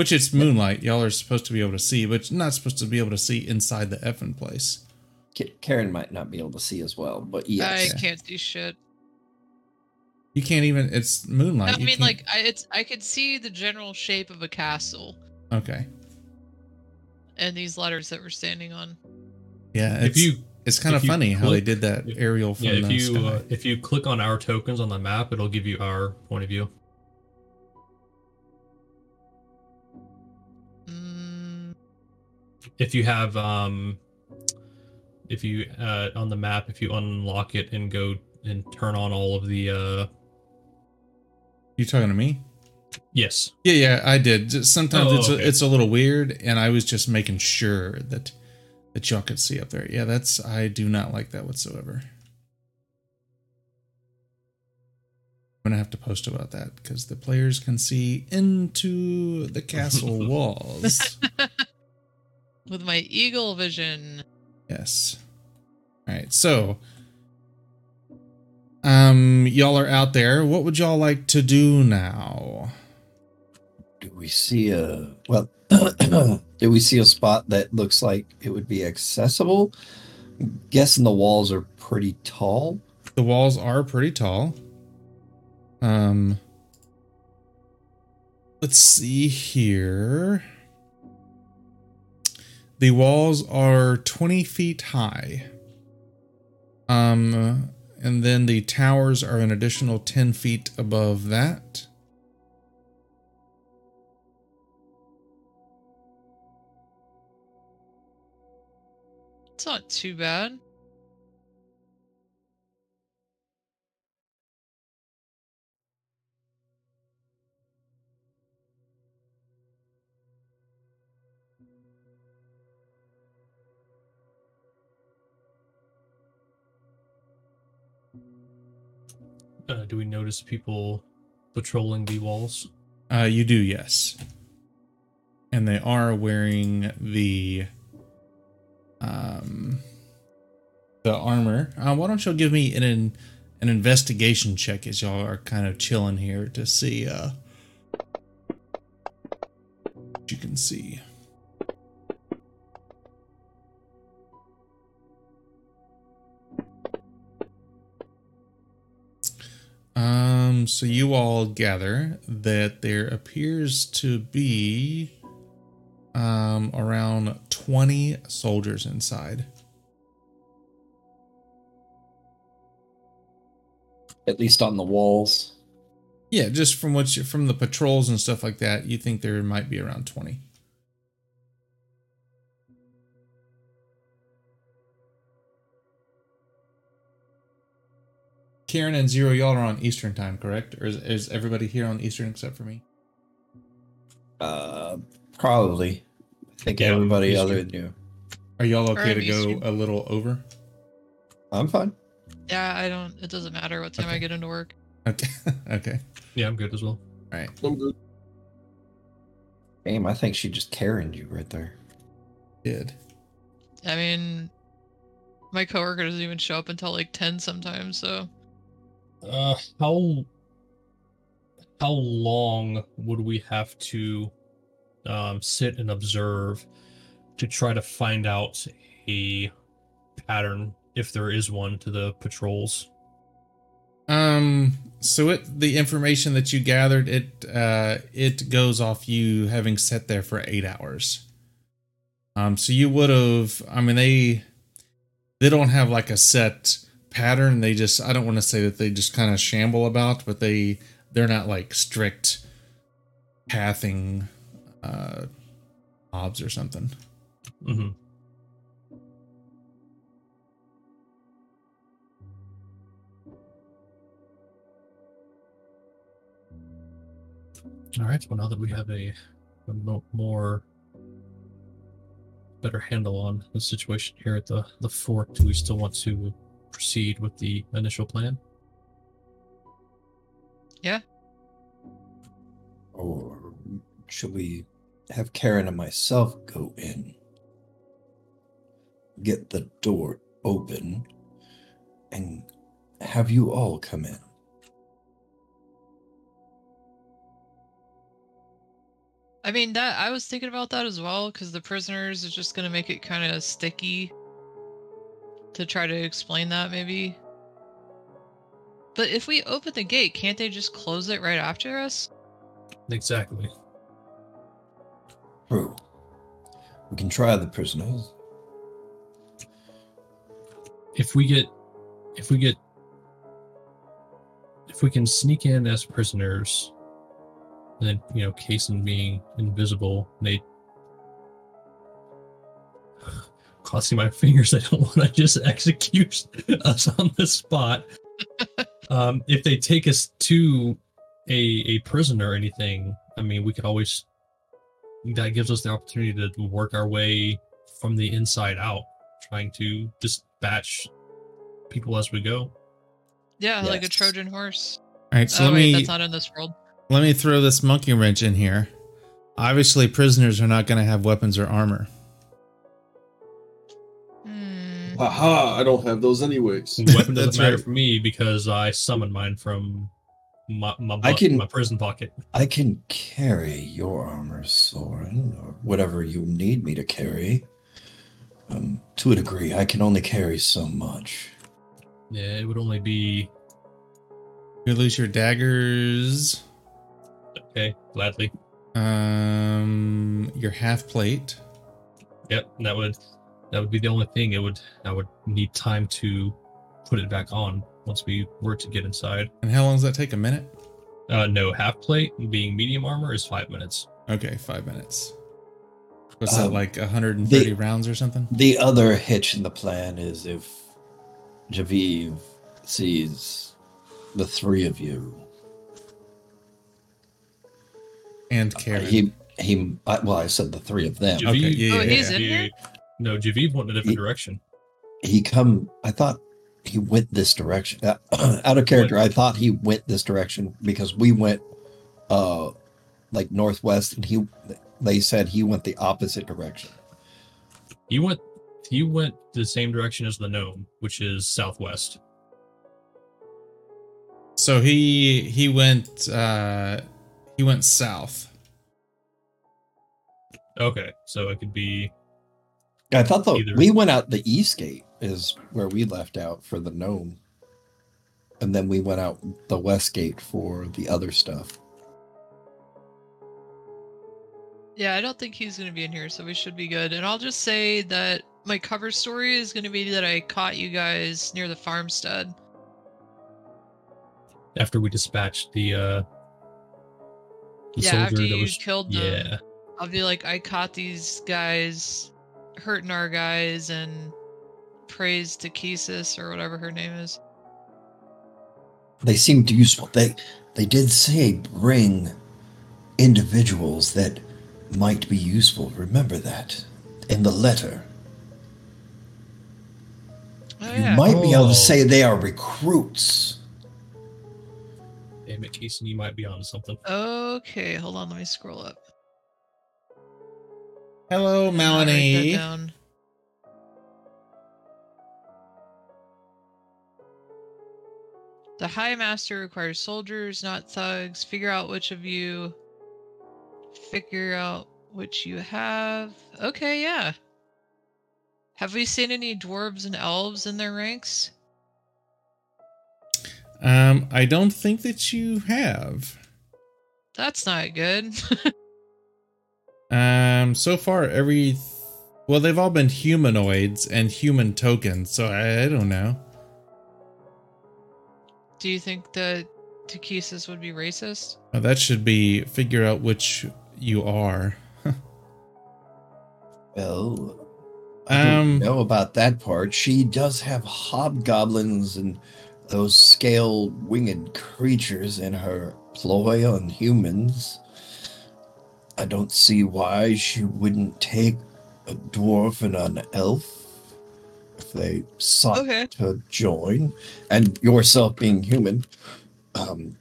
Which it's moonlight. Y'all are supposed to be able to see, but you're not supposed to be able to see inside the effing place. K- Karen might not be able to see as well, but yes. I can't see shit. You can't even. It's moonlight. I you mean, like, I, it's I could see the general shape of a castle Okay. and these letters that we're standing on. Yeah. If you it's kind of if you funny how they did that aerial from yeah, if the you sky. uh, if you click on our tokens on the map, it'll give you our point of view. If you have um, if you uh on the map, if you unlock it and go and turn on all of the uh, you talking to me? yes, Yeah, yeah, I did. Just Sometimes Oh, it's okay. a, it's a little weird, and I was just making sure that that y'all could see up there. Yeah, that's I do not like that whatsoever. I'm gonna have to post about that because the players can see into the castle walls. with my eagle vision. Yes. All right. So, um, y'all are out there. What would y'all like to do now? Do we see a well? do we see a spot that looks like it would be accessible? guessing the walls are pretty tall. The walls are pretty tall. Um, let's see here. The walls are 20 feet high. Um, and then the towers are an additional 10 feet above that. It's not too bad. Uh, do we notice people patrolling the walls? Uh, you do, yes. And they are wearing the um the armor. Uh, why don't y'all give me an an, investigation check as y'all are kind of chilling here to see uh what you can see. Um, so you all gather that there appears to be um around 20 soldiers inside. At least on the walls. Yeah, just from what you, from the patrols and stuff like that, you think there might be around 20. Karen and Zero, y'all are on Eastern time, correct? Or is, is everybody here on Eastern except for me? Uh, probably. I think Yeah, everybody Eastern. other than you. Are y'all okay I'm to go Eastern. a little over? I'm fine. Yeah, I don't. It doesn't matter what time I get into work. Okay. okay. Yeah, I'm good as well. All right. I'm good. Damn, I think she just Karen you right there. Did. I mean, my coworker doesn't even show up until like ten sometimes. So Uh, how how long would we have to um, sit and observe to try to find out a pattern, if there is one, to the patrols? Um. So it the information that you gathered it uh it goes off you having sat there for eight hours. Um. So you would have. I mean they they don't have like a set pattern. They just I don't want to say that they just kind of shamble about, but they they're not like strict pathing uh mobs or something. mm-hmm. All right. Well, now that we have a, a more better handle on the situation here at the the fort, do we still want to proceed with the initial plan? Yeah. Or should we have Karen and myself go in, get the door open, and have you all come in? I mean that I was thinking about that as well because the prisoners is just gonna make it kind of sticky to try to explain that maybe. But if we open the gate, can't they just close it right after us? Exactly. True. We can try the prisoners. if we get if we get if we can sneak in as prisoners and then you know Kason being invisible they crossing my fingers i don't want to just execute us on the spot um if they take us to a a prison or anything i mean we could always that gives us the opportunity to work our way from the inside out trying to dispatch people as we go. Yeah, like a Trojan horse. All right, so oh let wait, me that's not in this world. let me throw this monkey wrench in here. Obviously, prisoners are not going to have weapons or armor. Haha, I don't have those anyways. Weapon doesn't That's matter right. for me because I summoned mine from my my, I butt- can- my prison pocket. I can carry your armor, Soren, or whatever you need me to carry. Um, to a degree, I can only carry so much. Yeah, it would only be You lose your daggers, okay, gladly. um, your half plate. Yep, that would that would be the only thing. It would I would need time to put it back on once we were to get inside. And how long does that take? A minute? Uh, no, half plate being medium armor is five minutes. Okay, five minutes. What's that Um, like? 130 the- rounds or something? The other hitch in the plan is if Jeyev sees the three of you. And Karen. He he. I, well, I said the three of them. Okay, yeah, Oh, yeah, he's yeah. In here? No, Jeyev went in a different He- direction. He come. I thought he went this direction. Uh, out of character, I thought he went this direction because we went, uh, like northwest, and he. They said he went the opposite direction. He went he went the same direction as the gnome, which is southwest. So he he went uh he went south. Okay, so it could be I thought the Either. we went out the east gate is where we left out for the gnome, and then we went out the west gate for the other stuff. Yeah, I don't think he's gonna be in here, so we should be good. And I'll just say that my cover story is gonna be that I caught you guys near the farmstead. after we dispatched the uh the yeah, after you was killed them, yeah I'll be like, I caught these guys hurting our guys and praise to Kesis or whatever her name is. They seemed useful. They they did say bring individuals that might be useful. Remember that in the letter. Oh, You yeah. might be able Oh. to say they are recruits. damn it Casey you might be onto something Okay, hold on, let me scroll up. Hello, I'll write that Melanie. The High Master requires soldiers, not thugs. Figure out which of you. Figure out which you have. Okay, yeah. Have we seen any dwarves and elves in their ranks? Um, I don't think that you have. That's not good. Um, so far every Well, they've all been humanoids and human tokens, so I, I don't know. Do you think that Takhisis would be racist? Well, that should be figure out which you are. Well, I don't Um, know about that part. She does have hobgoblins and those scale winged creatures in her ploy on humans. I don't see why she wouldn't take a dwarf and an elf if they sought Okay. to join, and yourself being human. Um,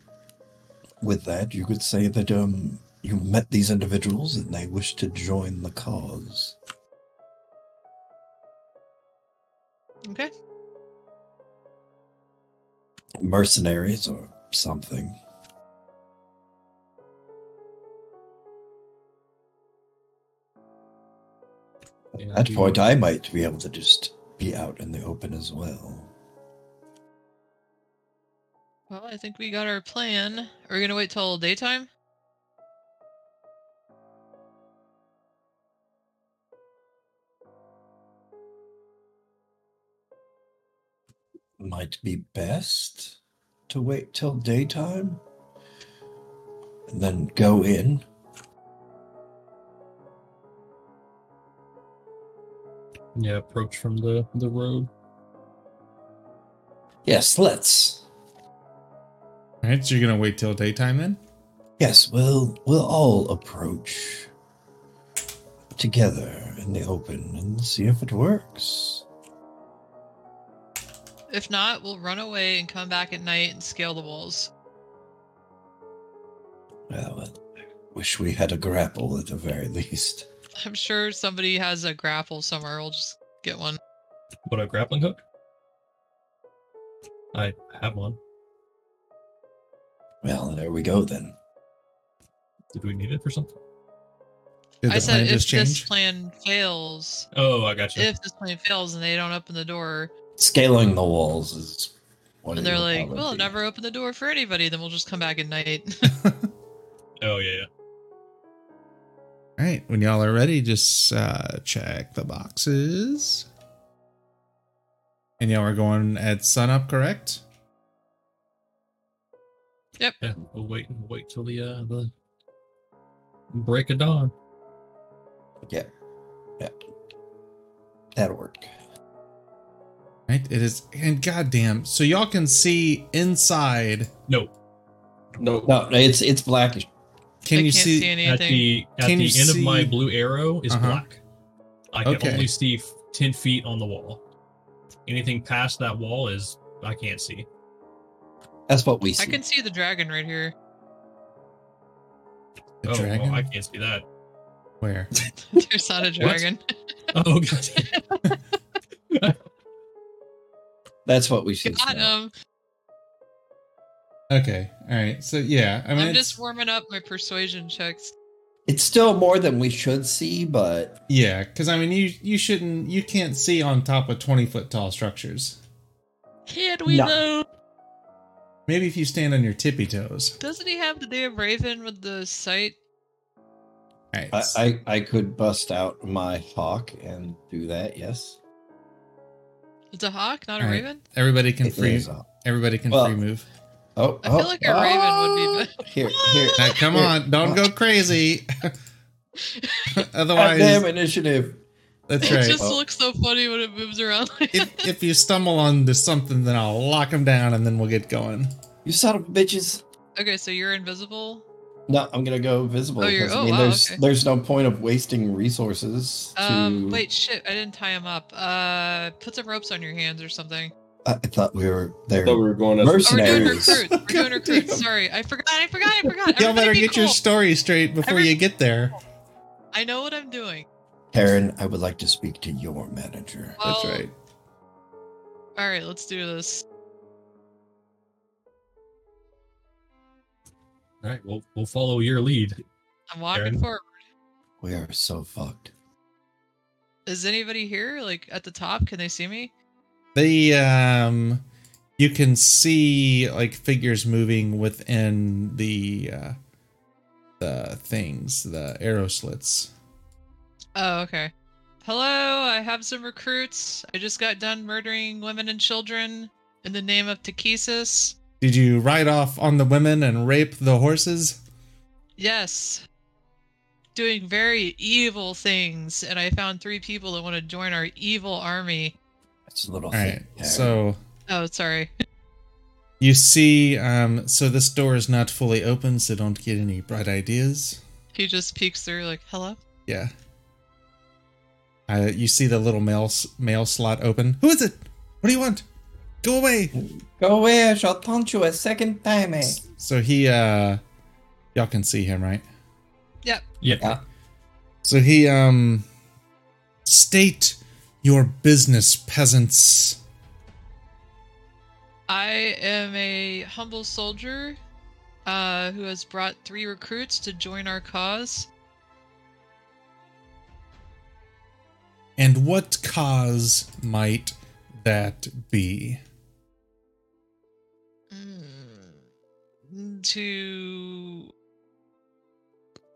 with that, you could say that um, you met these individuals and they wish to join the cause. Okay. mercenaries or something. Yeah, At that we- point, I might be able to just be out in the open as well. Well, I think we got our plan. Are we gonna wait till daytime? Might be best to wait till daytime and then go in. Yeah, approach from the the road. Yes, let's. All right, so you're gonna wait till daytime then? Yes, we'll we'll all approach together in the open and see if it works. If not, we'll run away and come back at night and scale the walls. Well, I wish we had a grapple at the very least. I'm sure somebody has a grapple somewhere. We'll just get one. What a grappling hook? I have one. Well, there we go then. Did we need it for something? Did I said if just this plan fails, Oh, I got you. if this plan fails and they don't open the door, Scaling the walls is what and they're like, probably "We'll be. never open the door for anybody," then we'll just come back at night. oh yeah, yeah. All right, when y'all are ready, just uh, check the boxes. And y'all are going at sunup, correct? Yeah, we'll wait. We'll wait till the uh the break of dawn. Yeah. Yeah. That'll work. Right, it is, and goddamn, so y'all can see inside. No, No, No, it's it's blackish. Can I you can't see? see anything. at the at Can the you end of my blue arrow is Uh-huh. black. I can Okay. only see f- ten feet on the wall. Anything past that wall is I can't see. That's what we see. I can see the dragon right here. The oh, dragon? well, I can't see that. Where? There's not a dragon. Oh god. That's what we see. Got him. Okay, all right. So yeah, I mean, I'm just warming up my persuasion checks. It's still more than we should see, but yeah, because I mean, you you shouldn't, you can't see on top of twenty foot tall structures. Can we No. though? Maybe if you stand on your tippy toes. Doesn't he have the damn raven with the sight? All right. I, I I could bust out my hawk and do that. Yes, It's a hawk, not a All right. raven. everybody can It free. Everybody can Well- free move. Oh, I feel oh, like a raven would be oh, better. Here, here. Now, come Here. on, don't go crazy. Goddamn Otherwise, initiative. that's right. it just Oh. looks so funny when it moves around. Like if, if you stumble onto something, then I'll lock him down and then we'll get going. You son of bitches. okay, so you're invisible. No, I'm gonna go visible Oh, you're- because I oh, mean, wow, there's okay. there's no point of wasting resources. To, Um, wait, shit, I didn't tie him up. Uh, put some ropes on your hands or something. I, I thought we were I there. thought we were going as Oh, we're doing Mercenaries. recruits. We're doing recruits. Sorry, I forgot. I forgot. I forgot. Y'all better be get your story straight before Every- you get there. I know what I'm doing. Karen, I would like to speak to your manager. That's right. All right, let's do this. All right, we'll we'll follow your lead. I'm walking Aaron? forward. We are so fucked. Is anybody here? Like at the top? Can they see me? The um, you can see like figures moving within the uh, the things, the arrow slits. Oh, okay. Hello, I have some recruits. I just got done murdering women and children in the name of Takhisis. Did you ride off on the women and rape the horses? Yes. Doing very evil things, and I found three people that want to join our evil army. It's a little All right. thick, So Oh, sorry. you see, um, so this door is not fully open, so don't get any bright ideas. He just peeks through, like, hello? Yeah. Uh, you see the little mail mail slot open. Who is it? What do you want? Go away. Go away, I shall taunt you a second time, eh? So he, uh, y'all can see him, right? Yep. Yeah. Yeah. So he, um, state your business, peasants. I am a humble soldier uh, who has brought three recruits to join our cause. And what cause might that be? Mm, to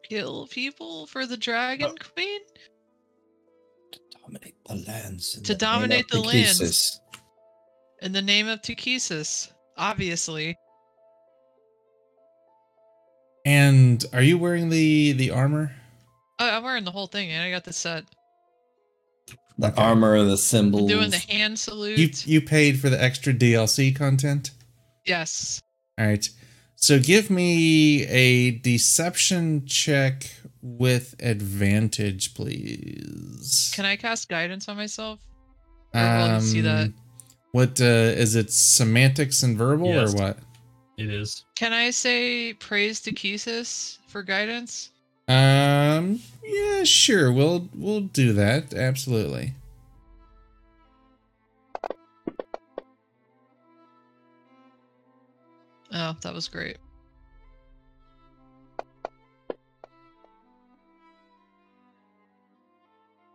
kill people for the Dragon Queen? Dominate the lands. To the dominate of the lands. In the name of Takhisis, obviously. And are you wearing the the armor? Oh, I'm wearing the whole thing, and I got the set. The Okay. armor, the I'm symbols. doing the hand salute. You you paid for the extra DLC content. Yes. All right. So give me a deception check with advantage, please. Can I cast guidance on myself? Or will I see that? Um, What uh, is it? Semantics and verbal Yes. or what? It is. Can I say praise to Kesis for guidance? Um. Yeah. Sure. We'll we'll do that. Absolutely. Oh, that was great.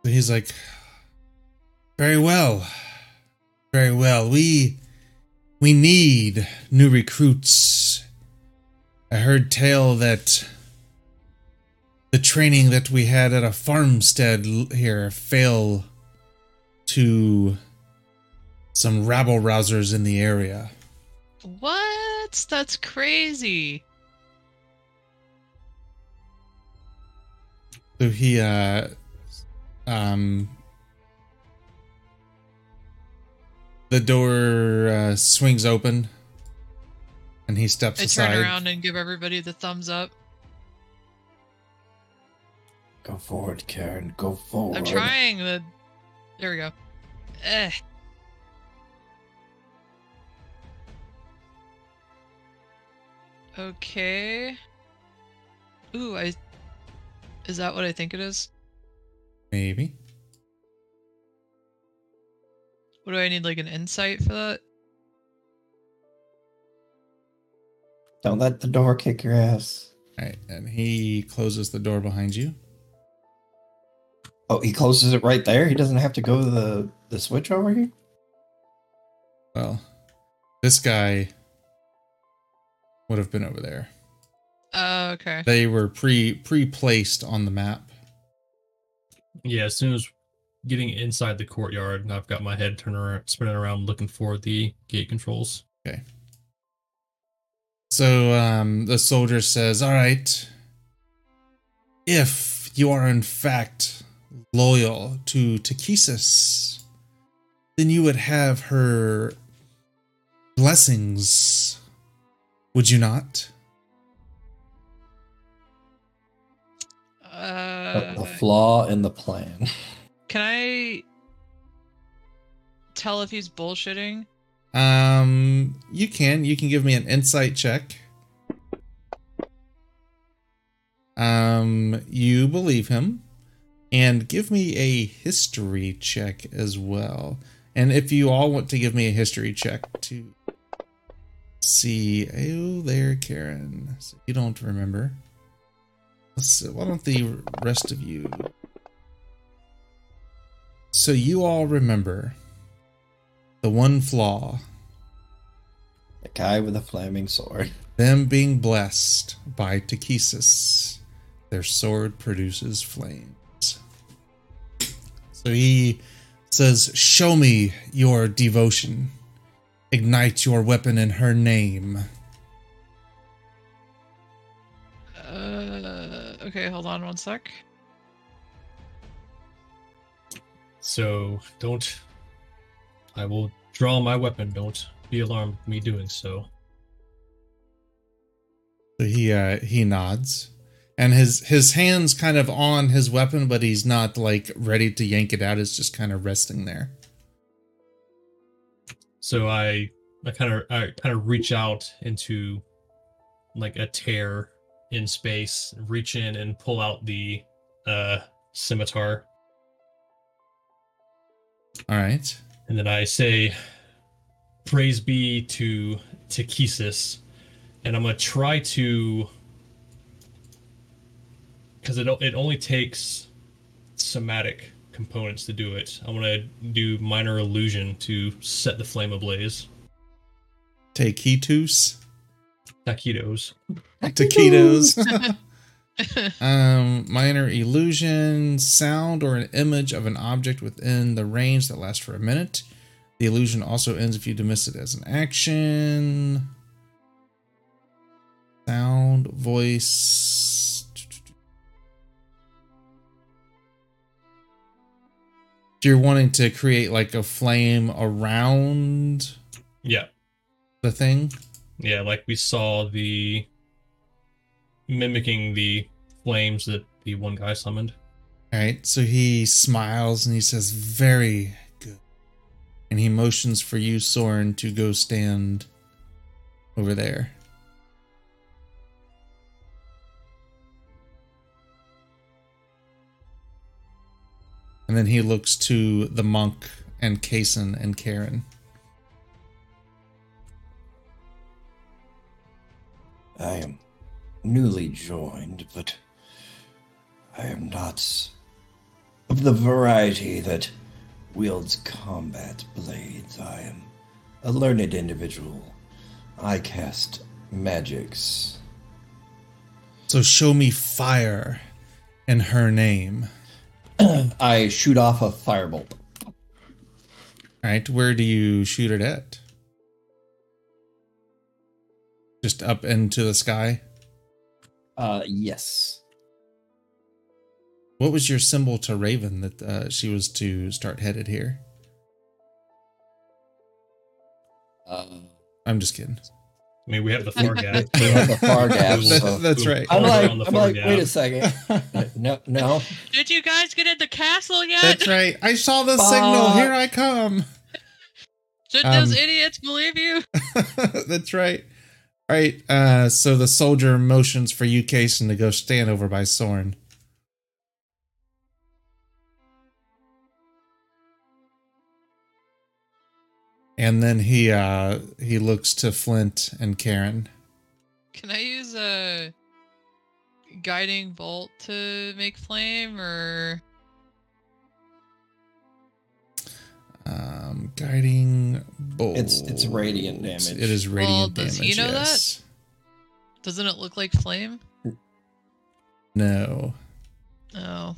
So he's like, very well, very well. We we need new recruits. I heard tell that the training that we had at a farmstead here fell to some rabble rousers in the area. What? That's crazy. So he uh um the door uh, swings open and he steps I aside. turn around and give everybody the thumbs up. Go forward, Karen. Go forward. I'm trying the. There we go. Eh. Okay. Ooh, I. Is that what I think it is? Maybe. What do I need? Like an insight for that? Don't let the door kick your ass. All right, and he closes the door behind you. Oh, he closes it right there. He doesn't have to go to the the switch over here. Well, this guy would have been over there. Uh, okay. They were pre pre placed on the map. Yeah, as soon as getting inside the courtyard, I've got my head turning around, spinning around, looking for the gate controls. Okay. So um, the soldier says, All right, if you are in fact loyal to Takhisis, then you would have her blessings, would you not? Uh, the flaw in the plan. can I tell if he's bullshitting? Um, you can. You can give me an insight check. Um, you believe him, and give me a history check as well. And if you all want to give me a history check to see, oh, there, Karen. So you don't remember. See, why don't the rest of you? So you all remember the one flaw The guy with the flaming sword. them being blessed by Takhisis. Their sword produces flames. So he says, Show me your devotion. Ignite your weapon in her name. Uh, okay, hold on one sec. So don't. I will draw my weapon. Don't be alarmed at me doing so. So he uh he nods. And his his hands kind of on his weapon, but he's not like ready to yank it out. It's just kind of resting there. So I, I kind of, I kind of reach out into, like a tear in space, reach in and pull out the, uh, scimitar, All right. and then I say, "Praise be to Takhisis," and I'm gonna try to, because it it only takes somatic components to do it. I'm gonna do minor illusion to set the flame ablaze. Taquitos. Taquitos. Taquitos. um, minor illusion, sound, or an image of an object within the range that lasts for a minute. The illusion also ends if you dismiss it as an action. Sound, voice. If you're wanting to create like a flame around Yeah, the thing, yeah, like we saw the mimicking the flames that the one guy summoned. All right, so he smiles and he says, "Very good," and he motions for you, Soren, to go stand over there. And then he looks to the monk and Kason and Karen. I am newly joined, but I am not of the variety that wields combat blades. I am a learned individual. I cast magics. So show me fire in her name. I shoot off a firebolt. All right, where do you shoot it at? Just up into the sky? Uh, yes. What was your symbol to Raven that uh, she was to start headed here? Uh, I'm just kidding. I mean, we have the far gap. We have the far gap, We'll- so- That's right. I'm like, I'm like, gap. wait a second. no, no. Did you guys get in the castle yet? That's right. I saw the signal. Here I come. Should those Um, idiots believe you? That's right. All right. Uh, so the soldier motions for you, Kason, to go stand over by Soren. And then he uh he looks to Flint and Karen. Can I use a guiding bolt to make flame or Um, guiding bolt. It's- it's radiant damage. It is radiant Well, does damage. he know that? yes. doesn't it look like flame? No. Oh.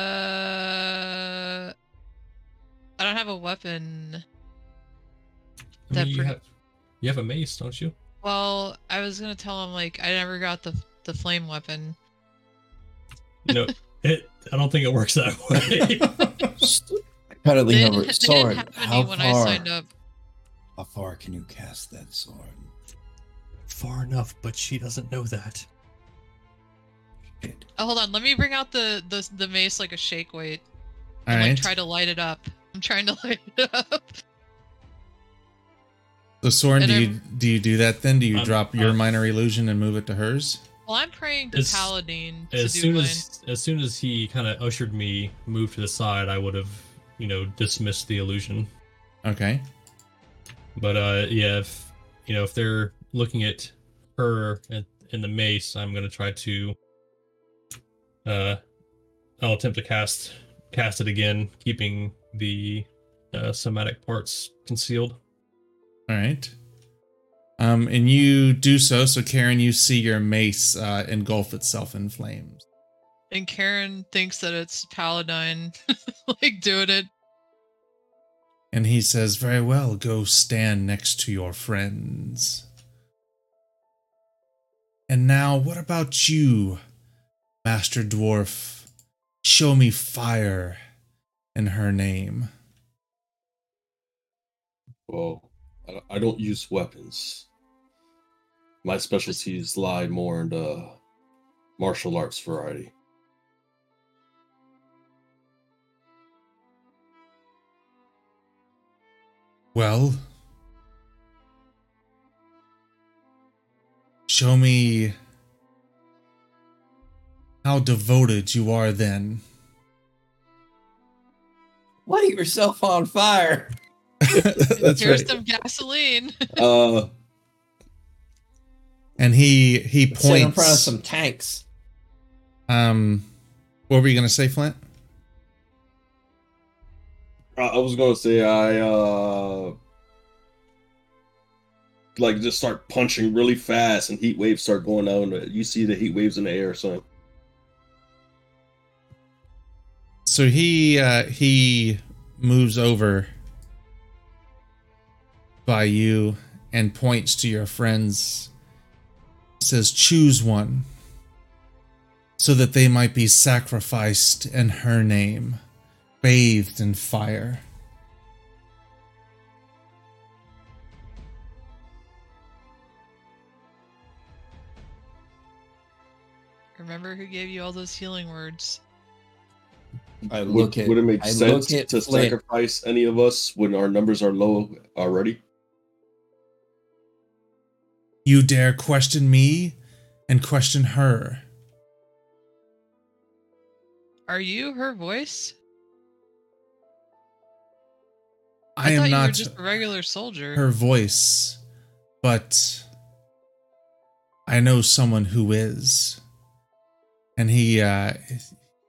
Uh I don't have a weapon. I mean, you, per- have, you have a mace, don't you? Well, I was gonna tell him like I never got the the flame weapon. No, it. I don't think it works that way. Kind of They lean didn't, over. they didn't Sword. How when I far? signed up. How far can you cast that sword? Far enough, but she doesn't know that. Shit. Oh, hold on. Let me bring out the the, the mace like a shake weight All and right. like try to light it up. I'm trying to light it up. So Soren, And do you I'm- do you do that then? Do you Um, drop your uh, minor illusion and move it to hers? Well, I'm praying to As- Paladine to As do soon mine. as as soon as he kind of ushered me, moved to the side, I would have, you know, dismissed the illusion. Okay. But uh, yeah, if you know, if they're looking at her in, in the mace, I'm gonna try to. Uh, I'll attempt to cast cast it again, keeping the uh, somatic parts concealed. All right. Um, and you do so. So Karen, you see your mace uh, engulf itself in flames. And Karen thinks that it's Paladine, like doing it. And he says, Very well, go stand next to your friends. And now, what about you, Master Dwarf? Show me fire in her name. Well, I don't- I don't use weapons. My specialties lie more in the martial arts variety. Well, show me how devoted you are then. Light yourself on fire. That's Here's right. some gasoline. Uh, And he he Sit in front of some tanks. Um, what were you gonna say, Flint? I I was gonna say I uh like just start punching really fast and heat waves start going out and you see the heat waves in the air so So he uh, he moves over by you and points to your friends. Says, "Choose one, so that they might be sacrificed in her name, bathed in fire." Remember who gave you all those healing words? I would, at. would it make I sense to Flint. sacrifice any of us when our numbers are low already? You dare question me and question her. Are you her voice? I, thought am you were not just a regular soldier. her voice, but I know someone who is. And he uh,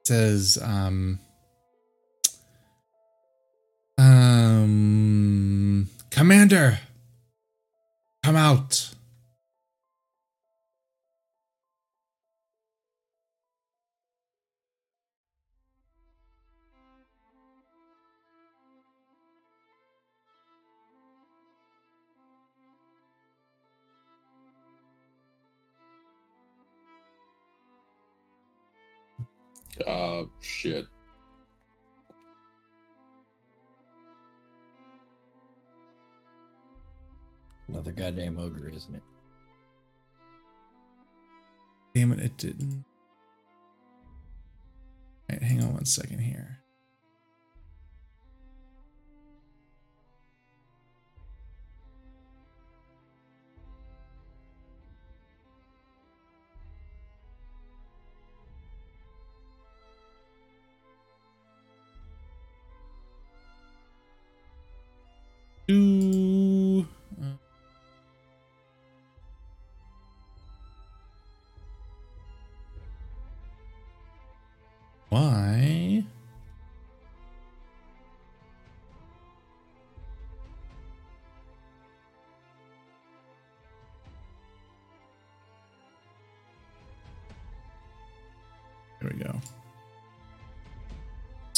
says, um, um, Commander, come out. Uh shit. Another goddamn ogre, isn't it? Damn it, it didn't. Right, hang on one second here.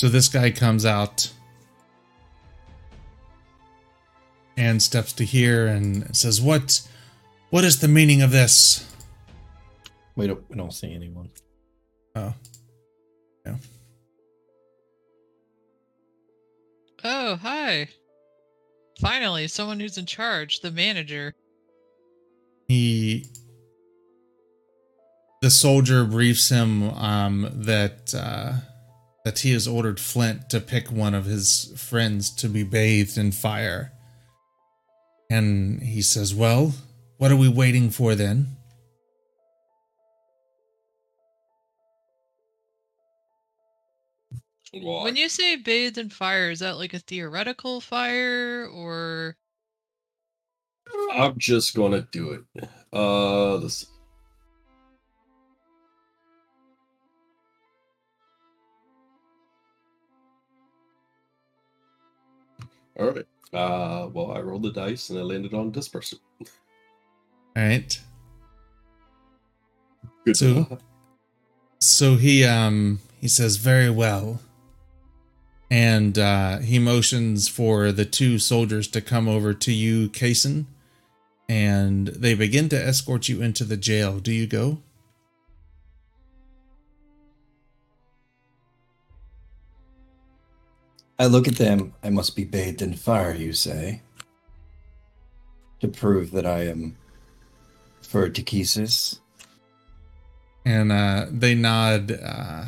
So this guy comes out and steps to here and says, "What? What is the meaning of this?" We don't. We don't see anyone. Oh, yeah. Oh, hi. Finally, someone who's in charge, the manager. he. The soldier briefs him um, that uh, that he has ordered Flint to pick one of his friends to be bathed in fire, and he says, "Well, what are we waiting for then?" Well, When you say bathed in fire, is that like a theoretical fire or I'm just gonna do it. Uh let's All right. Uh, well, I rolled the dice and I landed on this person. All right. Good. So- So he um he says very well. And uh he motions for the two soldiers to come over to you, Kason, and they begin to escort you into the jail. Do you go? I look at them. I must be bathed in fire, you say, to prove that I am for Takhisis. And uh they nod uh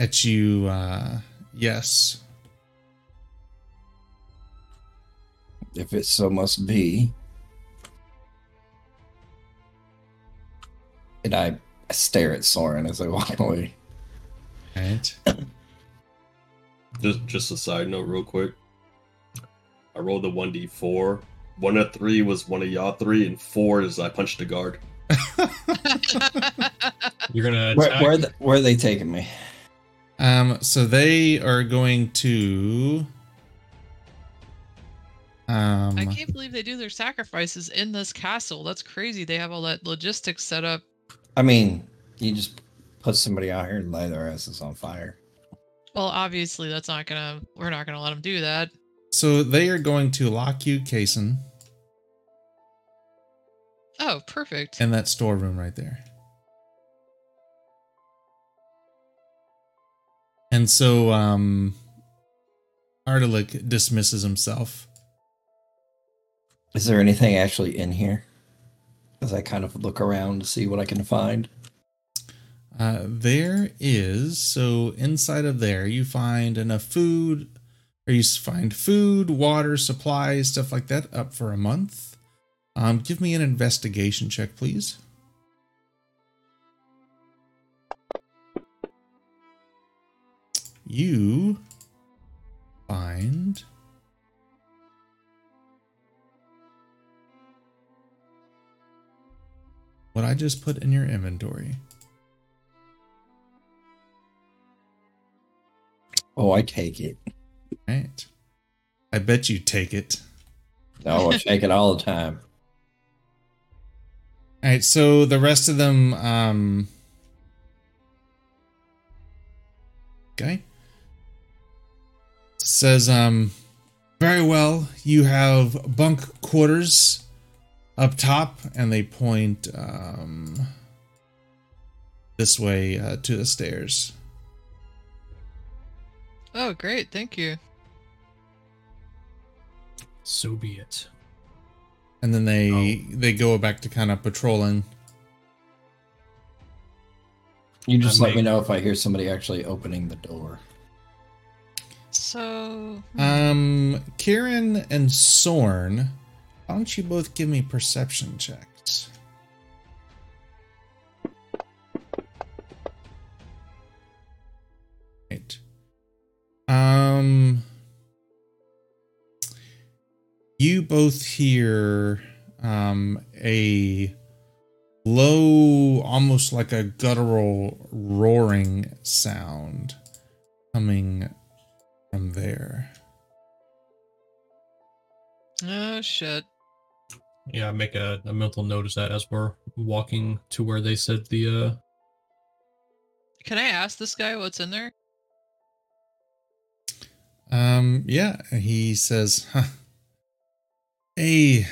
at you uh yes. If it so must be. And I stare at Soren as I walk away. Right. Just just a side note, real quick. I rolled the one d four. One of three was one of y'all three, and four is I punched the guard. You're gonna Where, attack. where, the, where are they taking me? Um, so they are going to. Um, I can't believe they do their sacrifices in this castle. That's crazy. They have all that logistics set up. I mean, you just put somebody out here and lay their asses on fire. Well, obviously, that's not gonna. We're not gonna let them do that. so they are going to lock you, Kason, Oh, perfect. in that storeroom right there. And so, um, Ardelik dismisses himself. Is there anything actually in here? As I kind of look around to see what I can find. Uh, there is so inside of there you find enough food, or you find food, water, supplies, stuff like that, up for a month. Um, give me an investigation check, please. You find what I just put in your inventory. Oh, I take it. Right. I bet you take it. No, I take it all the time. All right, so the rest of them, um, okay, says, um, very well. You have bunk quarters up top, and they point, um, this way uh, to the stairs. Oh, great. Thank you. So be it. And then they they go back to kind of patrolling. You just I let me know if I hear somebody actually opening the door. So, Um, Kieran and Sorn, why don't you both give me perception checks? Um, you both hear um a low, almost like a guttural roaring sound coming from there. oh shit. Yeah, I make a, a mental note of that as we're walking to where they said the uh Can I ask this guy what's in there? Um, yeah, he says, huh, a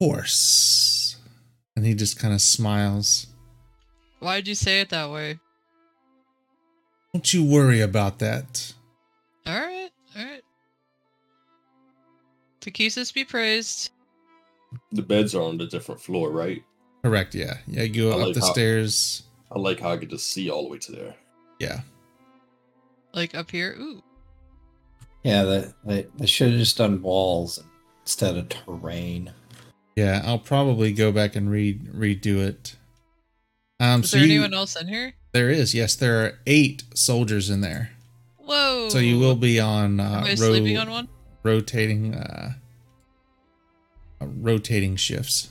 horse. And he just kind of smiles. Why'd you say it that way? Don't you worry about that. All right, all right. Takhisis be praised. The beds are on the different floor, right? Correct, yeah. Yeah, you go I up like the how- stairs. I like how I get to see all the way to there. Yeah. Like up here. Ooh. Yeah, they, they, they should have just done walls instead of terrain. Yeah, I'll probably go back and read redo it. Um Is so there you- anyone else in here? there is, yes, there are eight soldiers in there. Whoa. So you will be on Am uh I row- sleeping on one? rotating uh, uh rotating shifts.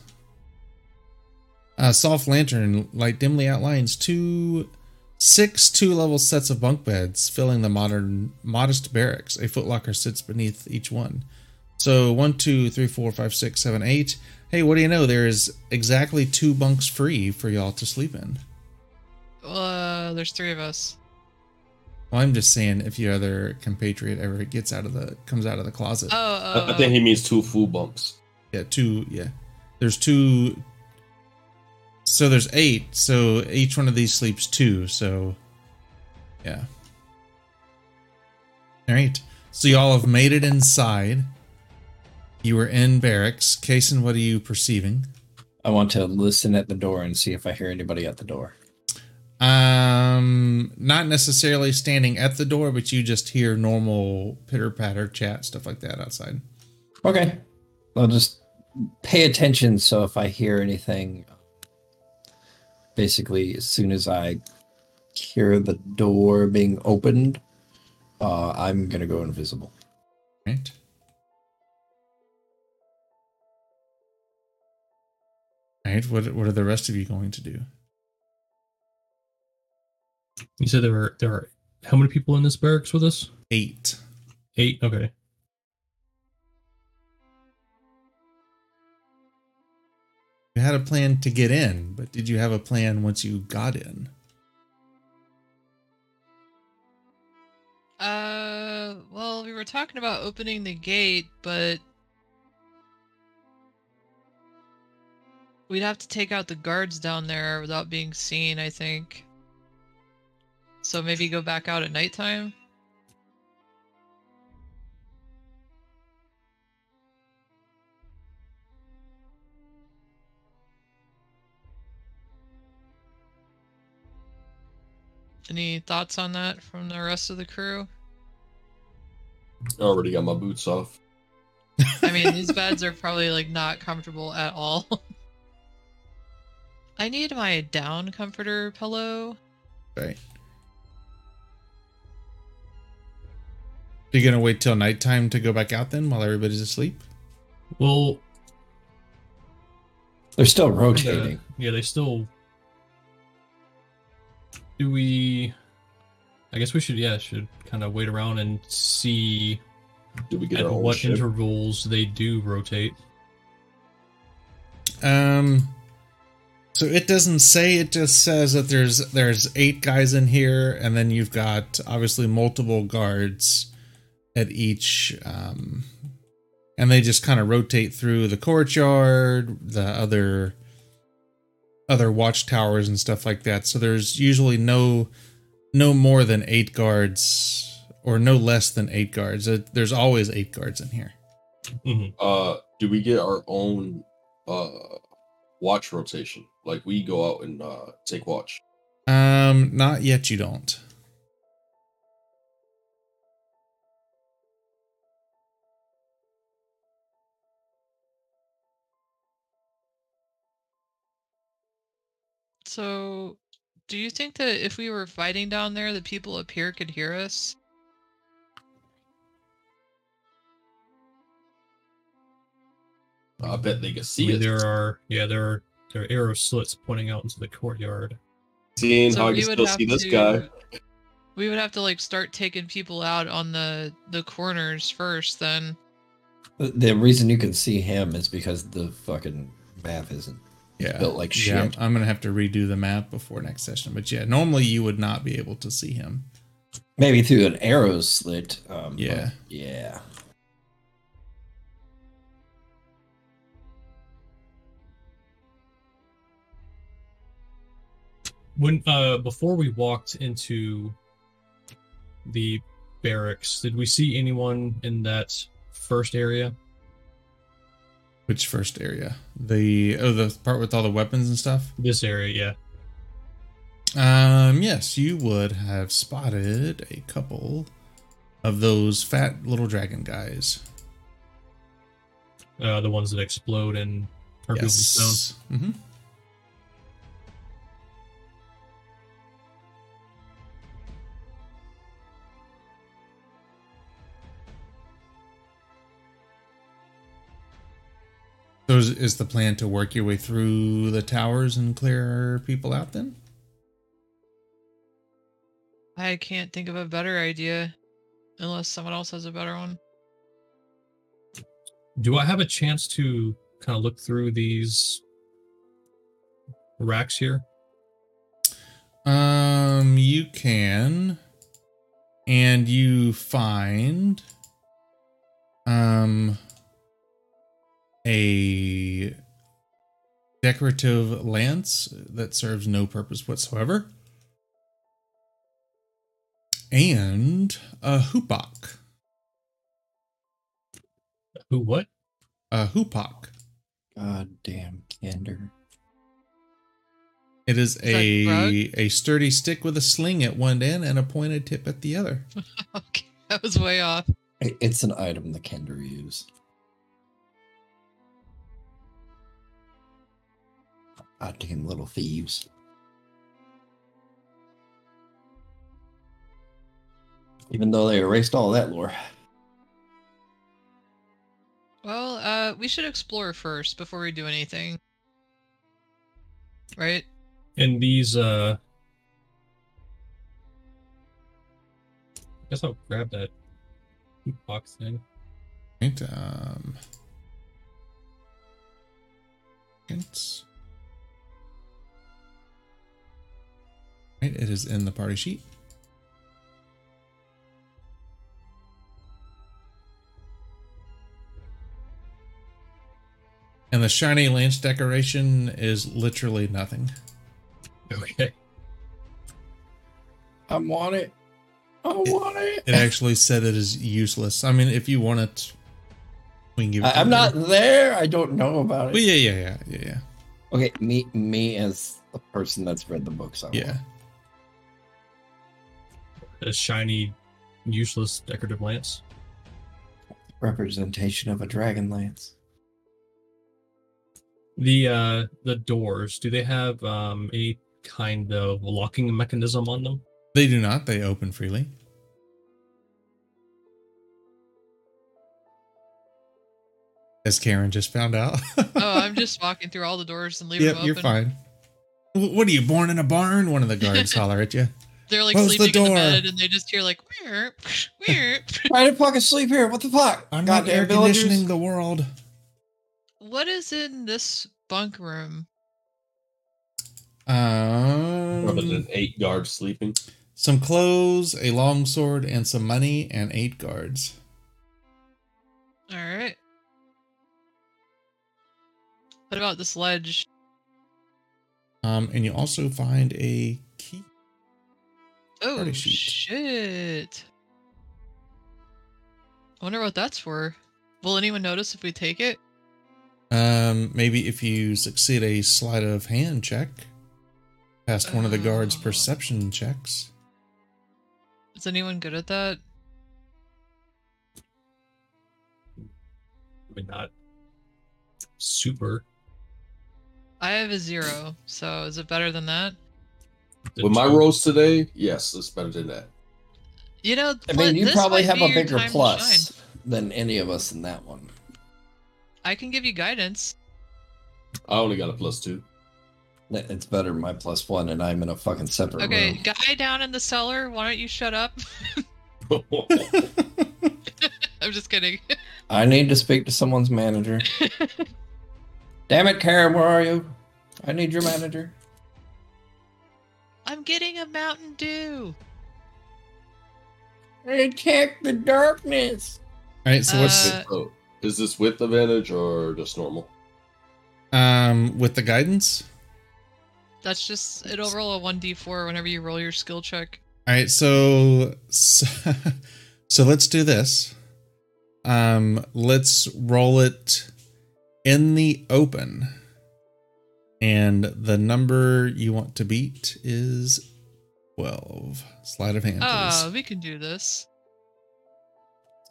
A soft lantern light dimly outlines two six two level sets of bunk beds filling the modern modest barracks. A footlocker sits beneath each one. So one, two, three, four, five, six, seven, eight. Hey, what do you know? There's exactly two bunks free for y'all to sleep in. Well uh, there's three of us. Well, I'm just saying if your other compatriot ever gets out of the comes out of the closet. Oh, I- oh, I think he means two full bunks. Yeah, two. Yeah, there's two. So there's eight. So each one of these sleeps two. So, yeah. All right. So y'all have made it inside. You were in barracks. Kason, what are you perceiving? I want to listen at the door and see if I hear anybody at the door. Um, not necessarily standing at the door, but you just hear normal pitter patter chat stuff like that outside. Okay. I'll just pay attention so if I hear anything, basically, as soon as I hear the door being opened, uh, I'm going to go invisible. Right. Right. What What are the rest of you going to do? You said there were there are how many people in this barracks with us? Eight. Eight. Okay. You had a plan to get in, but did you have a plan once you got in? Uh, well, we were talking about opening the gate, but we'd have to take out the guards down there without being seen, I think. So maybe go back out at nighttime? Any thoughts on that from the rest of the crew? I already got my boots off. I mean, these beds are probably like not comfortable at all. I need my down comforter pillow. Right. Are you gonna wait till nighttime to go back out then while everybody's asleep? Well, They're still kinda- rotating. yeah, they still. Do we? I guess we should. Yeah, should kind of wait around and see Did we get at what ship? intervals they do rotate. Um so it doesn't say it just says that there's there's eight guys in here and then you've got obviously multiple guards at each um and they just kind of rotate through the courtyard, the other other watchtowers and stuff like that. So there's usually no no more than 8 guards or no less than 8 guards. Uh, There's always 8 guards in here. Mhm. Uh, do we get our own uh watch rotation? Like we go out and uh take watch. Um, not yet. You don't. So, do you think that if we were fighting down there, the people up here could hear us? I bet they can I see mean, us. there are yeah there are there are arrow slits pointing out into the courtyard. Seeing So how I can would still have see this to- guy. We would have to like start taking people out on the the corners first. Then, The- The reason you can see him is because the fucking map isn't Yeah. built like Yeah, I'm, shit. I'm gonna have to redo the map before next session. But yeah, normally you would not be able to see him. Maybe through an arrow slit. Um, Yeah. yeah. When uh before we walked into the barracks, did we see anyone in that first area? Which first area? The oh, the part with all the weapons and stuff. This area, yeah. Um, yes, you would have spotted a couple of those fat little dragon guys. Uh, the ones that explode and people to stone. Mm-hmm. So is, is the plan to work your way through the towers and clear people out then? I can't think of a better idea, unless someone else has a better one. Do I have a chance to kind of look through these racks here? Um, you can, and you find um a decorative lance that serves no purpose whatsoever, and a hoopak. Who? What? A hoopak. God damn Kender. It is that a a sturdy stick with a sling at one end and a pointed tip at the other. Okay, that was way off. It's an item the Kender use. God damn little thieves. Even though they erased all that lore. Well, uh, we should explore first before we do anything. Right? And these, uh, I guess I'll grab that box thing. Right. Um. It's right. It is in the party sheet. And the shiny lance decoration is literally nothing. Okay. I want it. I want it. It actually said it is useless. I mean, if you want it, we can give it. I, to I'm you. not there. I don't know about it. Well, yeah, yeah, yeah, yeah, yeah. Okay, me me as the person that's read the books. I Yeah. A shiny, useless decorative lance. representation of a dragon lance. The uh the doors, do they have um any kind of locking mechanism on them? They do not. They open freely. As Karen just found out. Oh, I'm just walking through all the doors and leaving Yep, them open. you're fine. What are you born in a barn? One of the guards holler at you. They're like Close the sleeping in door. the bed and they just hear like weird, weird. I didn't fucking sleep here. What the fuck? I'm not air villagers. conditioning the world. what is in this bunk room? Rather Um, than eight guards sleeping. some clothes, a long sword, and some money, and eight guards. All right. What about this ledge? Um, and you also find a key. Oh shit! I wonder what that's for. Will anyone notice if we take it? Um, maybe if you succeed a sleight of hand check past one of the guards' Oh. perception checks. Is anyone good at that? I mean not super. I have a zero, so is it better than that? With my rolls today, yes, it's better than that. You know, I mean, you probably have a bigger plus than any of us in that one. I can give you guidance. I only got a plus two. It's better than my plus one, and I'm in a fucking separate Okay, room. guy down in the cellar, why don't you shut up? I'm just kidding. I need to speak to someone's manager. Damn it, Karen, where are you? I need your manager. I'm getting a Mountain Dew. Attack the darkness. All right, so what's Uh, Oh, is this with advantage or just normal? um with the guidance? That's just it'll roll a one d4 whenever you roll your skill check. All right, so so, so let's do this. Um, let's roll it in the open, and the number you want to beat is twelve. Sleight of hand, Ah, please. we can do this.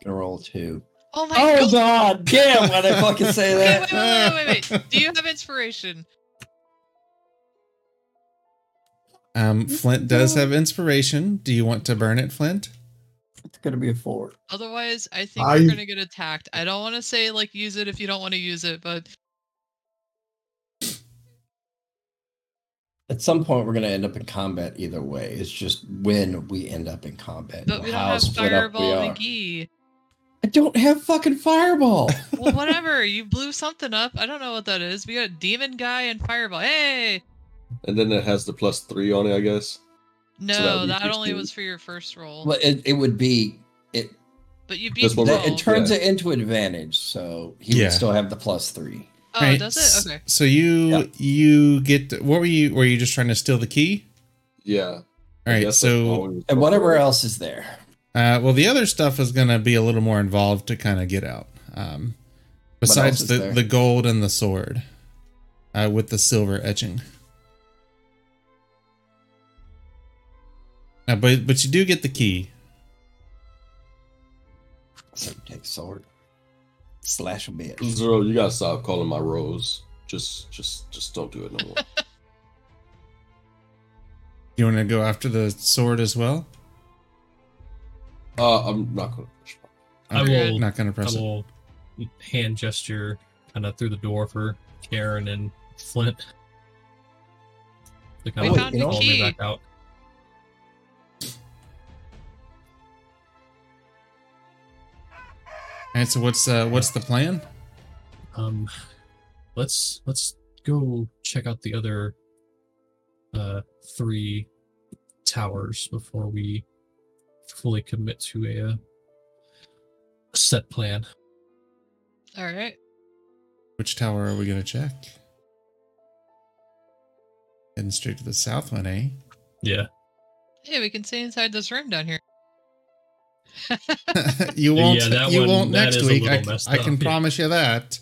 Gonna roll two. Oh my Oh god! god, damn! Why'd I fucking say Okay, that? wait, wait, wait, wait, wait. Do you have inspiration? Um, Flint does have inspiration. Do you want to burn it, Flint? It's gonna be a four. Otherwise, I think I- we're gonna get attacked. I don't want to say like use it if you don't want to use it, but At some point, we're gonna end up in combat either way. It's just when we end up in combat. but we don't have split up we Fireball are. McGee. I don't have fucking fireball. Well, whatever. you blew something up. I don't know what that is. We got demon guy and fireball. Hey. And then it has the plus three on it, I guess. No, that that only was for your first roll. Well, it, it would be it. But you beat This the one- roll. That, it turns Yeah. it into advantage, so he Yeah. would still have the plus three. Oh, Right, does it? Okay. So you Yeah. you get what were you were you just trying to steal the key? Yeah. All right, so And whatever preferred. else is there. Uh, well, the other stuff is going to be a little more involved to kind of get out. Um, besides the, there? the gold and the sword uh, with the silver etching. Uh, but but you do get the key. So take sword, slash a bit. Zero, you gotta stop calling my rose. Just, just, just don't do it no more. You want to go after the sword as well? uh, I'm not gonna. push. I Okay, will- Not going to I press it. hand gesture kind of through the door for Karen and Flint. To kind We of found the me key. back out. All right. So what's uh, what's the plan? Um, let's let's go check out the other uh three towers before we fully commit to a, uh, set plan. All right. Which tower are we going to check? Heading straight to the south one, eh? Yeah, Hey, we can stay inside this room down here. you won't. Yeah, that you one- won't next week. I, I can up, yeah. promise you that.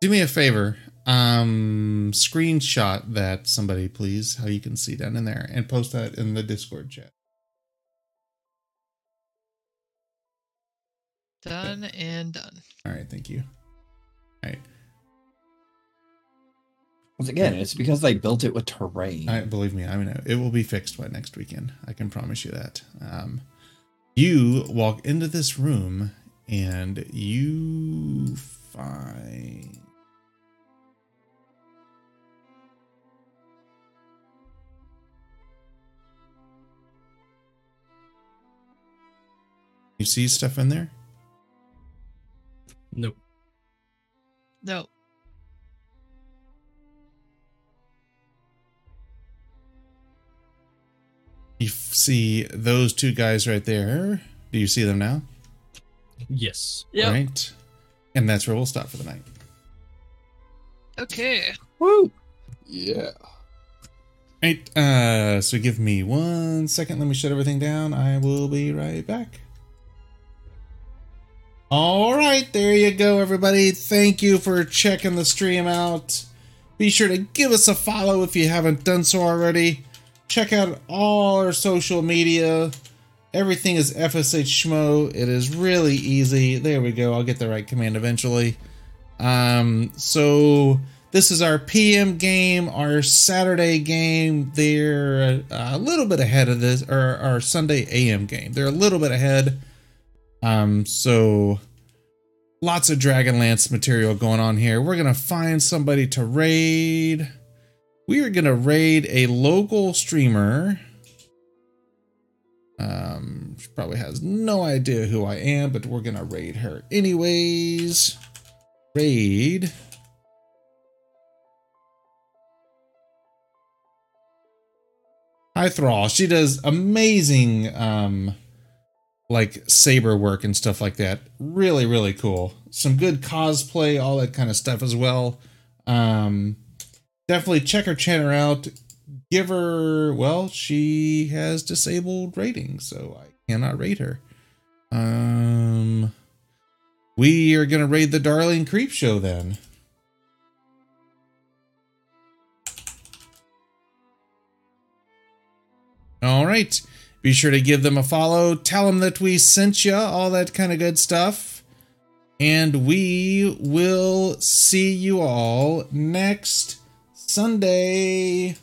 Do me a favor. Um, screenshot that somebody, please. How you can see down in there, and post that in the Discord chat. Done and done. All right. Thank you. All right. Once again, it's because they built it with terrain. I believe me. I mean, it will be fixed by next weekend. I can promise you that. Um, you walk into this room and you find. You see stuff in there? nope. No. You f- see those two guys right there. Do you see them now? Yes. Yep. Right. And that's where we'll stop for the night. Okay. Woo! Yeah. Right. Uh, so give me one second. Let me shut everything down. I will be right back. All right, there you go, everybody. Thank you for checking the stream out. Be sure to give us a follow if you haven't done so already. Check out all our social media. Everything is FSH Schmo. It is really easy. There we go. I'll get the right command eventually. Um, so this is our PM game, our Saturday game. They're a little bit ahead of this, or our Sunday AM game. They're a little bit ahead. Um, so lots of Dragonlance material going on here. We're gonna find somebody to raid. We are gonna raid a local streamer. Um, she probably has no idea who I am, but we're gonna raid her anyways. Raid. Hi Thrall. She does amazing um like saber work and stuff like that. Really, really cool. Some good cosplay, all that kind of stuff as well. Um definitely check her channel out. Give her well, she has disabled rating, so I cannot rate her. Um we are gonna raid the Darling Creep Show then. All right. Be sure to give them a follow. Tell them that we sent you, all that kind of good stuff. And we will see you all next Sunday.